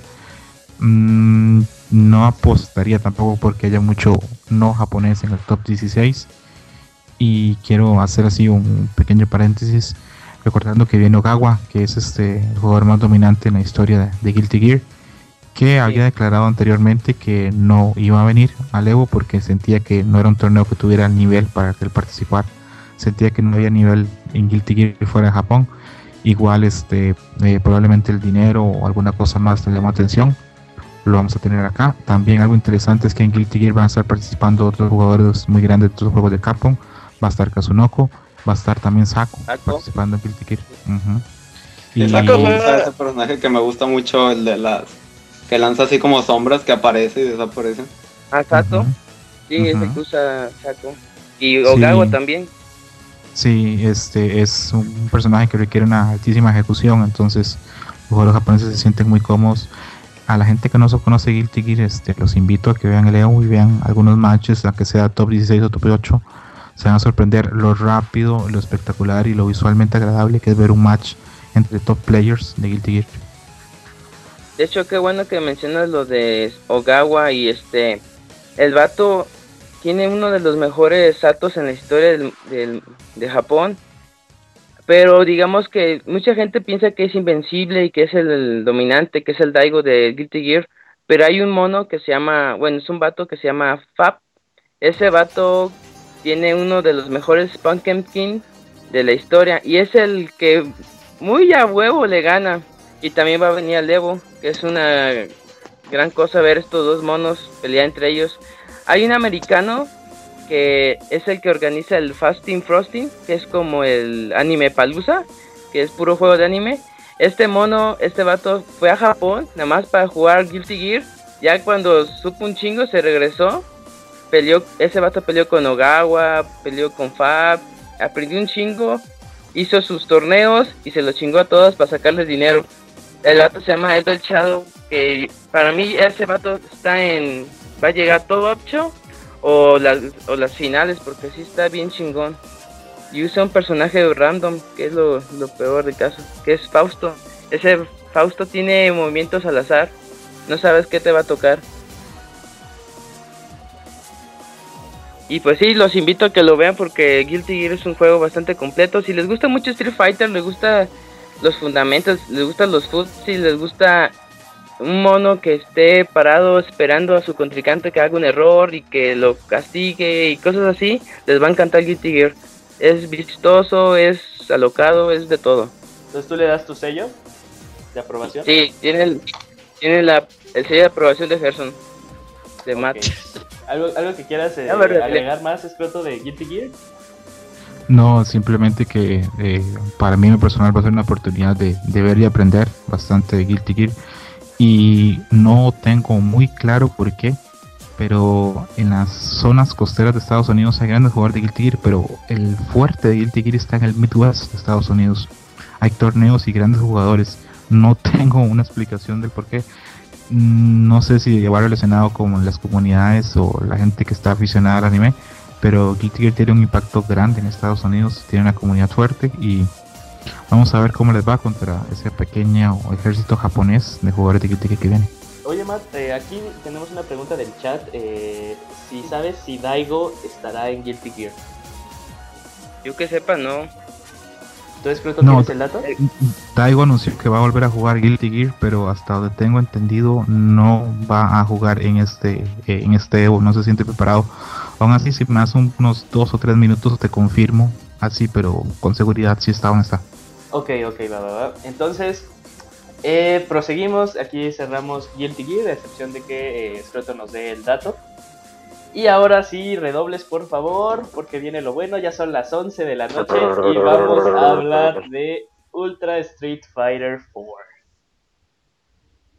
Mm, no apostaría tampoco porque haya mucho no japonés en el top 16. Y quiero hacer así un pequeño paréntesis recordando que viene Ogawa, que es este el jugador más dominante en la historia de, Guilty Gear que había declarado anteriormente que no iba a venir al Evo porque sentía que no era un torneo que tuviera el nivel para él participar. Sentía que no había nivel en Guilty Gear fuera de Japón. Igual este eh, probablemente el dinero o alguna cosa más le llamó atención. Lo vamos a tener acá. También algo interesante es que en Guilty Gear van a estar participando otros jugadores muy grandes de otros juegos de Capcom. Va a estar Kazunoko, va a estar también Sako participando en Guilty Gear. Y... Sako es ese personaje que me gusta mucho, el de las que lanza así como sombras que aparece y desaparece. Ah, Sato. Sí, ese que usa Sato. Y Ogawa también. Sí, este es un personaje que requiere una altísima ejecución, entonces los japoneses se sienten muy cómodos. A la gente que no se conoce Guilty Gear, este, los invito a que vean el EO y vean algunos matches, aunque sea top 16 o top 8. Se van a sorprender lo rápido, lo espectacular y lo visualmente agradable que es ver un match entre top players de Guilty Gear. De hecho, qué bueno que mencionas lo de Ogawa y este. El vato tiene uno de los mejores satos en la historia de Japón. Pero digamos que mucha gente piensa que es invencible y que es el, dominante, que es el Daigo de Guilty Gear. Pero hay un mono que se llama, bueno, es un vato que se llama Fab. Ese vato tiene uno de los mejores Pumpkin de la historia y es el que muy a huevo le gana. Y también va a venir al Evo, que es una gran cosa ver estos dos monos pelear entre ellos. Hay un americano que es el que organiza el Fasting Frosting, que es como el anime Palusa, que es puro juego de anime. Este mono, este vato fue a Japón, nada más para jugar Guilty Gear. Ya cuando supo un chingo se regresó. Peleó, ese vato peleó con Ogawa, peleó con Fab, aprendió un chingo, hizo sus torneos y se los chingó a todos para sacarles dinero. El vato se llama Edward Shadow, que para mí ese vato está en... Va a llegar todo opcho o las, o las finales, porque sí está bien chingón. Y usa un personaje random, que es lo, lo peor del caso, que es Fausto. Ese Fausto tiene movimientos al azar, no sabes qué te va a tocar. Y pues sí, los invito a que lo vean porque Guilty Gear es un juego bastante completo. Si les gusta mucho Street Fighter, les gusta los fundamentos, les gustan los si les gusta un mono que esté parado esperando a su contrincante que haga un error y que lo castigue y cosas así, les va a encantar Guilty Gear. Es vistoso, es alocado, es de todo. Entonces tú le das tu sello de aprobación. Sí, tiene el, tiene la, el sello de aprobación de Gerson, de Matt. ¿Algo, ¿Algo que quieras eh, agregar más, escroto, de Guilty Gear? No, simplemente que eh, para mí en personal va a ser una oportunidad de, ver y aprender bastante de Guilty Gear. Y no tengo muy claro por qué, pero en las zonas costeras de Estados Unidos hay grandes jugadores de Guilty Gear, pero el fuerte de Guilty Gear está en el Midwest de Estados Unidos. Hay torneos y grandes jugadores. No tengo una explicación del por qué. No sé si llevar relacionado con las comunidades o la gente que está aficionada al anime, pero Guilty Gear tiene un impacto grande en Estados Unidos, tiene una comunidad fuerte y vamos a ver cómo les va contra ese pequeño ejército japonés de jugadores de Guilty Gear que viene. Oye Matt, eh, aquí tenemos una pregunta del chat, eh, si sabes si Daigo estará en Guilty Gear. Yo que sepa, no. ¿Entonces creo que no, tienes el dato? Eh, Daigo anunció que va a volver a jugar Guilty Gear, pero hasta donde tengo entendido no va a jugar en este en este Evo, no se siente preparado Aún así, si me das unos dos o tres minutos, te confirmo. Así, pero con seguridad si está no está. Ok, ok, va, va, va. Entonces, eh, proseguimos. Aquí cerramos Guilty Gear, a excepción de que eh, nos dé el dato. Y ahora sí, redobles por favor, porque viene lo bueno. Ya son las 11 de la noche y vamos a hablar de Ultra Street Fighter 4.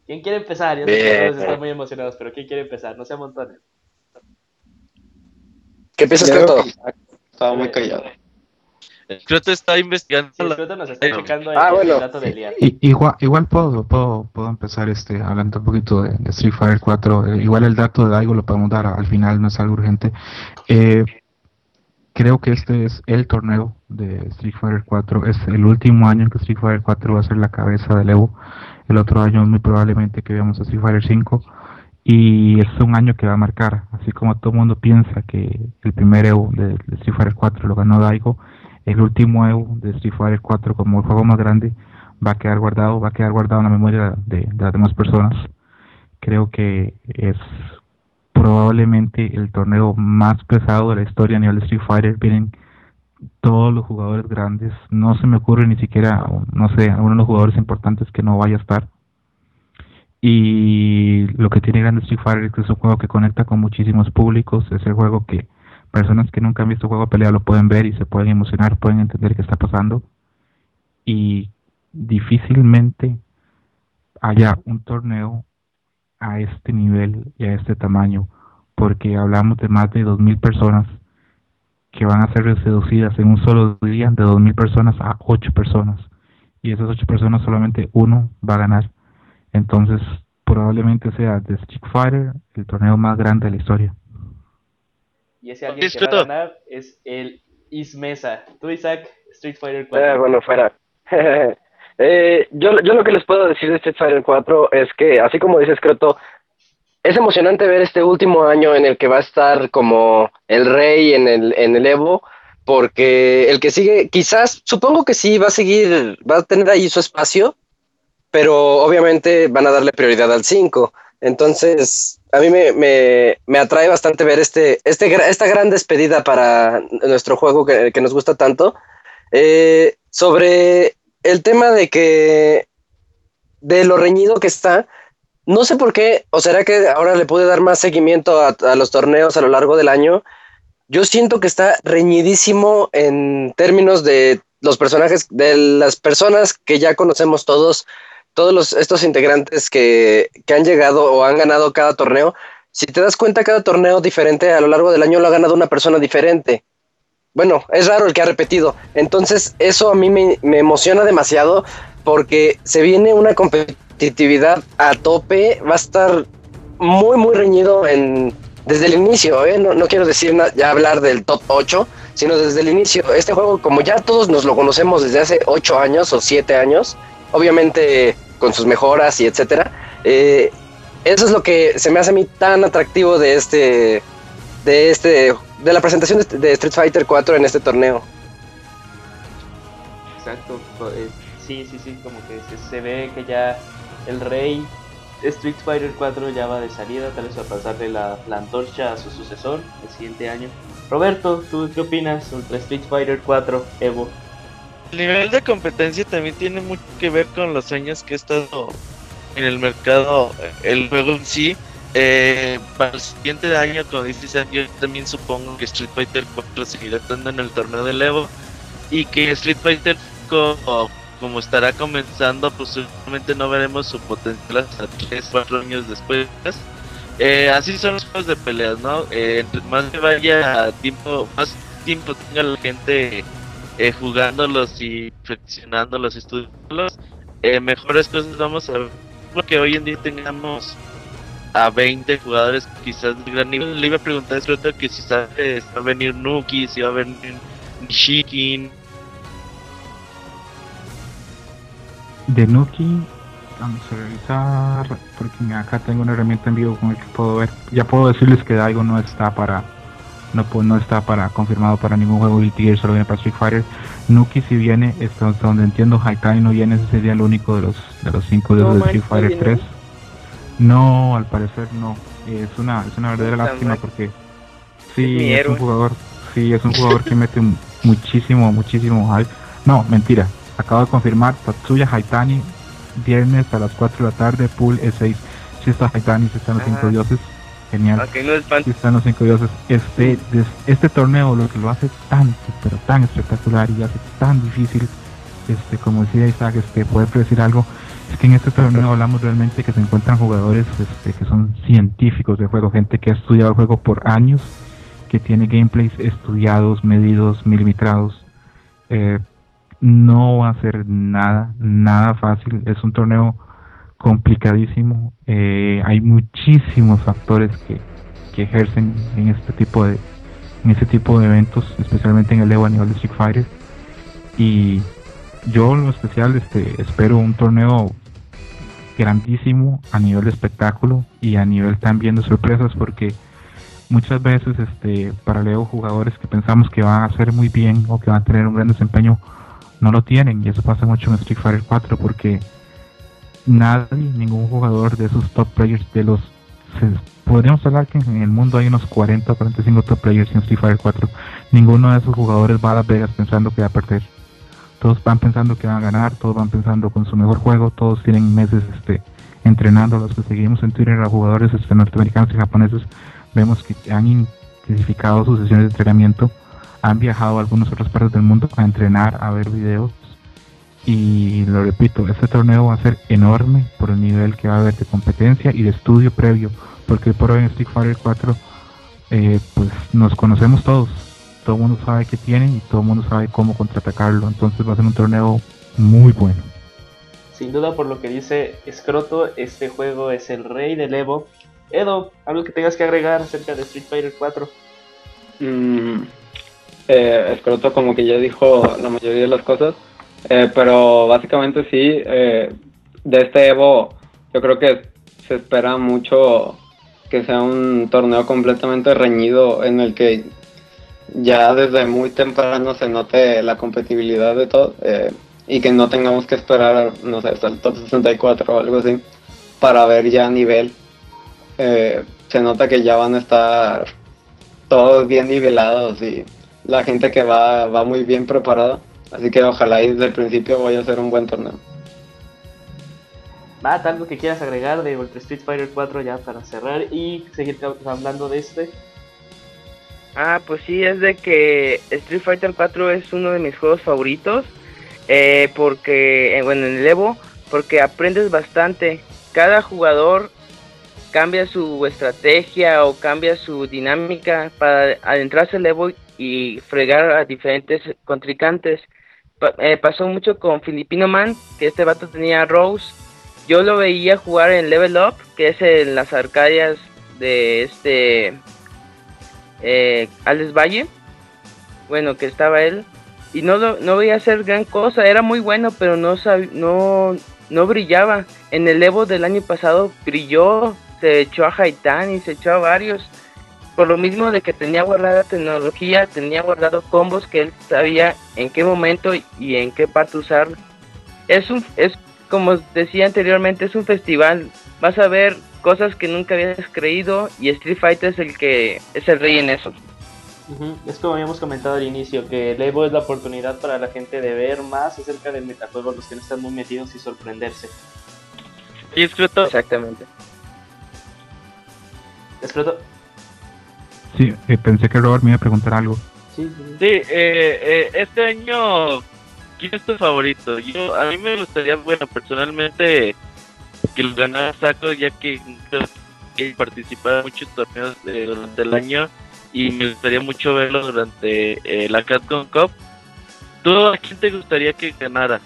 ¿Quién quiere empezar? Yo sé que todos están muy emocionados, pero ¿quién quiere empezar? No se amontonen. ¿Qué piensas, Creto? Estaba muy callado. Creto está investigando. Sí, Creto nos está checando ah, el, dato de Lian. Igual, igual puedo, puedo, puedo empezar este, hablando un poquito de, Street Fighter 4. Eh, igual el dato de algo lo podemos dar al final, no es algo urgente. Eh, creo que este es el torneo de Street Fighter 4. Es el último año en que Street Fighter 4 va a ser la cabeza del Evo. El otro año muy probablemente que veamos a Street Fighter 5 y es un año que va a marcar, así como todo el mundo piensa que el primer Evo de, Street Fighter 4 lo ganó Daigo, el último Evo de Street Fighter 4 como el juego más grande va a quedar guardado, va a quedar guardado en la memoria de, las demás personas. creo que es probablemente el torneo más pesado de la historia a nivel de Street Fighter. Vienen todos los jugadores grandes. No se me ocurre ni siquiera, no sé, alguno de los jugadores importantes que no vaya a estar. Y lo que tiene grande Street Fighter es que es un juego que conecta con muchísimos públicos. Es el juego que personas que nunca han visto juego de pelea lo pueden ver y se pueden emocionar, pueden entender qué está pasando. Y difícilmente haya un torneo a este nivel y a este tamaño, porque hablamos de más de 2.000 personas que van a ser reducidas en un solo día de 2.000 personas a 8 personas. Y esas 8 personas solamente uno va a ganar. Entonces, probablemente sea de Street Fighter el torneo más grande de la historia. Y ese alguien que va a ganar es el Ismesa. Tú, Isaac, Street Fighter 4. Eh, bueno, fuera. Eh, yo, yo lo que les puedo decir de Street Fighter 4 es que, así como dice Scroto, es emocionante ver este último año en el que va a estar como el rey en el, en el Evo, porque el que sigue, quizás, supongo que sí, va a seguir, va a tener ahí su espacio, pero obviamente van a darle prioridad al 5. Entonces, a mí me, me, me, atrae bastante ver este, este, esta gran despedida para nuestro juego que, que nos gusta tanto. Eh, sobre el tema de que de lo reñido que está, no sé por qué, o será que ahora le pude dar más seguimiento a, los torneos a lo largo del año. Yo siento que está reñidísimo en términos de los personajes, de las personas que ya conocemos todos, todos los, estos integrantes que, que han llegado o han ganado cada torneo. Si te das cuenta, cada torneo diferente a lo largo del año lo ha ganado una persona diferente bueno, es raro el que ha repetido. Entonces, eso a mí me, emociona demasiado porque se viene una competitividad a tope. Va a estar muy, muy reñido en, desde el inicio. ¿eh? No, quiero decir ya hablar del top 8, sino desde el inicio. Este juego, como ya todos nos lo conocemos desde hace 8 años o 7 años, obviamente con sus mejoras y etcétera. Eh, eso es lo que se me hace a mí tan atractivo de este, de este de la presentación de, Street Fighter 4 en este torneo. Exacto, eh, sí, sí, sí, como que se, ve que ya el rey Street Fighter 4 ya va de salida, tal vez a pasarle la, antorcha a su sucesor el siguiente año. Roberto, ¿tú qué opinas sobre Street Fighter 4 Evo? El nivel de competencia también tiene mucho que ver con los años que he estado en el mercado, el juego en sí eh, para el siguiente año, como dices, yo también supongo que Street Fighter 4 seguirá estando en el torneo de Evo y que Street Fighter como estará comenzando, posiblemente no veremos su potencial hasta 3, 4 años después. Eh, así son los juegos de peleas, ¿no? Eh, más que vaya tiempo, más tiempo tenga la gente eh, jugándolos y perfeccionándolos, estudiándolos, eh, mejores cosas vamos a ver. Porque hoy en día tengamos a 20 jugadores quizás de gran nivel. Le iba a preguntar a otro que si sabe si va a venir Nuki, si va a venir Nishikin. De Nuki, vamos a revisar, porque acá tengo una herramienta en vivo con el que puedo ver. Ya puedo decirles que Daigo no está para no, no está para confirmado para ningún juego de Gear, solo viene para Street Fighter. Nuki si viene, hasta donde entiendo, Haitai no viene, ese sería el único de los de los cinco de, Street Fighter 3. No, al parecer no. Es una, es una verdadera lástima porque sí, es, un jugador, sí, es un jugador que mete muchísimo, muchísimo hype. No, mentira. Acabo de confirmar, Tatsuya Haitani, viernes a las 4 de la tarde, pool E6. Si está Haitani, si están los 5 dioses, genial. si están los 5 dioses. Este, este torneo lo que lo hace tan, pero tan espectacular y hace tan difícil, este, como decía Isaac, este, poder predecir algo es que en este torneo hablamos realmente que se encuentran jugadores este, que son científicos de juego, gente que ha estudiado el juego por años, que tiene gameplays estudiados, medidos, milimetrados. Eh, no va a ser nada, nada fácil. Es un torneo complicadísimo. Eh, hay muchísimos factores que, que ejercen en este tipo de en este tipo de eventos, especialmente en el Evo a nivel de Street Fighter. Y yo en lo especial este, espero un torneo grandísimo a nivel de espectáculo y a nivel también de sorpresas porque muchas veces este para Leo jugadores que pensamos que van a hacer muy bien o que van a tener un gran desempeño no lo tienen y eso pasa mucho en Street Fighter 4 porque nadie, ningún jugador de esos top players de los podríamos hablar que en el mundo hay unos 40 o 45 top players en Street Fighter 4. Ninguno de esos jugadores va a Las Vegas pensando que va a perder. Todos van pensando que van a ganar, todos van pensando con su mejor juego, todos tienen meses este entrenando. Los que seguimos en Twitter a jugadores este, norteamericanos y japoneses, vemos que han intensificado sus sesiones de entrenamiento, han viajado a algunas otras partes del mundo a entrenar, a ver videos. Y lo repito, este torneo va a ser enorme por el nivel que va a haber de competencia y de estudio previo porque por hoy en Street Fighter 4 eh, pues nos conocemos todos, todo el mundo sabe qué tienen y todo el mundo sabe cómo contraatacarlo, entonces va a ser un torneo muy bueno. Sin duda por lo que dice Scroto, este juego es el rey del Evo. Edo, algo que tengas que agregar acerca de Street Fighter 4. Mm, eh, Scroto como que ya dijo la mayoría de las cosas, eh, pero básicamente sí, de este Evo yo creo que se espera mucho que sea un torneo completamente reñido en el que ya desde muy temprano se note la compatibilidad de todo eh, y que no tengamos que esperar, no sé, hasta el top 64 o algo así para ver ya nivel. Eh, se nota que ya van a estar todos bien nivelados y la gente que va va muy bien preparada. Así que ojalá y desde el principio vaya a ser un buen torneo. Matt, algo que quieras agregar de Ultra Street Fighter 4 ya para cerrar y seguir hablando de este. Ah, pues sí, es de que Street Fighter 4 es uno de mis juegos favoritos. Eh, porque, eh, bueno, en el Evo, porque aprendes bastante. Cada jugador cambia su estrategia o cambia su dinámica para adentrarse al Evo y fregar a diferentes contrincantes. Eh, pasó mucho con Filipino Man, que este vato tenía Rose yo lo veía jugar en Level Up, que es en las arcadias de este eh, Alex Valle. Bueno, que estaba él. Y no, no veía hacer gran cosa, era muy bueno, pero no, no, no brillaba. En el Evo del año pasado brilló, se echó a Haitán y se echó a varios. Por lo mismo de que tenía guardada tecnología, tenía guardado combos que él sabía en qué momento y en qué parte usar. Es un, es como decía anteriormente, es un festival. Vas a ver cosas que nunca habías creído y Street Fighter es el que es el rey en eso. Es como habíamos comentado al inicio, que el Evo es la oportunidad para la gente de ver más acerca del metajuego, los que no están muy metidos y sorprenderse. Y Escroto. Exactamente. Escroto. Sí, eh, pensé que Robert me iba a preguntar algo. Sí, eh, eh, este año ¿quién es tu favorito? Yo, a mí me gustaría, bueno, personalmente, que lo ganara Saco, ya que él participaba en muchos torneos durante el año y me gustaría mucho verlo durante eh, la Capcom Cup. ¿Tú a quién te gustaría que ganara?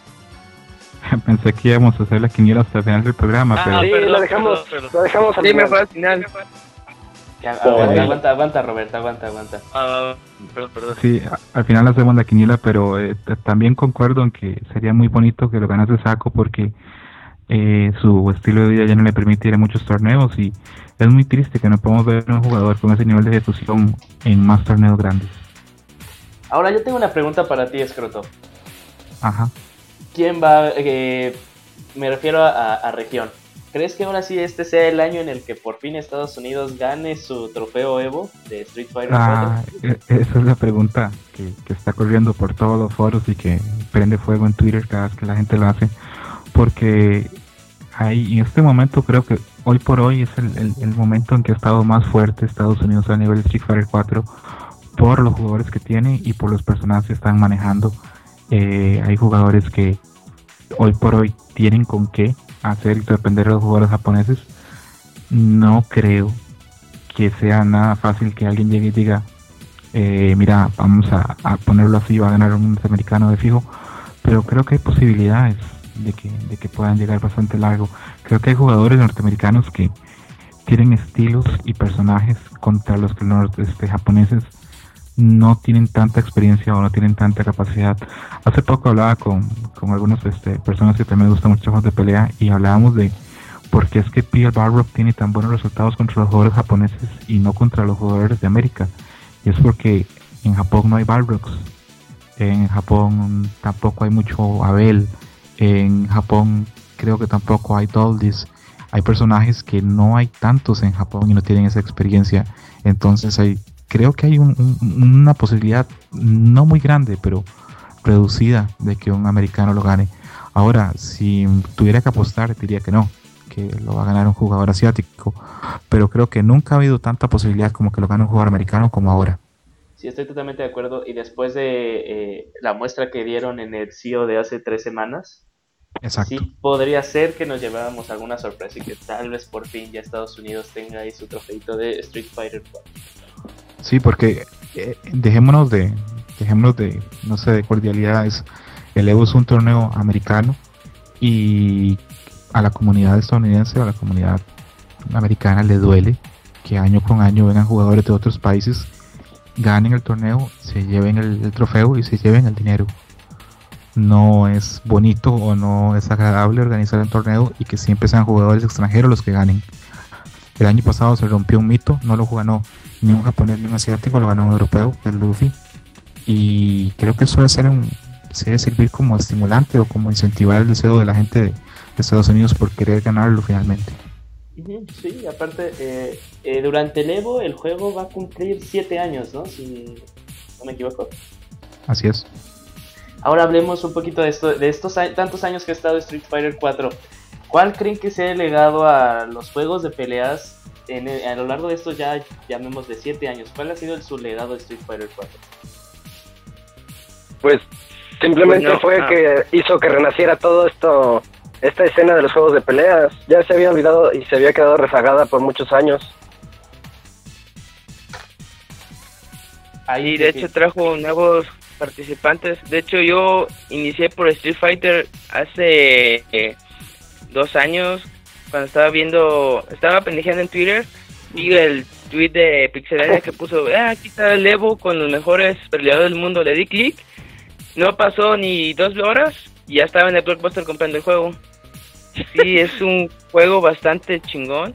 Pensé que íbamos a hacer la quiniela hasta el final del programa, ah, pero... Sí, lo dejamos, lo dejamos al final. al final aguanta, aguanta, aguanta, Roberto, aguanta, aguanta. Ah, perdón, perdón. Sí, al final hacemos la quiniela, pero eh, también concuerdo en que sería muy bonito que lo ganase Saco porque eh, su estilo de vida ya no le permite ir a muchos torneos y es muy triste que no podamos ver a un jugador con ese nivel de ejecución en más torneos grandes. Ahora yo tengo una pregunta para ti, Escroto. Ajá. ¿Quién va? Eh, me refiero a región. ¿Crees que ahora sí este sea el año en el que por fin Estados Unidos gane su trofeo Evo de Street Fighter ah, e, Esa es la pregunta que, está corriendo por todos los foros y que prende fuego en Twitter cada vez que la gente lo hace. Porque ahí, en este momento creo que hoy por hoy es el, momento en que ha estado más fuerte Estados Unidos a nivel de Street Fighter 4 por los jugadores que tiene y por los personajes que están manejando. Eh, hay jugadores que hoy por hoy tienen con qué hacer y de los jugadores japoneses, no creo que sea nada fácil que alguien llegue y diga, eh, mira, vamos a, ponerlo así, va a ganar un americano de fijo, pero creo que hay posibilidades de que, de que puedan llegar bastante largo. Creo que hay jugadores norteamericanos que tienen estilos y personajes contra los que los este, japoneses no tienen tanta experiencia o no tienen tanta capacidad. Hace poco hablaba con, con algunas este, personas que también gustan mucho de pelea y hablábamos de por qué es que Pierre Barrock tiene tan buenos resultados contra los jugadores japoneses y no contra los jugadores de América. Y es porque en Japón no hay Balrogs, en Japón tampoco hay mucho Abel, en Japón creo que tampoco hay Doldis. Hay personajes que no hay tantos en Japón y no tienen esa experiencia. Entonces hay, creo que hay una posibilidad no muy grande, pero reducida de que un americano lo gane. Ahora, si tuviera que apostar, diría que no, que lo va a ganar un jugador asiático. Pero creo que nunca ha habido tanta posibilidad como que lo gane un jugador americano como ahora. Sí, estoy totalmente de acuerdo. Y después de eh, la muestra que dieron en el CEO de hace tres semanas, Exacto. sí podría ser que nos lleváramos alguna sorpresa y que tal vez por fin ya Estados Unidos tenga ahí su trofeito de Street Fighter 4. Sí, porque eh, dejémonos de, dejémonos de, no sé, de cordialidades. El Evo es un torneo americano y a la comunidad estadounidense, a la comunidad americana le duele que año con año vengan jugadores de otros países ganen el torneo, se lleven el, trofeo y se lleven el dinero. No es bonito o no es agradable organizar un torneo y que siempre sean jugadores extranjeros los que ganen. El año pasado se rompió un mito, no lo ganó ni un japonés ni un asiático, lo ganó un europeo, el Luffy. Y creo que eso debe, ser un, debe servir como estimulante o como incentivar el deseo de la gente de Estados Unidos por querer ganarlo finalmente. Sí, aparte, eh, eh, durante el Evo el juego va a cumplir 7 años, ¿no? Si no me equivoco. Así es. Ahora hablemos un poquito de, esto, de estos tantos años que ha estado Street Fighter 4. ¿Cuál creen que sea el legado a los juegos de peleas en a lo largo de estos ya llamemos de 7 años? ¿Cuál ha sido el, su legado de Street Fighter 4? Pues simplemente pues fue que hizo que renaciera todo esto esta escena de los juegos de peleas. Ya se había olvidado y se había quedado rezagada por muchos años. Ahí de hecho trajo nuevos participantes. De hecho yo inicié por Street Fighter hace eh, dos años cuando estaba viendo, estaba pendejeando en Twitter, vi el tweet de Pixelania que puso, ah, aquí está el Evo con los mejores peleadores del mundo, le di clic, no pasó ni dos horas y ya estaba en el blockbuster comprando el juego. Sí, es un juego bastante chingón.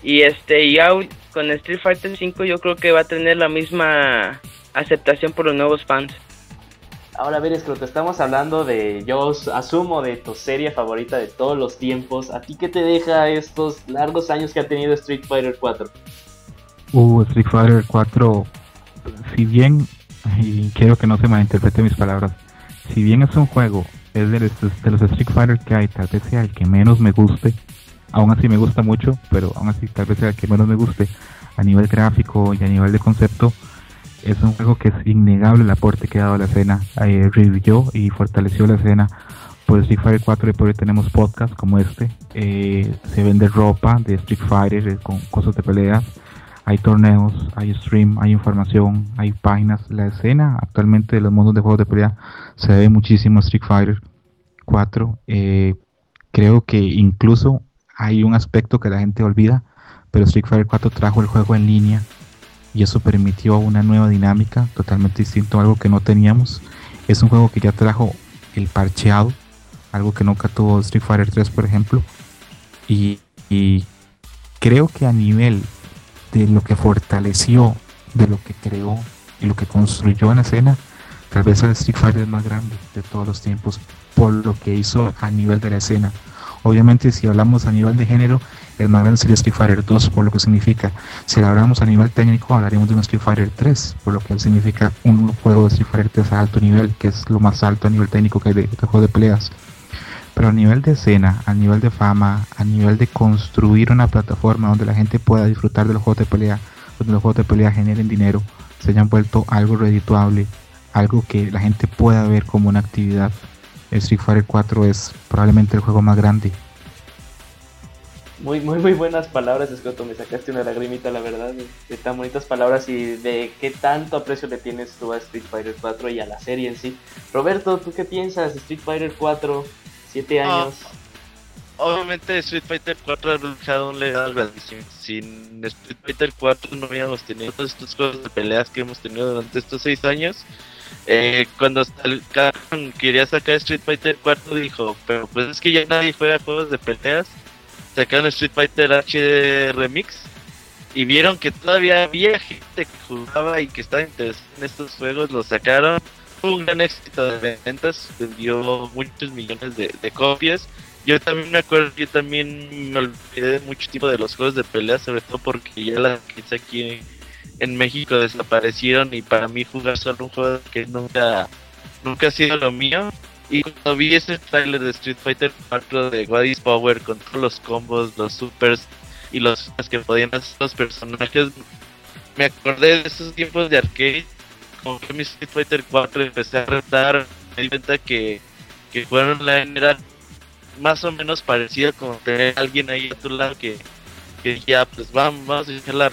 Y este, ya con Street Fighter 5 yo creo que va a tener la misma aceptación por los nuevos fans. Ahora, ver, te estamos hablando de, yo asumo, de tu serie favorita de todos los tiempos. ¿A ti qué te deja estos largos años que ha tenido Street Fighter 4? Uh, Street Fighter 4, si bien, y quiero que no se malinterprete mis palabras, si bien es un juego es de los, de los Street Fighter que hay, tal vez sea el que menos me guste. Aún así me gusta mucho, pero aún así tal vez sea el que menos me guste a nivel gráfico y a nivel de concepto. Es un juego que es innegable el aporte que ha dado la escena. Eh, revivió y fortaleció la escena por Street Fighter 4 y por hoy tenemos podcasts como este. Eh, se vende ropa de Street Fighter eh, con cosas de peleas hay torneos, hay stream, hay información, hay páginas. La escena actualmente de los mundos de juegos de pelea se ve muchísimo a Street Fighter 4. Eh, creo que incluso hay un aspecto que la gente olvida, pero Street Fighter 4 trajo el juego en línea y eso permitió una nueva dinámica totalmente distinto a algo que no teníamos. Es un juego que ya trajo el parcheado, algo que nunca tuvo Street Fighter 3, por ejemplo. y creo que a nivel de lo que fortaleció, de lo que creó y lo que construyó en la escena, tal vez el Street Fighter es más grande de todos los tiempos por lo que hizo a nivel de la escena. Obviamente si hablamos a nivel de género, el más grande sería Street Fighter 2 por lo que significa. Si hablamos a nivel técnico, hablaríamos de un Street Fighter 3 por lo que significa un juego de Street Fighter 3 a alto nivel, que es lo más alto a nivel técnico que hay de, de juego de peleas. Pero a nivel de escena, a nivel de fama, a nivel de construir una plataforma donde la gente pueda disfrutar de los juegos de pelea, donde los juegos de pelea generen dinero, se hayan vuelto algo redituable, algo que la gente pueda ver como una actividad. Street Fighter 4 es probablemente el juego más grande. Muy, muy, muy buenas palabras, Escoto. Me sacaste una lagrimita, la verdad, de, tan bonitas palabras y de qué tanto aprecio le tienes tú a Street Fighter 4 y a la serie en sí. Roberto, ¿tú qué piensas? Street Fighter 4 7 ah, años. obviamente Street Fighter 4 ha dejado un legado grandísimo. Sin Street Fighter 4 no habíamos tenido todos estos juegos de peleas que hemos tenido durante estos 6 años. Eh, cuando quería sacar Street Fighter 4 dijo, pero pues es que ya nadie juega juegos de peleas. Sacaron Street Fighter HD Remix y vieron que todavía había gente que jugaba y que estaba interesada en estos juegos, los sacaron un gran éxito de ventas, vendió muchos millones de, copias yo también me acuerdo, yo también me olvidé mucho tiempo de los juegos de pelea, sobre todo porque ya que hice aquí en México desaparecieron y para mí jugar solo un juego que nunca, nunca ha sido lo mío. Y cuando vi ese trailer de Street Fighter 4 de Waddy's Power con todos los combos, los supers y los que podían hacer los personajes, me acordé de esos tiempos de arcade. Como que mi Street Fighter 4 empecé a retar, me di cuenta que, que fueron la era más o menos parecida como tener alguien ahí a tu lado que, que ya pues vamos, vamos a echar la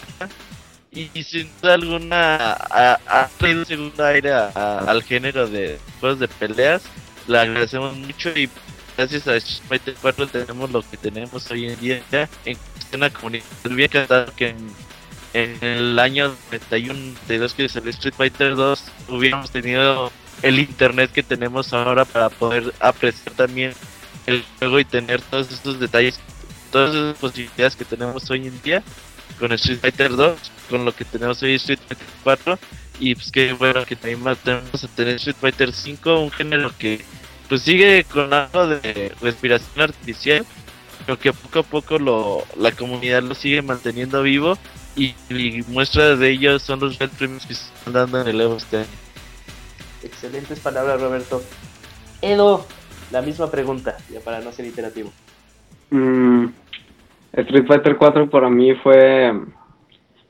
y, sin duda alguna ha, traído segundo aire al género de juegos de peleas le agradecemos mucho y gracias a Street 4 tenemos lo que tenemos hoy en día en una comunidad bien encantado que en, el año 91 que salió Street Fighter 2 hubiéramos tenido el internet que tenemos ahora para poder apreciar también el juego y tener todos estos detalles, todas esas posibilidades que tenemos hoy en día con Street Fighter 2, con lo que tenemos hoy Street Fighter 4 y pues que bueno que también tenemos a tener Street Fighter 5, un género que pues sigue con algo de respiración artificial, pero que poco a poco lo, la comunidad lo sigue manteniendo vivo y, muestra de ello son los Red Premios que se están dando en el Evo este año. Excelentes palabras Roberto. Edo, la misma pregunta, ya para no ser iterativo. Mm, Street Fighter 4 para mí fue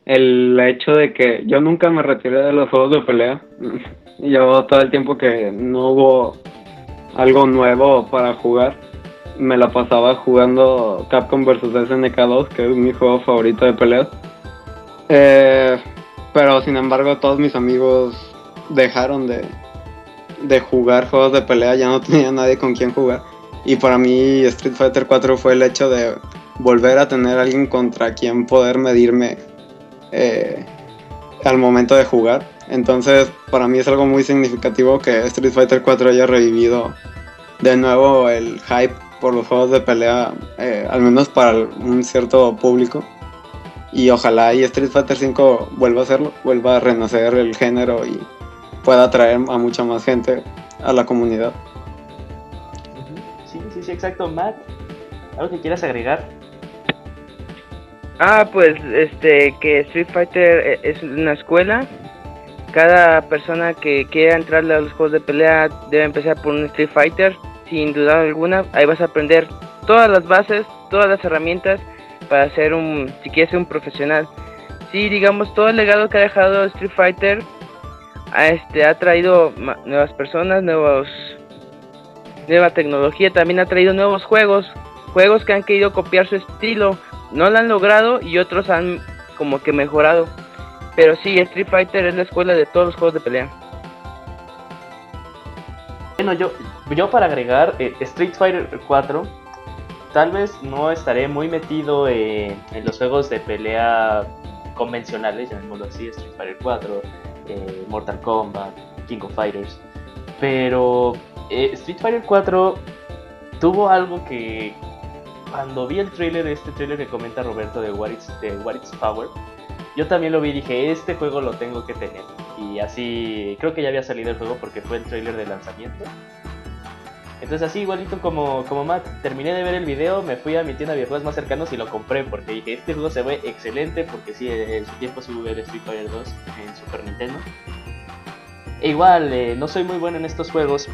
el hecho de que yo nunca me retiré de los juegos de pelea. Yo todo el tiempo que no hubo algo nuevo para jugar, me la pasaba jugando Capcom vs SNK 2, que es mi juego favorito de peleas. Eh, pero sin embargo todos mis amigos dejaron de, de jugar juegos de pelea, ya no tenía nadie con quien jugar. Y para mí Street Fighter 4 fue el hecho de volver a tener alguien contra quien poder medirme eh, al momento de jugar. Entonces para mí es algo muy significativo que Street Fighter 4 haya revivido de nuevo el hype por los juegos de pelea, eh, al menos para un cierto público. Y ojalá y Street Fighter 5 vuelva a hacerlo, vuelva a renacer el género y pueda atraer a mucha más gente a la comunidad. Sí, sí, sí, exacto. Matt, ¿algo que quieras agregar? Ah, pues este que Street Fighter eh, es una escuela. Cada persona que quiera entrar a los juegos de pelea debe empezar por un Street Fighter, sin duda alguna. Ahí vas a aprender todas las bases, todas las herramientas para ser un, si quieres ser un profesional. Sí, digamos, todo el legado que ha dejado Street Fighter ha, este, ha traído nuevas personas, nuevos, nueva tecnología, también ha traído nuevos juegos, juegos que han querido copiar su estilo, no lo han logrado y otros han como que mejorado. Pero sí, Street Fighter es la escuela de todos los juegos de pelea. Bueno, yo, yo para agregar, eh, Street Fighter 4, tal vez no estaré muy metido en los juegos de pelea convencionales, llamémoslo así, Street Fighter 4, eh, Mortal Kombat, King of Fighters. Pero eh, Street Fighter 4 tuvo algo que cuando vi el trailer, este trailer que comenta Roberto de What What Power, yo también lo vi y dije, este juego lo tengo que tener. Y así, creo que ya había salido el juego porque fue el trailer de lanzamiento. Entonces así igualito como, como Matt, terminé de ver el video, me fui a mi tienda de videojuegos más cercanos y lo compré porque dije, este juego se ve excelente porque sí, en su tiempo se el Street Fighter 2 en Super Nintendo. E igual, eh, no soy muy bueno en estos juegos,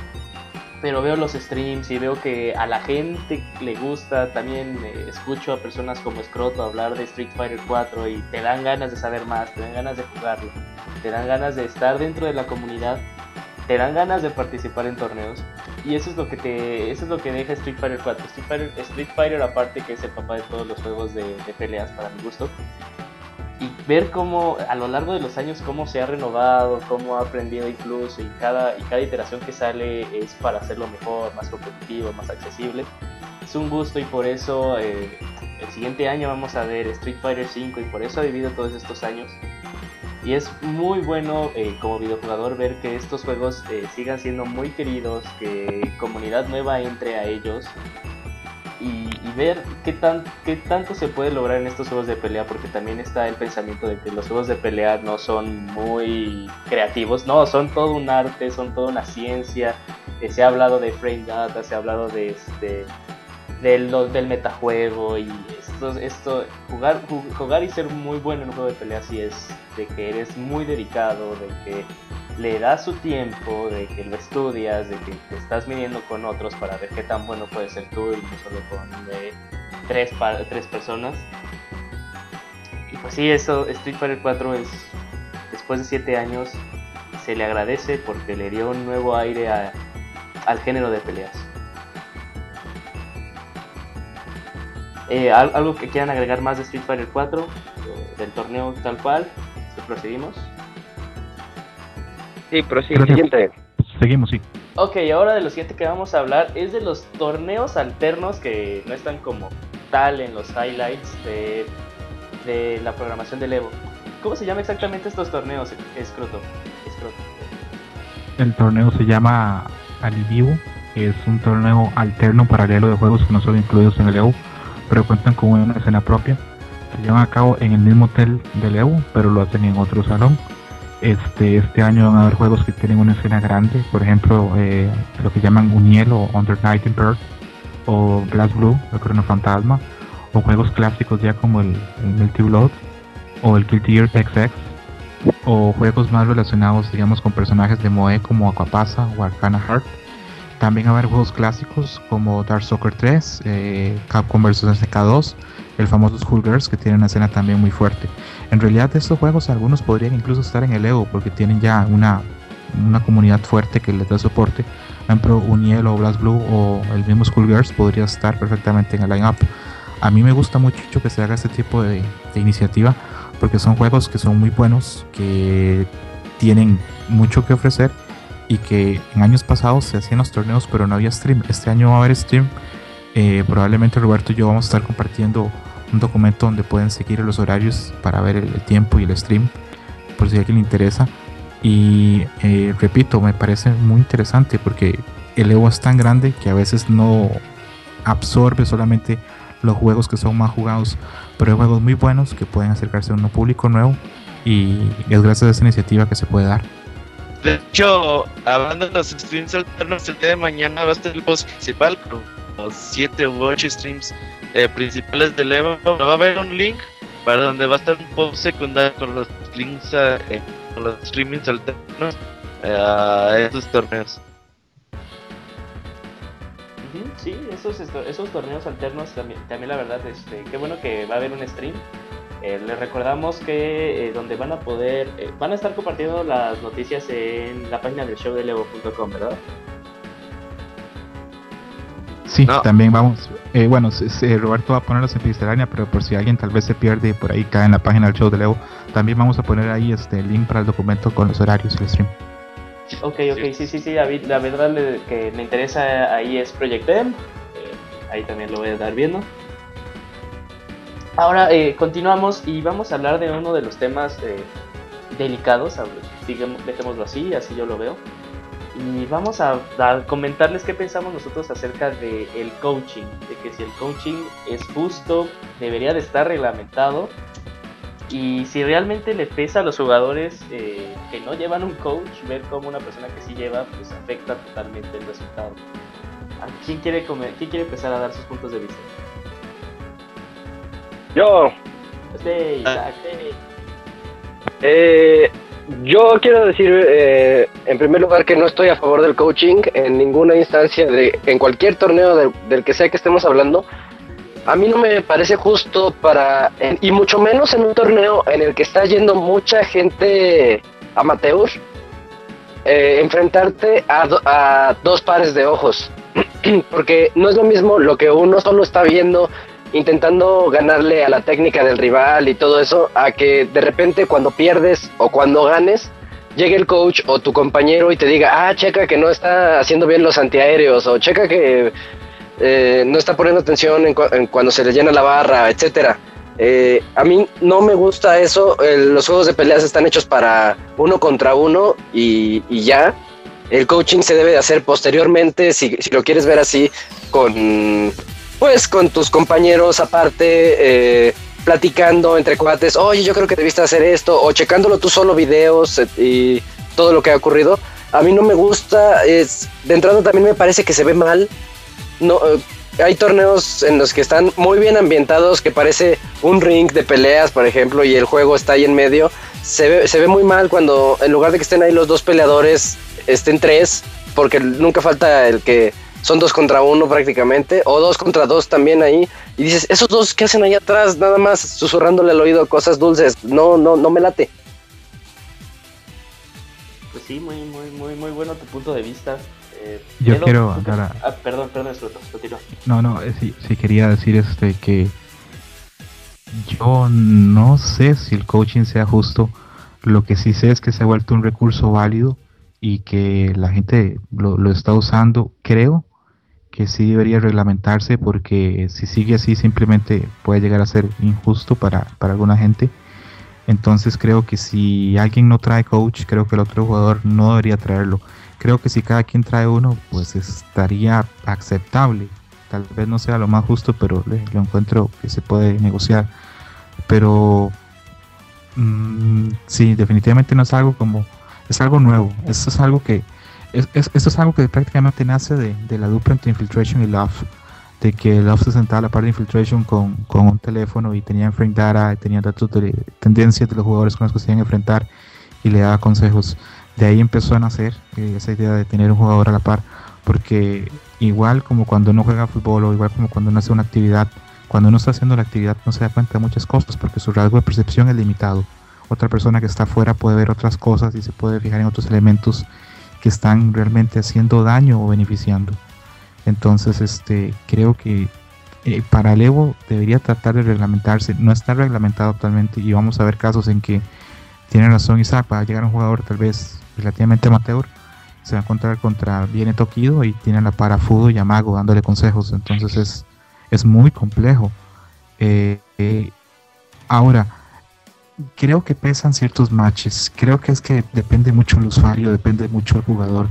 pero veo los streams y veo que a la gente le gusta, también eh, escucho a personas como Scroto hablar de Street Fighter 4 y te dan ganas de saber más, te dan ganas de jugarlo, te dan ganas de estar dentro de la comunidad te dan ganas de participar en torneos. Y eso es lo que te eso es lo que deja Street Fighter 4 Street Fighter, Street Fighter aparte que es el papá de todos los juegos de, peleas para mi gusto y ver cómo a lo largo de los años cómo se ha renovado cómo ha aprendido incluso y cada y cada iteración que sale es para hacerlo mejor más competitivo más accesible. Es un gusto y por eso eh, el siguiente año vamos a ver Street Fighter 5 y por eso ha vivido todos estos años. Y es muy bueno eh, como videojugador ver que estos juegos eh, sigan siendo muy queridos, que comunidad nueva entre a ellos y, ver qué, tan, qué tanto se puede lograr en estos juegos de pelea, porque también está el pensamiento de que los juegos de pelea no son muy creativos, no, son todo un arte, son toda una ciencia. Eh, se ha hablado de frame data, se ha hablado de, este, del, del metajuego y esto, esto jugar, jugar y ser muy bueno en un juego de pelea sí es de que eres muy dedicado, de que le das su tiempo, de que lo estudias, de que te estás midiendo con otros para ver qué tan bueno puedes ser tú y no solo con tres, tres personas. Y pues sí, eso, Street Fighter 4 es, después de 7 años, se le agradece porque le dio un nuevo aire al género de peleas. Eh, ¿Algo que quieran agregar más de Street Fighter 4? Eh, del torneo tal cual. ¿Proseguimos? Sí, prosigue. Siguiente. Seguimos, sí. Ok, ahora de lo siguiente que vamos a hablar es de los torneos alternos que no están como tal en los highlights de, de la programación del Evo. ¿Cómo se llama exactamente estos torneos, Escroto? El torneo se llama Alivivo, es un torneo alterno paralelo de juegos que no son incluidos en el Evo pero cuentan con una escena propia. Se llevan a cabo en el mismo hotel de Evo, pero lo hacen en otro salón. Este, este año van a haber juegos que tienen una escena grande, por ejemplo, eh, lo que llaman Uniel o Under Night in Bird, o Glass Blue, el Crono Fantasma, o juegos clásicos ya como el, el Multi Blood o el Guilty Gear XX, o juegos más relacionados, digamos, con personajes de Moe como Aquapasa o Arcana Heart. También haber juegos clásicos como Dark Soccer 3, eh, Capcom vs SNK2, el famoso Skullgirls que tiene una escena también muy fuerte. En realidad de estos juegos algunos podrían incluso estar en el Evo porque tienen ya una, una comunidad fuerte que les da soporte. Por ejemplo, Uniel o Blast Blue o el mismo Skullgirls podría estar perfectamente en el line-up. A mí me gusta mucho que se haga este tipo de, de iniciativa porque son juegos que son muy buenos, que tienen mucho que ofrecer y que en años pasados se hacían los torneos pero no había stream. Este año va a haber stream. Eh, probablemente Roberto y yo vamos a estar compartiendo un documento donde pueden seguir los horarios para ver el, tiempo y el stream por si a alguien le interesa. Y eh, repito, me parece muy interesante porque el Evo es tan grande que a veces no absorbe solamente los juegos que son más jugados, pero hay juegos muy buenos que pueden acercarse a un público nuevo y es gracias a esa iniciativa que se puede dar. De hecho, hablando de los streams alternos, el día de mañana va a estar el post principal los 7 u 8 streams eh, principales del Evo. Va a haber un link para donde va a estar un post secundario con los links eh, con los streamings alternos eh, a estos torneos. Sí, esos, torneos alternos también, también la verdad, este, qué bueno que va a haber un stream eh, les recordamos que donde van a poder, van a estar compartiendo las noticias en la página del show de levo.com, ¿verdad? Sí, también vamos. bueno, Roberto va a ponerlos en Pixelania, pero por si alguien tal vez se pierde por ahí, cae en la página del show de Levo, también vamos a poner ahí este link para el documento con los horarios y el stream. Ok, ok, sí, sí, sí, David, la verdad que me interesa ahí es Project M, ahí también lo voy a estar viendo. Ahora eh, continuamos y vamos a hablar de uno de los temas eh, delicados, digamos, dejémoslo así, así yo lo veo. Y vamos a, comentarles qué pensamos nosotros acerca del el coaching, de que si el coaching es justo, debería de estar reglamentado y si realmente le pesa a los jugadores eh, que no llevan un coach, ver cómo una persona que sí lleva, pues afecta totalmente el resultado. ¿Quién quiere, comer, ¿Quién quiere empezar a dar sus puntos de vista? Yo. Sí, eh, yo quiero decir, eh, en primer lugar, que no estoy a favor del coaching en ninguna instancia, de, en cualquier torneo del que sea que estemos hablando. A mí no me parece justo para, y mucho menos en un torneo en el que está yendo mucha gente amateur, eh, enfrentarte a, a dos pares de ojos. Porque no es lo mismo lo que uno solo está viendo intentando ganarle a la técnica del rival y todo eso, a que de repente cuando pierdes o cuando ganes, llegue el coach o tu compañero y te diga, ah, checa que no está haciendo bien los antiaéreos, o checa que eh, no está poniendo atención en, cuando se le llena la barra, etcétera. Eh, a mí no me gusta eso. los juegos de peleas están hechos para uno contra uno y, ya. El coaching se debe de hacer posteriormente, si, si lo quieres ver así, con pues con tus compañeros aparte, eh, platicando entre cuates, oye, yo creo que debiste hacer esto, o checándolo tú solo videos eh, y todo lo que ha ocurrido. A mí no me gusta, es, de entrada también me parece que se ve mal. No, eh, hay torneos en los que están muy bien ambientados, que parece un ring de peleas, por ejemplo, y el juego está ahí en medio. Se ve, se ve muy mal cuando en lugar de que estén ahí los dos peleadores, estén tres, porque nunca falta el que son dos contra uno prácticamente, o dos contra dos también ahí, y dices, esos dos que hacen ahí atrás, nada más susurrándole al oído cosas dulces, no, no, no me late. Pues sí, muy, muy, muy, muy bueno tu punto de vista. Eh, Yo quiero ¿tú qué- dar a- Ah, perdón, perdón, Escroto, continúa. No, no, eh, sí, sí quería decir este que yo no sé si el coaching sea justo. Lo que sí sé es que se ha vuelto un recurso válido y que la gente lo, lo está usando. Creo que sí debería reglamentarse porque si sigue así simplemente puede llegar a ser injusto para, para alguna gente. Entonces creo que si alguien no trae coach, creo que el otro jugador no debería traerlo. Creo que si cada quien trae uno, pues estaría aceptable. Tal vez no sea lo más justo, pero lo encuentro que se puede negociar. Pero mm, sí, definitivamente no es algo como, es algo nuevo. Esto es algo que, es, es- esto es algo que prácticamente nace de, de la dupla entre Infiltration y Love. De que Love se sentaba a la par de Infiltration con, con un teléfono y tenía y tenía datos de tendencias de los jugadores con los que se iban a enfrentar y le daba consejos. De ahí empezó a nacer eh, esa idea de tener un jugador a la par, porque igual como cuando uno juega fútbol o igual como cuando uno hace una actividad, cuando uno está haciendo la actividad no se da cuenta de muchas cosas porque su rasgo de percepción es limitado. Otra persona que está afuera puede ver otras cosas y se puede fijar en otros elementos están realmente haciendo daño o beneficiando. Entonces, este, creo que eh, para el Evo debería tratar de reglamentarse. No está reglamentado actualmente y vamos a ver casos en que tiene razón Isaac, va a llegar un jugador tal vez relativamente amateur, se va a encontrar contra Viene Tokido y tiene la para Fudo y a Mago dándole consejos. Entonces es, es muy complejo. Eh, eh, ahora, creo que pesan ciertos matches. Creo que es que depende mucho el usuario, depende mucho el jugador.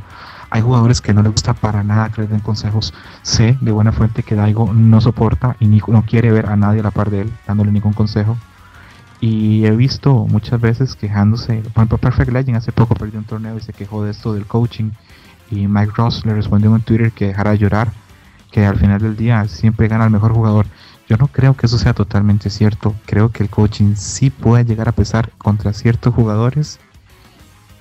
Hay jugadores que no les gusta para nada que les den consejos. Sé de buena fuente que Daigo no soporta y ni, no quiere ver a nadie a la par de él dándole ningún consejo. Y he visto muchas veces quejándose. Por ejemplo, Perfect Legend hace poco perdió un torneo y se quejó de esto del coaching. Y Mike Ross le respondió en Twitter que dejara de llorar, que al final del día siempre gana el mejor jugador. Yo no creo que eso sea totalmente cierto. Creo que el coaching sí puede llegar a pesar contra ciertos jugadores.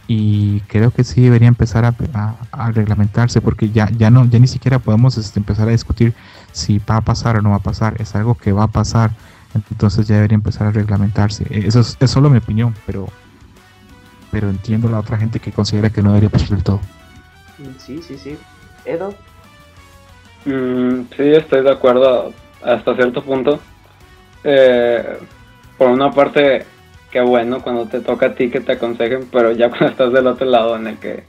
Y creo que sí debería empezar a, a- a reglamentarse porque ya, ya, no, ya ni siquiera podemos este, empezar a discutir si va a pasar o no va a pasar. Es algo que va a pasar. Entonces ya debería empezar a reglamentarse. Eh, Eso es, es solo mi opinión, pero, pero entiendo la otra gente que considera que no debería pasar del todo. Sí, sí, sí. Edo, Mm, sí, estoy de acuerdo hasta cierto punto. Eh, por una parte, qué bueno cuando te toca a ti que te aconsejen, pero ya cuando estás del otro lado en el que...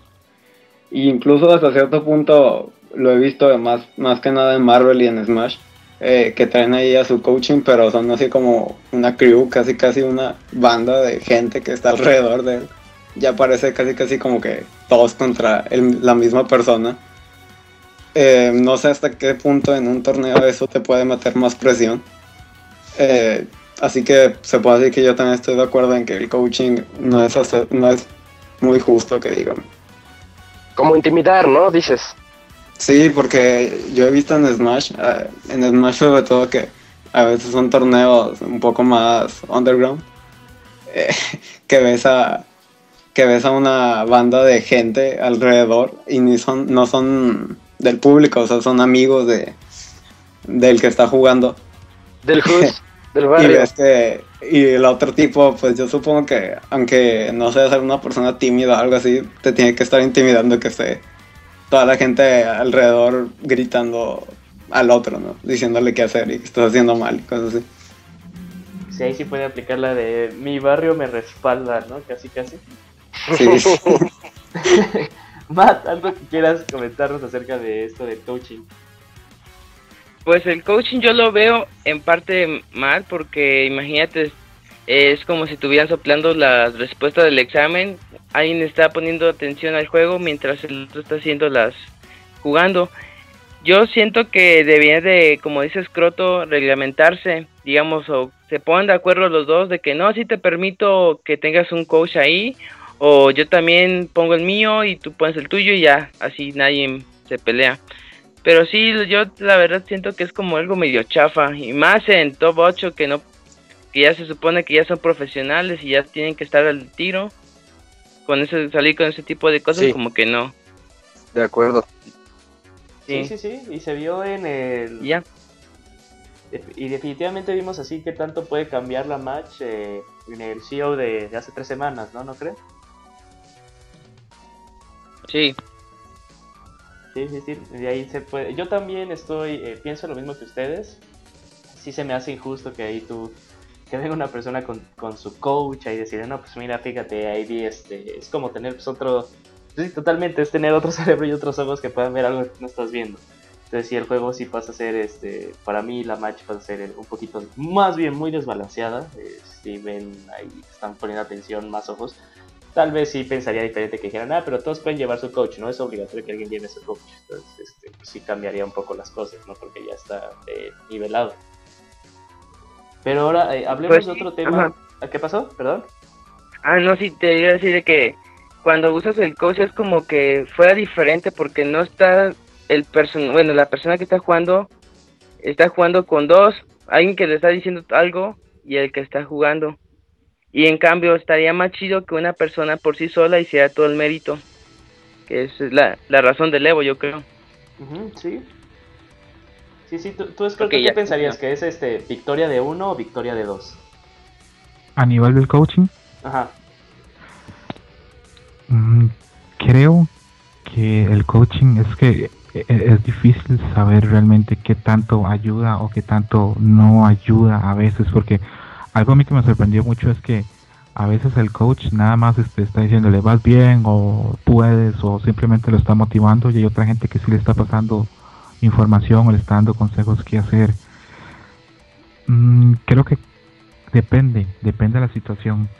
incluso hasta cierto punto lo he visto más, más que nada en Marvel y en Smash, eh, que traen ahí a su coaching, pero son así como una crew, casi casi una banda de gente que está alrededor de él. Ya parece casi casi como que todos contra el- la misma persona. Eh, no sé hasta qué punto en un torneo eso te puede meter más presión. Eh, así que se puede decir que yo también estoy de acuerdo en que el coaching no es, hacer- no es muy justo que digan. Como intimidar, ¿no? Dices. Sí, porque yo he visto en Smash, eh, en Smash sobre todo que a veces son torneos un poco más underground, eh, que ves a que ves a una banda de gente alrededor y ni son no son del público, o sea, son amigos de del que está jugando Del Hus, del y barrio. ves que y el otro tipo, pues yo supongo que aunque no seas una persona tímida o algo así, te tiene que estar intimidando que esté toda la gente alrededor gritando al otro, ¿no? Diciéndole qué hacer y que estás haciendo mal y cosas así. sí, ahí sí puede aplicar la de mi barrio me respalda, ¿no? Casi, casi. Sí, Matt, algo que quieras comentarnos acerca de esto del coaching. Pues el coaching yo lo veo en parte mal porque imagínate, es como si estuvieran soplando las respuestas del examen, alguien está poniendo atención al juego mientras el otro está haciendo las jugando. Yo siento que debería de, como dice Scroto, reglamentarse, digamos, o se pongan de acuerdo los dos de que no, si te permito que tengas un coach ahí, o yo también pongo el mío y tú pones el tuyo y ya, así nadie se pelea Pero sí, yo la verdad siento que es como algo medio chafa. Y más en top 8 que no que ya se supone que ya son profesionales y ya tienen que estar al tiro. Con ese, salir con ese tipo de cosas, Sí. como que no. De acuerdo. Sí, Sí. sí, sí, y se vio en el... Ya. Y definitivamente vimos así que tanto puede cambiar la match eh, en el CEO de, de hace tres semanas, ¿no? ¿No crees? Sí. Sí, sí, sí, de ahí se puede. Yo también estoy, eh, pienso lo mismo que ustedes. Sí se me hace injusto que ahí tú, que venga una persona con, con su coach y decir, no, pues mira, fíjate, ahí vi este, es como tener pues, otro, sí, totalmente, es tener otro cerebro y otros ojos que puedan ver algo que no estás viendo. Entonces si el juego sí pasa a ser, este, para mí la match pasa a ser un poquito, más bien muy desbalanceada. eh, si ven ahí, están poniendo atención más ojos. Tal vez sí pensaría diferente que dijeran, ah, pero todos pueden llevar su coach, no es obligatorio que alguien lleve su coach. Entonces, este, pues sí cambiaría un poco las cosas, ¿no? Porque ya está eh, nivelado. Pero ahora eh, hablemos Pues de otro tema. ajá. ¿A ¿Qué pasó? Perdón. Ah, no, sí, te iba a decir de que cuando usas el coach es como que fuera diferente porque no está el person bueno, la persona que está jugando está jugando con dos, alguien que le está diciendo algo y el que está jugando. Y en cambio estaría más chido que una persona por sí sola hiciera todo el mérito. Que es la, la razón del Evo, yo creo. Sí. Sí, sí, tú, tú, Scott, Ok, ¿qué ya. pensarías? ¿Que es este victoria de uno o victoria de dos? A nivel del coaching, Ajá. mm, creo que el coaching es que e- e- es difícil saber realmente qué tanto ayuda o qué tanto no ayuda a veces, porque algo a mí que me sorprendió mucho es que a veces el coach nada más este, está diciéndole vas bien o puedes o simplemente lo está motivando y hay otra gente que sí le está pasando información o le está dando consejos qué hacer. Mm, creo que depende, depende de la situación.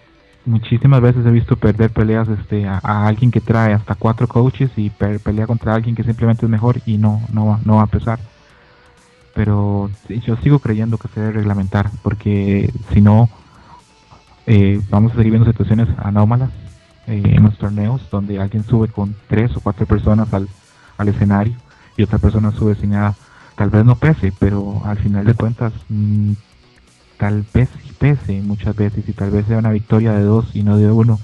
Muchísimas veces he visto perder peleas este, a, a alguien que trae hasta cuatro coaches y per- pelea contra alguien que simplemente es mejor y no, no, va- no va a pesar. Pero yo sigo creyendo que se debe reglamentar porque si no eh, vamos a seguir viendo situaciones anómalas eh, en los torneos donde alguien sube con tres o cuatro personas al, al escenario y otra persona sube sin nada. Tal vez no pese, pero al final de cuentas mm, tal vez sí pese muchas veces y tal vez sea una victoria de dos y no de uno.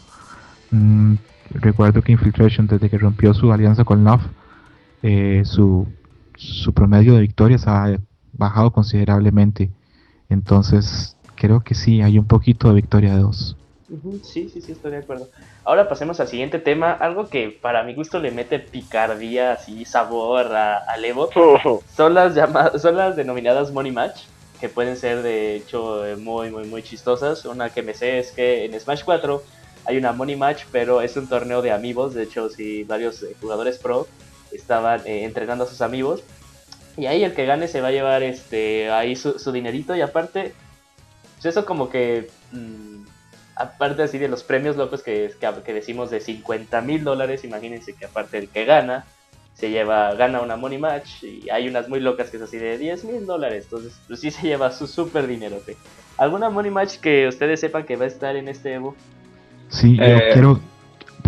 Mm, recuerdo que Infiltration desde que rompió su alianza con Love, eh, su, su promedio de victorias ha bajado considerablemente. Entonces creo que sí, hay un poquito de victoria de dos. Sí, sí, sí, estoy de acuerdo. Ahora pasemos al siguiente tema, algo que para mi gusto le mete picardía, así, sabor a- al Evo. Son las llamadas, son las denominadas Money Match, que pueden ser de hecho eh, muy, muy, muy chistosas. Una que me sé es que en Smash 4 hay una Money Match, pero es un torneo de amigos. De hecho, si varios eh, jugadores pro estaban eh, entrenando a sus amigos. Y ahí el que gane se va a llevar este ahí su, su dinerito. Y aparte, pues eso como que... mm, aparte así de los premios locos que, que, que decimos de 50 mil dólares, imagínense que aparte el que gana se lleva, gana una money match y hay unas muy locas que es así de 10 mil dólares, entonces pues sí se lleva su super dinero. ¿Alguna money match que ustedes sepan que va a estar en este Evo? Sí, yo Eh, quiero,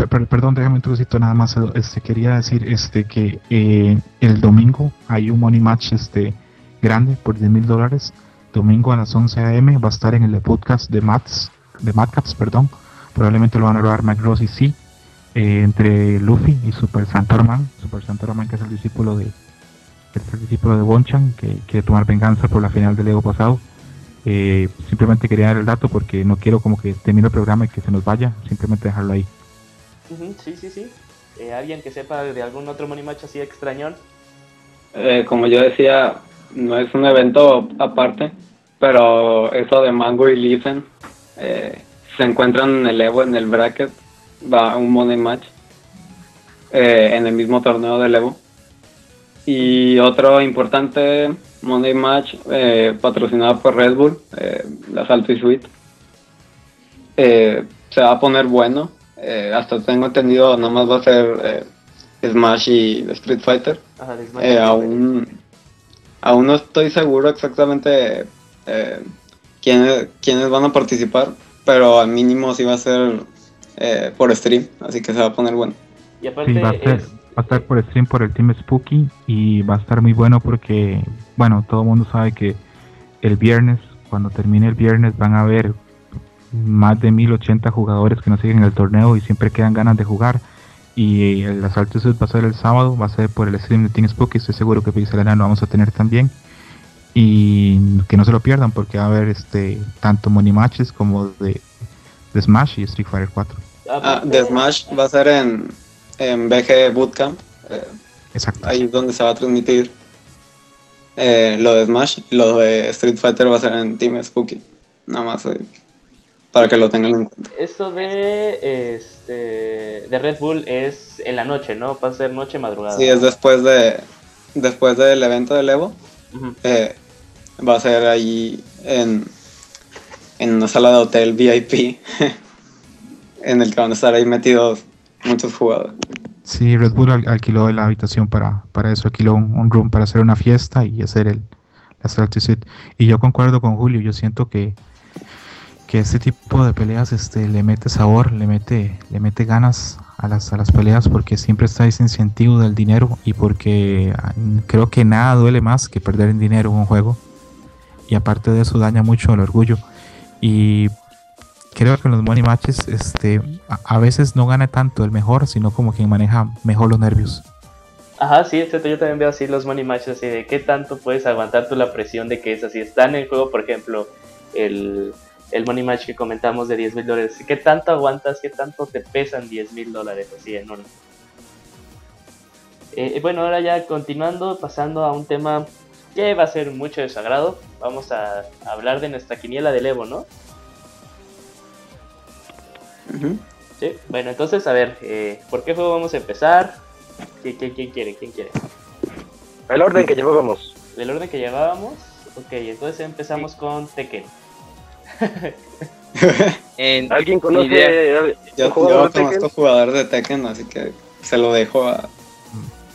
perdón, déjame un trocito nada más, este, quería decir este que eh, el domingo hay un money match este grande por 10 mil dólares, domingo a las 11 am va a estar en el podcast de Mats, de Madcaps, perdón, probablemente lo van a grabar Mike Ross y sí, eh, entre Luffy y Super Santorman, Super Santorman que es el discípulo de el discípulo de Bonchan que quiere tomar venganza por la final del Evo pasado. Eh, simplemente quería dar el dato porque no quiero como que termine el programa y que se nos vaya, simplemente dejarlo ahí. Sí, sí, sí. Eh, ¿Alguien que sepa de algún otro money match así extrañón? Eh, como yo decía, no es un evento aparte, pero eso de Mango y Lifen eh, se encuentran en el Evo, en el bracket, va un money match eh, en el mismo torneo del Evo. Y otro importante money match eh, patrocinado por Red Bull, eh, la Salty Suite. Eh, se va a poner bueno. Eh, hasta tengo entendido, nomás va a ser eh, Smash y Street Fighter. Ajá, Smash Eh, aún, aún no estoy seguro exactamente eh, quiénes, quiénes van a participar, pero al mínimo sí va a ser eh, por stream, así que se va a poner bueno. Y aparte Sí, va a ser- es, Va a estar por stream por el Team Spooky y va a estar muy bueno porque, bueno, todo el mundo sabe que el viernes, cuando termine el viernes, van a haber más de 1080 jugadores que nos siguen en el torneo y siempre quedan ganas de jugar. Y el Asalto Sud va a ser el sábado, va a ser por el stream de Team Spooky. Estoy seguro que Pixelana lo vamos a tener también. Y que no se lo pierdan porque va a haber este tanto money matches como de, de Smash y Street Fighter 4. Ah, de Smash va a ser en, en BG Bootcamp. eh, Exacto. ahí es donde se va a transmitir eh, lo de Smash. y Lo de Street Fighter va a ser en Team Spooky. Nada más eh, para que lo tengan en cuenta. Esto de este de Red Bull es en la noche, ¿no? Va a ser noche madrugada. Sí, es después de después del evento del Evo. Eh, va a ser ahí en, en una sala de hotel VIP. en el que van a estar ahí metidos muchos jugadores. Sí, Red Bull al- alquiló la habitación para, para eso, alquiló un, un room para hacer una fiesta y hacer el la Salty Suite. Y yo concuerdo con Julio, yo siento que, que este tipo de peleas este, le mete sabor, le mete, le mete ganas a las, a las peleas porque siempre está ese incentivo del dinero y porque ah, creo que nada duele más que perder en dinero un juego. Y aparte de eso daña mucho el orgullo. Y creo que en los money matches este, a, veces no gana tanto el mejor, sino como quien maneja mejor los nervios. Ajá, sí. Yo también veo así los money matches, así de qué tanto puedes aguantar tú la presión de que es así. Está en el juego, por ejemplo, el, el money match que comentamos de 10 mil dólares. ¿Qué tanto aguantas? ¿Qué tanto te pesan 10 mil dólares? Así enorme. Eh, bueno, ahora ya continuando, pasando a un tema que va a ser mucho de su agrado. Vamos a hablar de nuestra quiniela del Evo, ¿no? Sí. Bueno, entonces, a ver, eh, ¿por qué juego vamos a empezar? ¿Qui- qui- ¿Quién quiere? ¿Quién quiere? El orden que llevábamos. del orden que llevábamos. Ok, entonces empezamos con Tekken. En- ¿Alguien conoce idea. Yo, un yo jugador de conozco Tekken? jugadores de Tekken, así que se lo dejo a,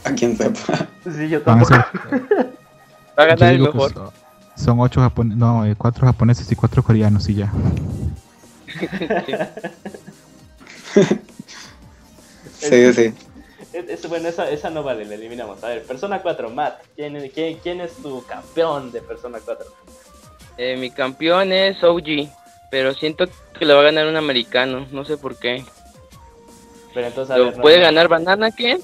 a quien sepa. Sí, yo tampoco. Va a ganar el mejor. son, son ocho japoneses, no, eh, cuatro japoneses y cuatro coreanos y ya. Sí, sí. Es- es- bueno, esa, esa no vale, la eliminamos. A ver, Persona 4, Matt. ¿Quién, es- quién, quién es tu campeón de Persona 4? Eh, mi campeón es OG, pero siento que lo va a ganar un americano, no sé por qué. Pero entonces, Lo ver, puede no. ganar Banana Ken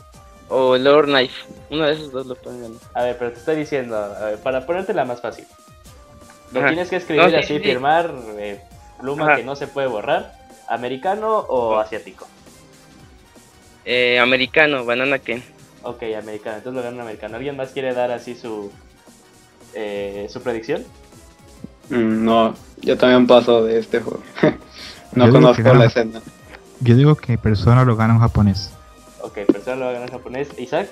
o Lord Knife. Uno de esos dos lo pueden ganar. A ver, pero te estoy diciendo, a ver, para ponértela más fácil. Lo Ajá. tienes que escribir No, sí, así, sí. firmar, eh, pluma Ajá. que no se puede borrar. ¿Americano o asiático? Eh, americano, Banana Ken. Ok, americano. Entonces lo gana un americano. ¿Alguien más quiere dar así su, eh, su predicción? Mm, No, yo también paso de este juego. no Yo que conozco gana- la escena. Yo digo que Persona lo gana un japonés. Ok, persona lo va a ganar japonés. Isaac,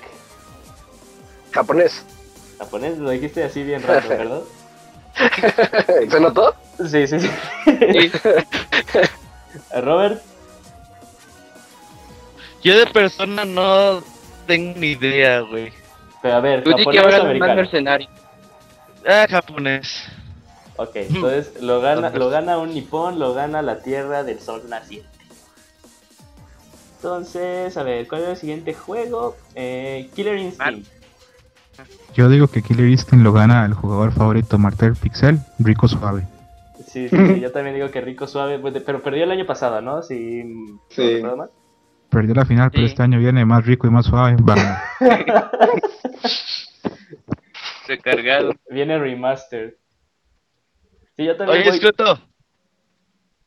Japonés. japonés, lo dijiste así bien raro, ¿verdad? ¿Se notó? Sí, sí, sí. Sí. Robert, Yo de persona no tengo ni idea, güey. pero a ver, Tú di que japonés a o más americano. mercenario. Ah, japonés. Ok, entonces lo gana, lo gana un nipón, lo gana la tierra del sol naciente. Entonces, a ver, ¿cuál es el siguiente juego? Eh, Killer Instinct. Yo digo que Killer Instinct lo gana el jugador favorito Martel Pixel, Rico Suave. Sí, sí, sí, yo también digo que Rico Suave, pues, pero perdió el año pasado, ¿no? Si no Sí. mal. Perdió la final, pero este año viene más rico y más suave. Ganar. Recargado. Viene remaster. Sí, yo también Oye, voy- Scroto,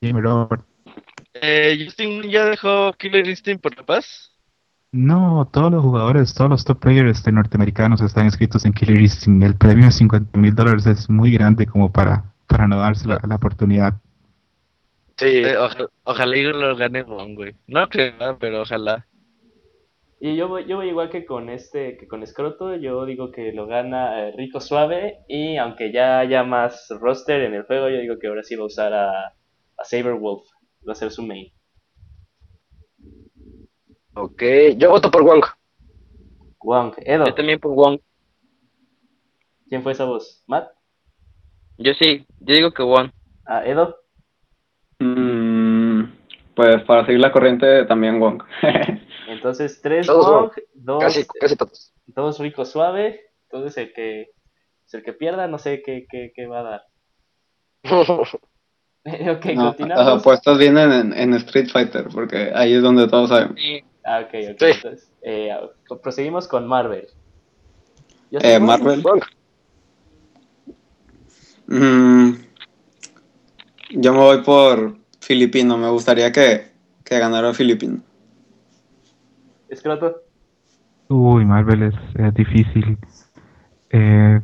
Dime, Robert. eh, Justin ya dejó Killer Instinct por la paz. No, todos los jugadores, todos los top players norteamericanos están inscritos en Killer Instinct. El premio de 50 mil dólares es muy grande como para, para no darse la, la oportunidad. Sí. Eh, oja- ojalá y lo gane Gon, güey. No creo, pero ojalá. Y yo voy, yo voy igual que con este, que con Scroto, yo digo que lo gana eh, Rico Suave y aunque ya haya más roster en el juego, yo digo que ahora sí va a usar a, a Saber Wolf, va a ser su main. Ok, yo voto por Wong. Wong, Edo, Yo también por Wong. ¿quién fue esa voz? ¿Matt? Yo sí, yo digo que Wong. Ah, Edo, Mm, pues para seguir la corriente también Wong. Entonces, tres Todos Wong, dos, Casi, casi todos. dos Rico Suave. Entonces, el que, el que pierda, no sé qué, qué, qué va a dar. ok, No, continuamos. las apuestas vienen en, en Street Fighter, porque ahí es donde todos saben. Ah, ok, ok. Sí. Entonces, eh, proseguimos con Marvel. Eh. Marvel. Mm, yo me voy por Filipino, me gustaría que, que ganara Filipino. Escroto. Uy, Marvel es, es difícil. Eh,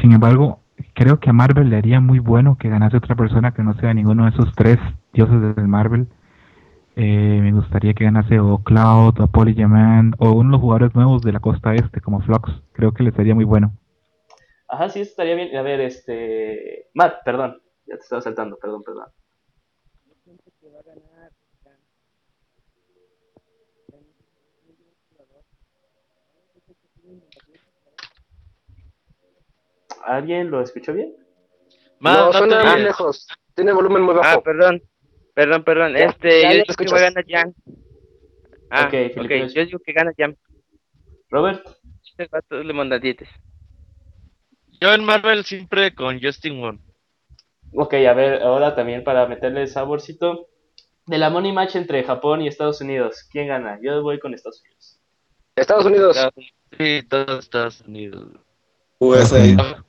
sin embargo, creo que a Marvel le haría muy bueno que ganase otra persona que no sea ninguno de esos tres dioses del Marvel. Eh, me gustaría que ganase o Cloud o Polygeman o uno de los jugadores nuevos de la costa este como Flux. Creo que le sería muy bueno. Ajá, sí, estaría bien. A ver, este. Matt, perdón. Ya te estaba saltando, perdón, perdón. ¿Alguien lo escuchó bien? Man, no, no suena muy lejos. Tiene volumen muy Ah, bajo. perdón. Perdón, perdón. Ya, Este, ya, yo ya digo que escuchas. va a ganar Jan. Ah, Ok, ok, Filipinos. yo digo que gana Jan. Robert. Este vato le manda dietes. Yo en Marvel siempre con Justin Wong. Ok, a ver, ahora también para meterle saborcito. De la money match entre Japón y Estados Unidos, ¿quién gana? Yo voy con Estados Unidos. Estados Unidos. Sí, todos Estados Unidos. USA.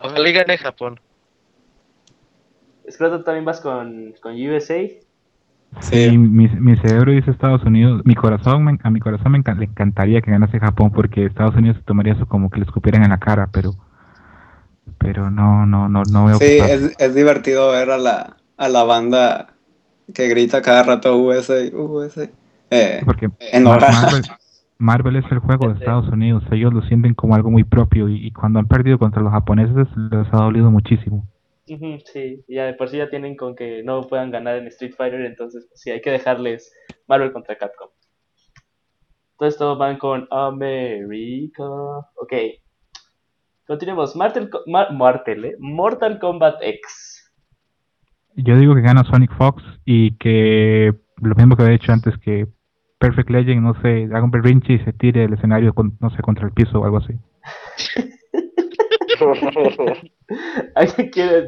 Ojalá gane Japón. Escroto, también vas con, con USA. Sí, mi, mi cerebro dice Estados Unidos. Mi corazón, me- a mi corazón me encan- le encantaría que ganase Japón porque Estados Unidos se tomaría eso como que le escupieran en la cara, pero pero no no no no veo Sí, es, es divertido ver a la, a la banda que grita cada rato USA, USA. Eh, porque en Mar- hora. Marvel, es el juego de Estados Unidos. Ellos lo sienten como algo muy propio y, y cuando han perdido contra los japoneses les ha dolido muchísimo. Sí, ya de por sí ya tienen con que no puedan ganar en Street Fighter, entonces pues, sí, hay que dejarles Marvel contra Capcom. Entonces todos van con America. Ok. Continuemos. Mortal, Co- Mar- Mortal, ¿eh? Mortal Kombat X. Yo digo que gana Sonic Fox y que lo mismo que había dicho antes que Perfect Legend, no sé, haga un berrinche y se tire del escenario, con, no sé, contra el piso o algo así.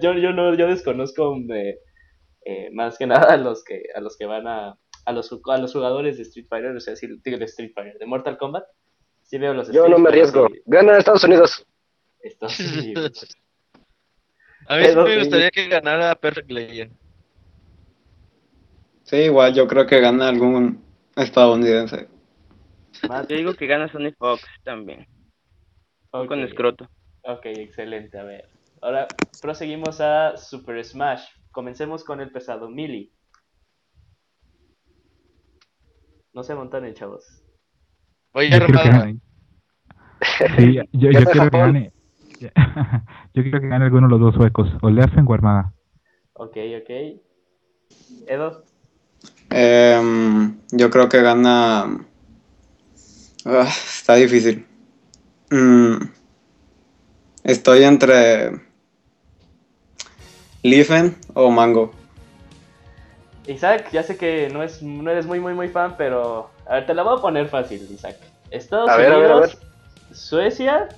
Yo, yo, no, yo desconozco eh, eh, más que nada a los que, a los que van a, a los, a los jugadores de Street Fighter, o sea, sí, digo de Street Fighter, de Mortal Kombat. Sí veo los Yo no me arriesgo. sí, Gana Estados Unidos. Estados Unidos. A mí sí me gustaría que ganara Perfect Legend. sí, igual yo creo que gana algún estadounidense. Yo digo que gana Sony Fox también. ok. Con escroto. Ok, excelente. A ver. Ahora proseguimos a Super Smash. Comencemos con el pesado Mili. No se montan en chavos. Oye, Yo quiero que gane. Sí, yo, yo quiero que gane. Yo quiero que gane alguno de los dos suecos, o Leffen o Armada. Ok, ok. Edo. Em, yo creo que gana. Ah, está difícil. Mm, estoy entre. Liefen o Mango. Isaac, ya sé que no, es, no eres muy, muy, muy fan, pero. A ver, te la voy a poner fácil, Isaac. Estados A ver, a ver, a Unidos, Suecia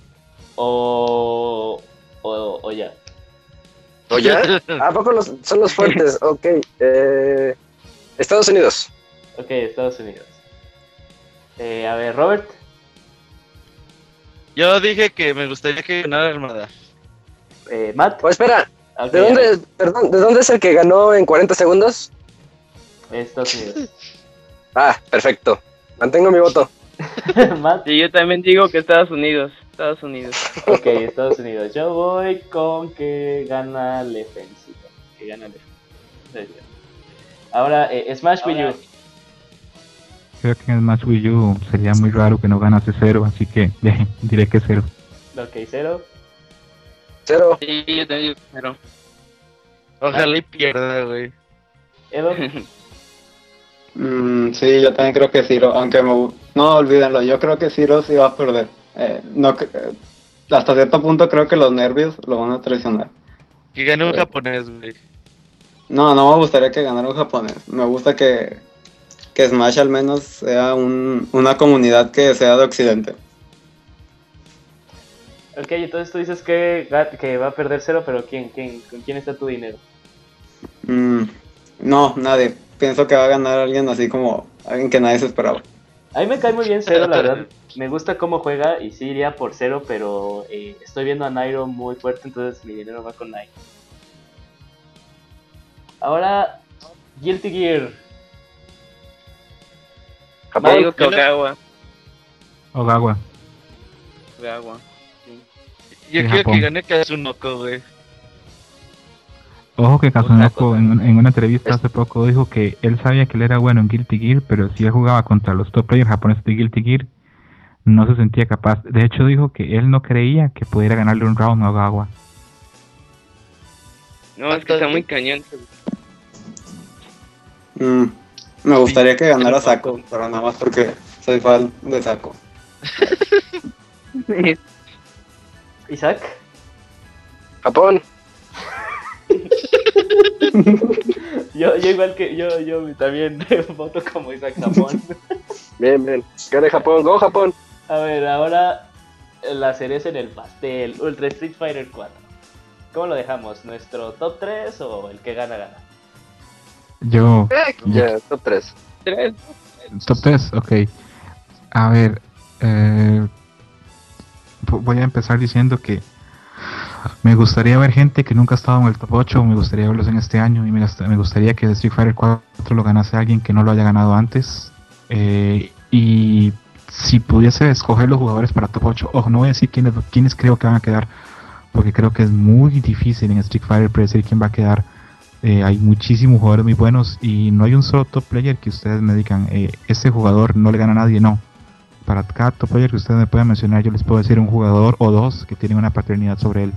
o. o, o ya. ¿O ya? ¿A poco los- son los fuertes? Ok. Eh, Estados Unidos. Ok, Estados Unidos. Eh, a ver, Robert. yo dije que me gustaría que ganara Armada. Eh, Matt. Oh, espera, ¿de dónde, perdón, ¿de dónde es el que ganó en 40 segundos? Estados Unidos. Ah, perfecto. Mantengo mi voto. Matt. Sí, yo también digo que Estados Unidos. Estados Unidos. Ok, Estados Unidos. Yo voy con que gana Leffen. sí, que gana Leffen. Ahora, eh, Smash Wii U. Creo que en Smash Wii U sería muy raro que no ganase cero, así que diré que cero. Ok, cero. Cero. Sí, yo también digo que cero. Ojalá y pierda, güey. Edo. Mm, sí, yo también creo que Ciro, aunque me, no olvídenlo, yo creo que Ciro sí va a perder. Eh, no, eh, hasta cierto punto creo que los nervios lo van a traicionar. Que gane un Güey. japonés, güey. No, no me gustaría que ganara un japonés. Me gusta que, que Smash al menos sea un, una comunidad que sea de Occidente. Ok, entonces tú dices que, que va a perder cero, pero ¿quién, quién, ¿con quién está tu dinero? Mm, no, nadie. Pienso que va a ganar alguien así como alguien que nadie se esperaba. A mí me cae muy bien cero, la verdad. Me gusta cómo juega y sí iría por cero, pero eh, estoy viendo a Nairo muy fuerte, entonces mi dinero va con Nairo. Ahora, Guilty Gear. Japón. digo que Ogawa. Ogawa. Ogawa. Yo quiero Japón. que gane Kazunoko, güey. Ojo que Kazunoko en, en una entrevista hace poco dijo que él sabía que él era bueno en Guilty Gear, pero si él jugaba contra los top players japoneses de Guilty Gear, no se sentía capaz. De hecho dijo que él no creía que pudiera ganarle un round a Ogawa. No, es que está muy cañón. Mm, me gustaría que ganara Saco, pero nada más porque soy fan de Saco. Isaac. Japón. Yo, yo igual que yo, yo también voto como Isaac Japón. Bien, bien. Gane Japón. Go Japón. A ver, ahora la cereza en el pastel, Ultra Street Fighter 4. ¿Cómo lo dejamos? ¿Nuestro top 3 o el que gana gana? Yo, Ya, top 3. Tres. top 3, ok. A ver, eh, vo- voy a empezar diciendo que me gustaría ver gente que nunca ha estado en el top 8, me gustaría verlos en este año y me, gust- me gustaría que Street Fighter 4 lo ganase alguien que no lo haya ganado antes. Eh, y si pudiese escoger los jugadores para top 8, ojo, no voy a decir quiénes, quiénes creo que van a quedar, porque creo que es muy difícil en Street Fighter predecir quién va a quedar. Eh, hay muchísimos jugadores muy buenos y no hay un solo top player que ustedes me digan, eh, este jugador no le gana a nadie, no. Para cada top player que ustedes me puedan mencionar, yo les puedo decir un jugador o dos que tienen una paternidad sobre él.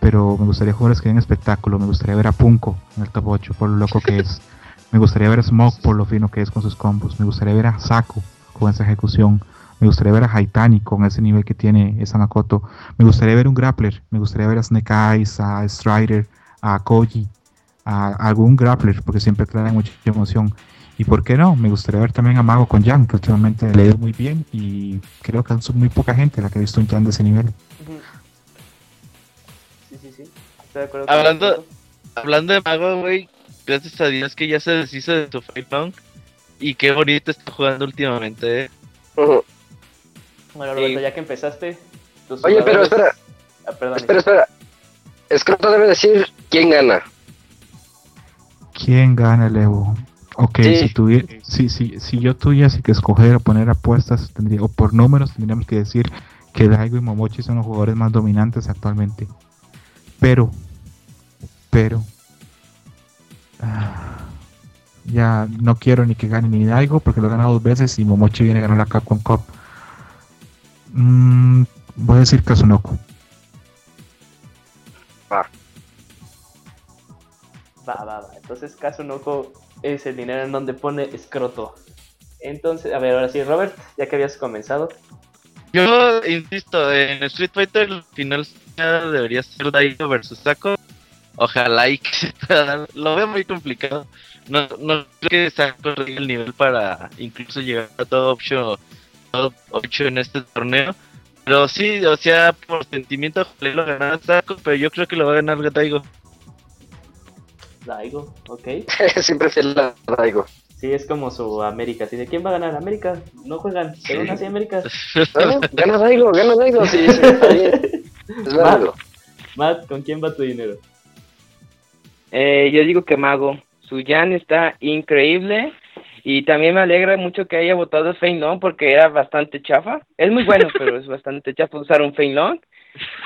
Pero me gustaría jugadores que den espectáculo, me gustaría ver a Punko en el top 8 por lo loco que es. Me gustaría ver a Smoke por lo fino que es con sus combos. Me gustaría ver a Sako con esa ejecución. Me gustaría ver a Haitani con ese nivel que tiene esa Makoto. Me gustaría ver un grappler. Me gustaría ver a Snake Eyes, a Strider, a Koji, a algún grappler, porque siempre trae mucha emoción. Y por qué no, me gustaría ver también a Mago con Jan, que últimamente le ido muy bien y creo que es muy poca gente la que ha visto un Jan de ese nivel. Sí, sí, sí. Estoy de acuerdo con Hablando- eso. Hablando de Mago, güey, gracias a Dios que ya se deshizo de su Fight Long. Y qué bonito está jugando últimamente, eh. Bueno, Roberto, Sí. ya que empezaste. Oye, pero espera. Ah, perdón. Espera, espera. Scroto debe decir quién gana. ¿Quién gana el Evo? Ok, Sí. si, tuviera, si, si, si yo tuviese que escoger o poner apuestas, tendría, o por números, tendríamos que decir que Daigo y Momochi son los jugadores más dominantes actualmente. Pero, pero, ah, ya no quiero ni que gane ni Daigo porque lo ha ganado dos veces y Momochi viene a ganar la Capcom Cup. Mm, voy a decir Kazunoko. Va, va, va. Entonces, Kazunoko es el dinero en donde pone escroto. Entonces, a ver, ahora sí, Robert, ya que habías comenzado. Yo insisto, en Street Fighter el final debería ser Daigo versus Saco. Ojalá y que se pueda dar. Lo veo muy complicado. No, no creo que Saco tenga el nivel para incluso llegar a todo option, top 8 en este torneo. Pero sí, o sea, por sentimiento lo ganara Saco, pero yo creo que lo va a ganar Daigo. Daigo, ok. Siempre fiel a Daigo. Sí, es como su América. Así de quién va a ganar América. No juegan, pero aún así América. Gana Daigo, gana Daigo. Sí, sí, está bien. Es válido. Matt, ¿con quién va tu dinero? Eh, yo digo que Mago. Su Jan está increíble. Y también me alegra mucho que haya votado Fein Long porque era bastante chafa. Es muy bueno, pero es bastante chafa usar un Fein Long.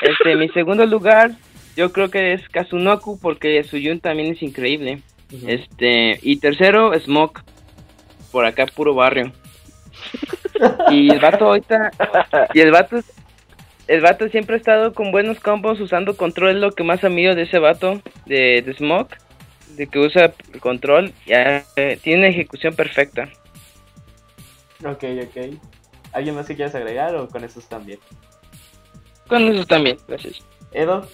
Este, mi segundo lugar, yo creo que es Kazunoku porque su Yun también es increíble. Este, y tercero, Smoke. Por acá, puro barrio. Y el vato ahorita. Y el vato. El vato siempre ha estado con buenos combos usando control. Es lo que más admiro de ese vato, de, de Smoke. De que usa el control. Ya, eh, tiene una ejecución perfecta. Ok, ok. ¿Alguien más que quieras agregar o con esos también? Con eso también, gracias. Edo,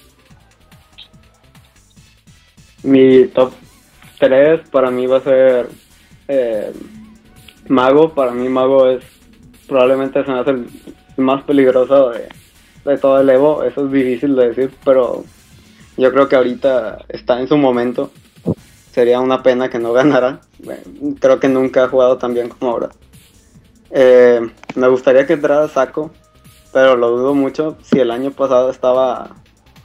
Mi top 3 para mí va a ser eh, Mago, para mí Mago es probablemente se me hace el más peligroso de, de todo el Evo. Eso es difícil de decir, pero yo creo que ahorita está en su momento. Sería una pena que no ganara. Creo que nunca ha jugado tan bien como ahora. Eh, me gustaría que entrara Saco, pero lo dudo mucho. Si el año pasado estaba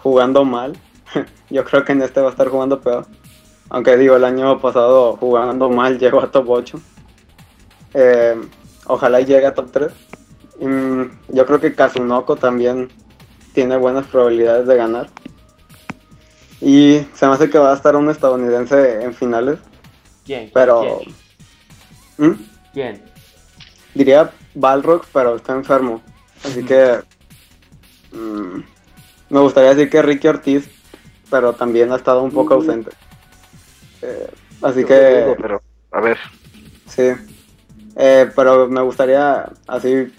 jugando mal, yo creo que en este va a estar jugando peor. Aunque digo, el año pasado jugando mal llegó a top 8. Eh, ojalá llegue a top 3. Mm, yo creo que Kazunoko también tiene buenas probabilidades de ganar. Y se me hace que va a estar un estadounidense en finales. ¿Quién? Pero- ¿Quién? ¿Mm? ¿Quién? Diría Balrog, pero está enfermo. Así que. mm, me gustaría decir que Ricky Ortiz, pero también ha estado un poco ausente. Eh, así que. Pero, a ver. Sí. Eh, pero me gustaría, así.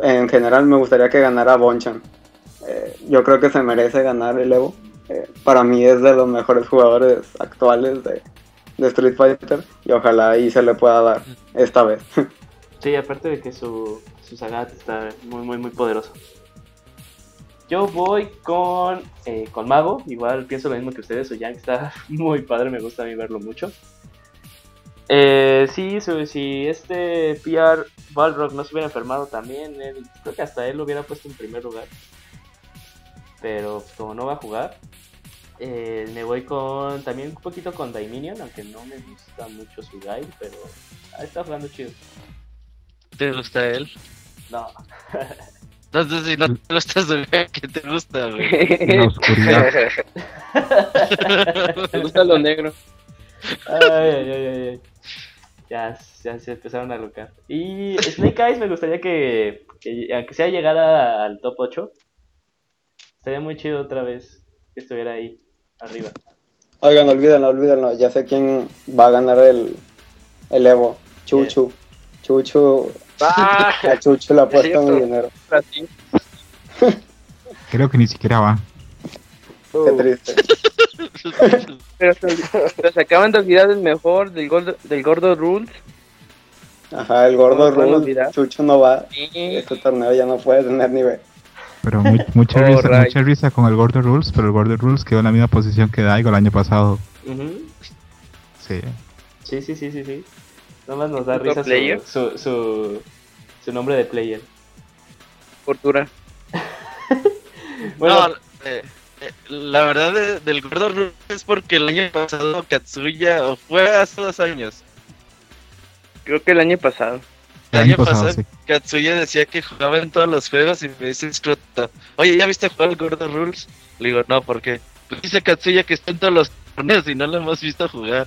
En general, me gustaría que ganara Bonchan. Eh, yo creo que se merece ganar el Evo. Eh, para mí es de los mejores jugadores actuales de, Street Fighter. Y ojalá ahí se le pueda dar esta vez. Sí, aparte de que su, su Sagat está muy, muy, muy poderoso. Yo voy con, eh, con Mago, igual pienso lo mismo que ustedes, su Yang está muy padre, me gusta a mí verlo mucho. Eh, sí, si este PR Balrog no se hubiera enfermado también, él- creo que hasta él lo hubiera puesto en primer lugar. Pero pues, como no va a jugar, eh, me voy con también un poquito con Daiminion, aunque no me gusta mucho su guide, pero ah, está jugando chido. ¿Te gusta él? No, Entonces, si no te gusta su güey, ¿qué te gusta, güey? La oscuridad. Me gusta lo negro. Ay, ay, ay, ay, ay. Ya, ya se empezaron a locar. Y Snake Eyes me gustaría que, que aunque sea llegara al top 8, estaría muy chido otra vez que estuviera ahí, arriba. Oigan, olvídenlo, olvídenlo. Ya sé quién va a ganar el, el Evo. Chuchu. Chuchu. ¡Ah! A Chuchu le ha puesto mi dinero. Creo que ni siquiera va. Qué triste. Pero, se- pero se acaban de olvidar del mejor, del gordo, del gordo Rules. Ajá, el gordo Rules. Chuchu no va. Sí. Este torneo ya no puede tener nivel. Pero mu- mucha, Oh, risa, right. mucha risa con el Gordo Rules, pero el Gordo Rules quedó en la misma posición que Daigo el año pasado. Ujú. Sí. Sí, sí, sí, sí, sí. Nomás nos da ¿Pro risa su, su, su, su nombre de player. Fortuna. Bueno, No, eh, eh, la verdad de- del gordo Rules es porque el año pasado Katsuya, o fue hace dos años, Creo que el año pasado. El año pasado, sí. Katsuya decía que jugaba en todos los juegos y me dice Scrota, oye, ¿ya viste jugar el gordo Rules? Le digo, no, ¿por qué? Pues dice Katsuya que está en todos los torneos y no lo hemos visto jugar.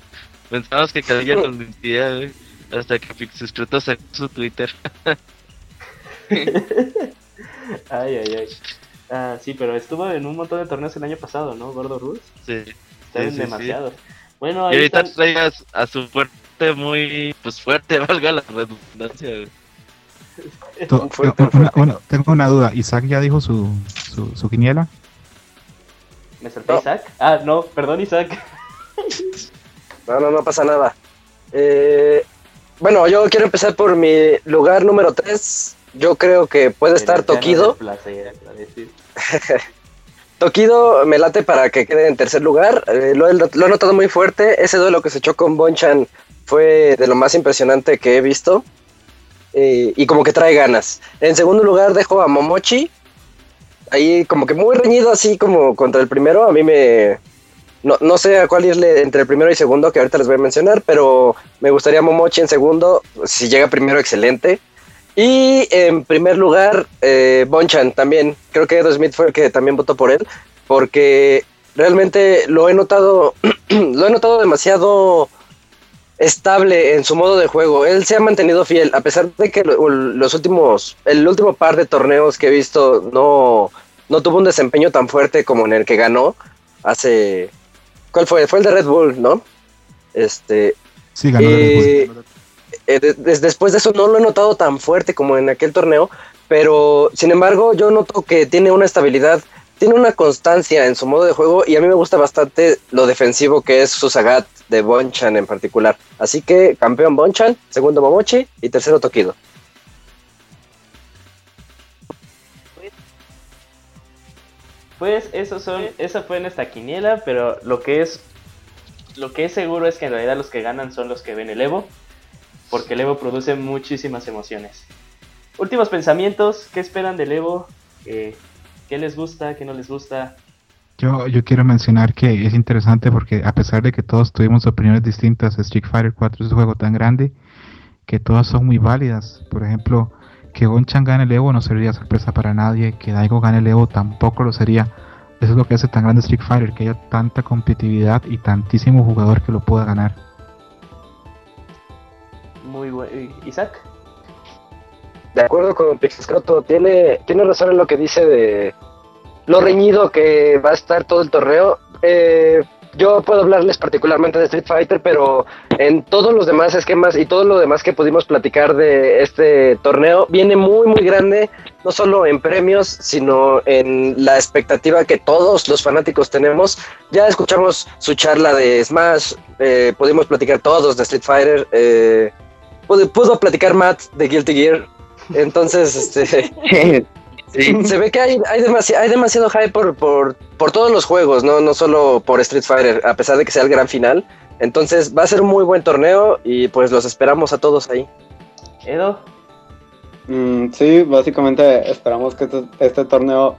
Pensamos que Katsuya nos mentía, güey, hasta que Pixescroto sacó su Twitter. ay, ay, ay. Ah, sí, pero estuvo en un montón de torneos el año pasado, ¿no? Gordo Rules. Sí. Está en sí, sí. demasiados. Bueno, Y ahí ahorita están... traigas a su fuerte muy, pues fuerte, valga la redundancia, güey. To- fuerte, una- fuerte. bueno, tengo una duda. ¿Isaac ya dijo su, su, su quiniela? ¿Me salté No. Isaac? Ah, no, perdón Isaac. No, no, no pasa nada. Eh, bueno, yo quiero empezar por mi lugar número 3. Yo creo que puede estar Pero no Tokido. Tokido me late para que quede en tercer lugar. Eh, lo, he- lo he notado muy fuerte. Ese duelo que se echó con Bonchan fue de lo más impresionante que he visto. Eh, y como que trae ganas. En segundo lugar dejo a Momochi. Ahí como que muy reñido así como contra el primero. A mí me... No, no sé a cuál irle entre el primero y segundo, que ahorita les voy a mencionar, pero me gustaría Momochi en segundo. Si llega primero, excelente. Y en primer lugar, eh, Bonchan también. Creo que Edo Smith fue el que también votó por él. Porque realmente lo he notado. lo he notado demasiado estable en su modo de juego. Él se ha mantenido fiel. A pesar de que lo- los últimos. El último par de torneos que he visto no. No tuvo un desempeño tan fuerte como en el que ganó. Hace. ¿Cuál fue? Fue el de Red Bull, ¿no? Este. Sí, ganó Red Bull. Eh, eh, de- des- después de eso no lo he notado tan fuerte como en aquel torneo, pero sin embargo yo noto que tiene una estabilidad, tiene una constancia en su modo de juego y a mí me gusta bastante lo defensivo que es su Sagat. De Bonchan en particular. Así que campeón Bonchan, segundo Momochi y tercero Tokido. Pues eso son, esa fue nuestra quiniela, pero lo que es lo que es seguro es que en realidad los que ganan son los que ven el Evo, porque el Evo produce muchísimas emociones. Últimos pensamientos, ¿qué esperan del Evo? Eh, ¿Qué les gusta? ¿Qué no les gusta? Yo, yo quiero mencionar que es interesante porque a pesar de que todos tuvimos opiniones distintas, Street Fighter 4 es un juego tan grande que todas son muy válidas. Por ejemplo, que Gonchan gane el Evo no sería sorpresa para nadie, que Daigo gane el Evo tampoco lo sería. Eso es lo que hace tan grande Street Fighter, que haya tanta competitividad y tantísimo jugador que lo pueda ganar. Muy bueno. Isaac. De acuerdo con Pixescroto, tiene, tiene razón en lo que dice de lo reñido que va a estar todo el torneo. Eh, yo puedo hablarles particularmente de Street Fighter, pero en todos los demás esquemas y todo lo demás que pudimos platicar de este torneo viene muy muy grande, no solo en premios, sino en la expectativa que todos los fanáticos tenemos. Ya escuchamos su charla de Smash, eh, pudimos platicar todos de Street Fighter, eh, pudo, pudo platicar Matt de Guilty Gear, entonces este Se ve que hay, hay, hay demasiado hype por, por, por, todos los juegos, ¿no? no solo por Street Fighter, a pesar de que sea el gran final. Entonces va a ser un muy buen torneo y pues los esperamos a todos ahí. Edo. Mm, sí, básicamente esperamos que este, este, torneo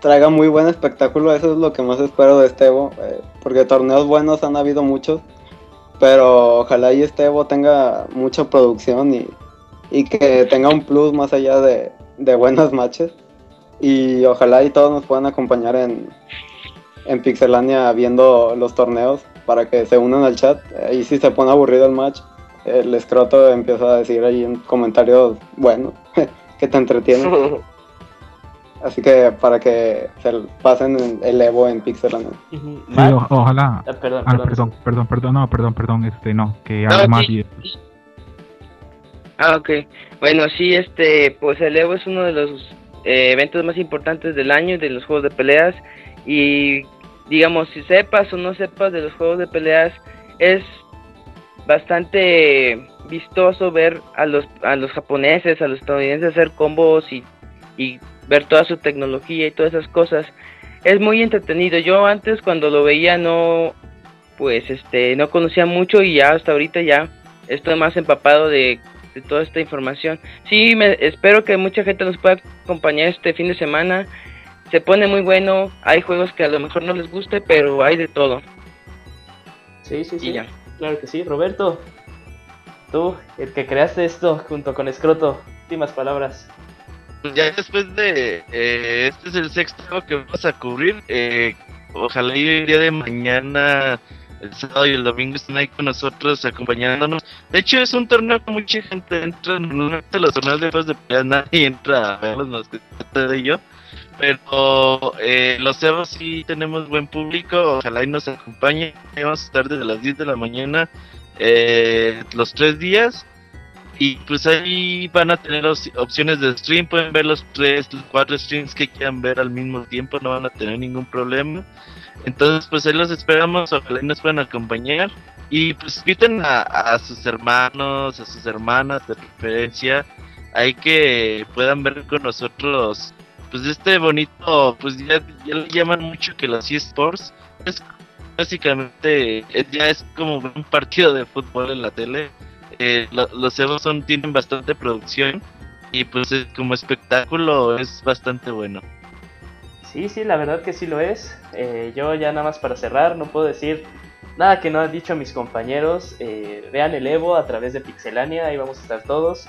traiga muy buen espectáculo. Eso es lo que más espero de este Evo, eh, porque torneos buenos han habido muchos, pero ojalá y este Evo tenga mucha producción y, y que tenga un plus más allá de, de buenos matches. Y ojalá y todos nos puedan acompañar en, en Pixelania viendo los torneos para que se unan al chat. Y si se pone aburrido el match, el escroto empieza a decir ahí en comentarios, bueno, que te entretienen. Así que para que se pasen el Evo en Pixelania. ojalá. Ah, perdón, ah, perdón, perdón, perdón, no, perdón, perdón, este, no, que algo más. Ah, ok. Bueno, sí, este, pues el Evo es uno de los eh, eventos más importantes del año de los juegos de peleas y digamos, si sepas o no sepas de los juegos de peleas, es bastante vistoso ver a los, a los japoneses, a los estadounidenses hacer combos y, y ver toda su tecnología y todas esas cosas. Es muy entretenido. Yo antes cuando lo veía no, pues este, no conocía mucho y ya hasta ahorita ya estoy más empapado de de toda esta información. Sí, me, espero que mucha gente nos pueda acompañar este fin de semana. Se pone muy bueno, hay juegos que a lo mejor no les guste, pero hay de todo. Sí, sí, sí. Claro que sí. Roberto, tú, el que creaste esto junto con Escroto, últimas palabras. Ya después de eh, este es el sexto que vamos a cubrir. Eh, ojalá el día de mañana el sábado y el domingo están ahí con nosotros acompañándonos. De hecho, es un torneo que mucha gente entra, normalmente los torneos de juegos de pelea nadie entra a verlos más que de ello. Pero eh, los Evos sí tenemos buen público, ojalá y nos acompañe. Vamos a estar desde las 10 de la mañana eh, los tres días. Y pues ahí van a tener opciones de stream, pueden ver los tres, cuatro streams que quieran ver al mismo tiempo, no van a tener ningún problema. Entonces, pues ahí los esperamos, ojalá nos puedan acompañar. Y pues inviten a, sus hermanos, a sus hermanas de preferencia, hay que puedan ver con nosotros, pues este bonito, pues ya, ya le llaman mucho que los eSports. Es básicamente, ya es como un partido de fútbol en la tele. Eh, los Evos son, tienen bastante producción y pues como espectáculo es bastante bueno. Sí, sí, la verdad que sí lo es. Eh, yo ya nada más para cerrar, no puedo decir nada que no han dicho mis compañeros. Eh, vean el Evo a través de Pixelania, ahí vamos a estar todos.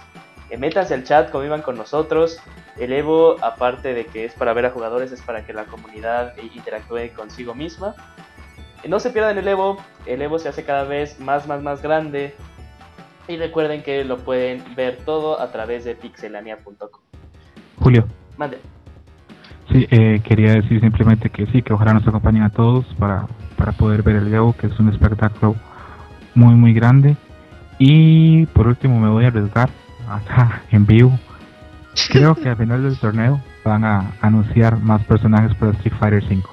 Eh, métanse al chat, convivan con nosotros. El Evo, aparte de que es para ver a jugadores, es para que la comunidad interactúe consigo misma. no se pierdan el Evo, el Evo se hace cada vez más, más, más grande. Y recuerden que lo pueden ver todo a través de pixelania.com. Julio. Mande. Sí, eh, quería decir simplemente que sí, que ojalá nos acompañen a todos para, para poder ver el Evo, que es un espectáculo muy, muy grande. Y por último me voy a arriesgar acá en vivo. Creo que al final del torneo van a anunciar más personajes para Street Fighter 5.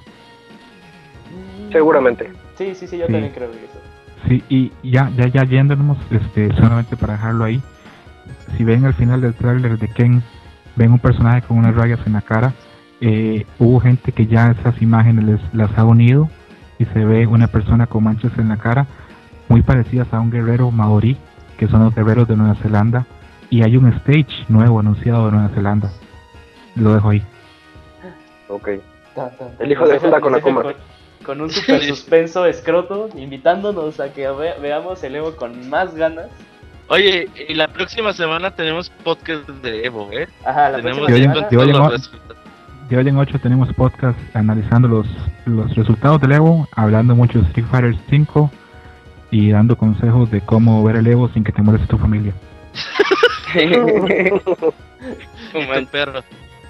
Seguramente. Sí, sí, sí, yo también creo que eso. Sí, y ya, ya, ya yéndonos, este, solamente para dejarlo ahí, si ven al final del tráiler de Ken, ven un personaje con unas rayas en la cara, eh, hubo gente que ya esas imágenes les, las ha unido y se ve una persona con manchas en la cara muy parecidas a un guerrero maorí, que son los guerreros de Nueva Zelanda, y hay un stage nuevo anunciado de Nueva Zelanda. Lo dejo ahí. Ok. El hijo de deja- con deja Akuma. con, con un super suspenso escroto, invitándonos a que ve- veamos el Evo con más ganas. Oye, y la próxima semana tenemos podcast de Evo, ¿eh? Ajá, la tenemos próxima semana. Ya. De hoy en 8 tenemos podcast analizando los, los resultados del Evo, hablando mucho de Street Fighter 5 y dando consejos de cómo ver el Evo sin que te moleste tu familia. Y tu perro.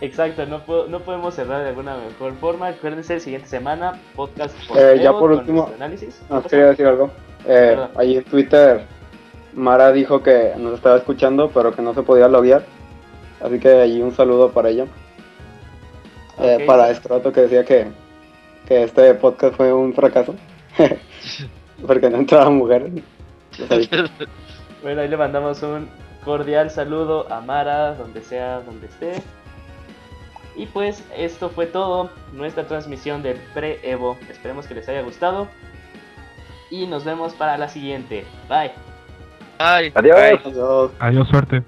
Exacto, no, puedo- no podemos cerrar de alguna mejor forma. Acuérdense, siguiente semana, podcast por Eh, ya Evo por con último, análisis. Nos quería decir algo. Eh, ahí en Twitter, Mara dijo que nos estaba escuchando, pero que no se podía loguear. Así que ahí un saludo para ella. Eh, para Escroto que decía que, que este podcast fue un fracaso. Porque no entraba mujeres. Bueno, ahí le mandamos un cordial saludo a Mara, donde sea, donde esté. Y pues esto fue todo, nuestra transmisión del pre-Evo. Esperemos que les haya gustado. Y nos vemos para la siguiente. Bye. Ay. Adiós. Adiós. Adiós, suerte.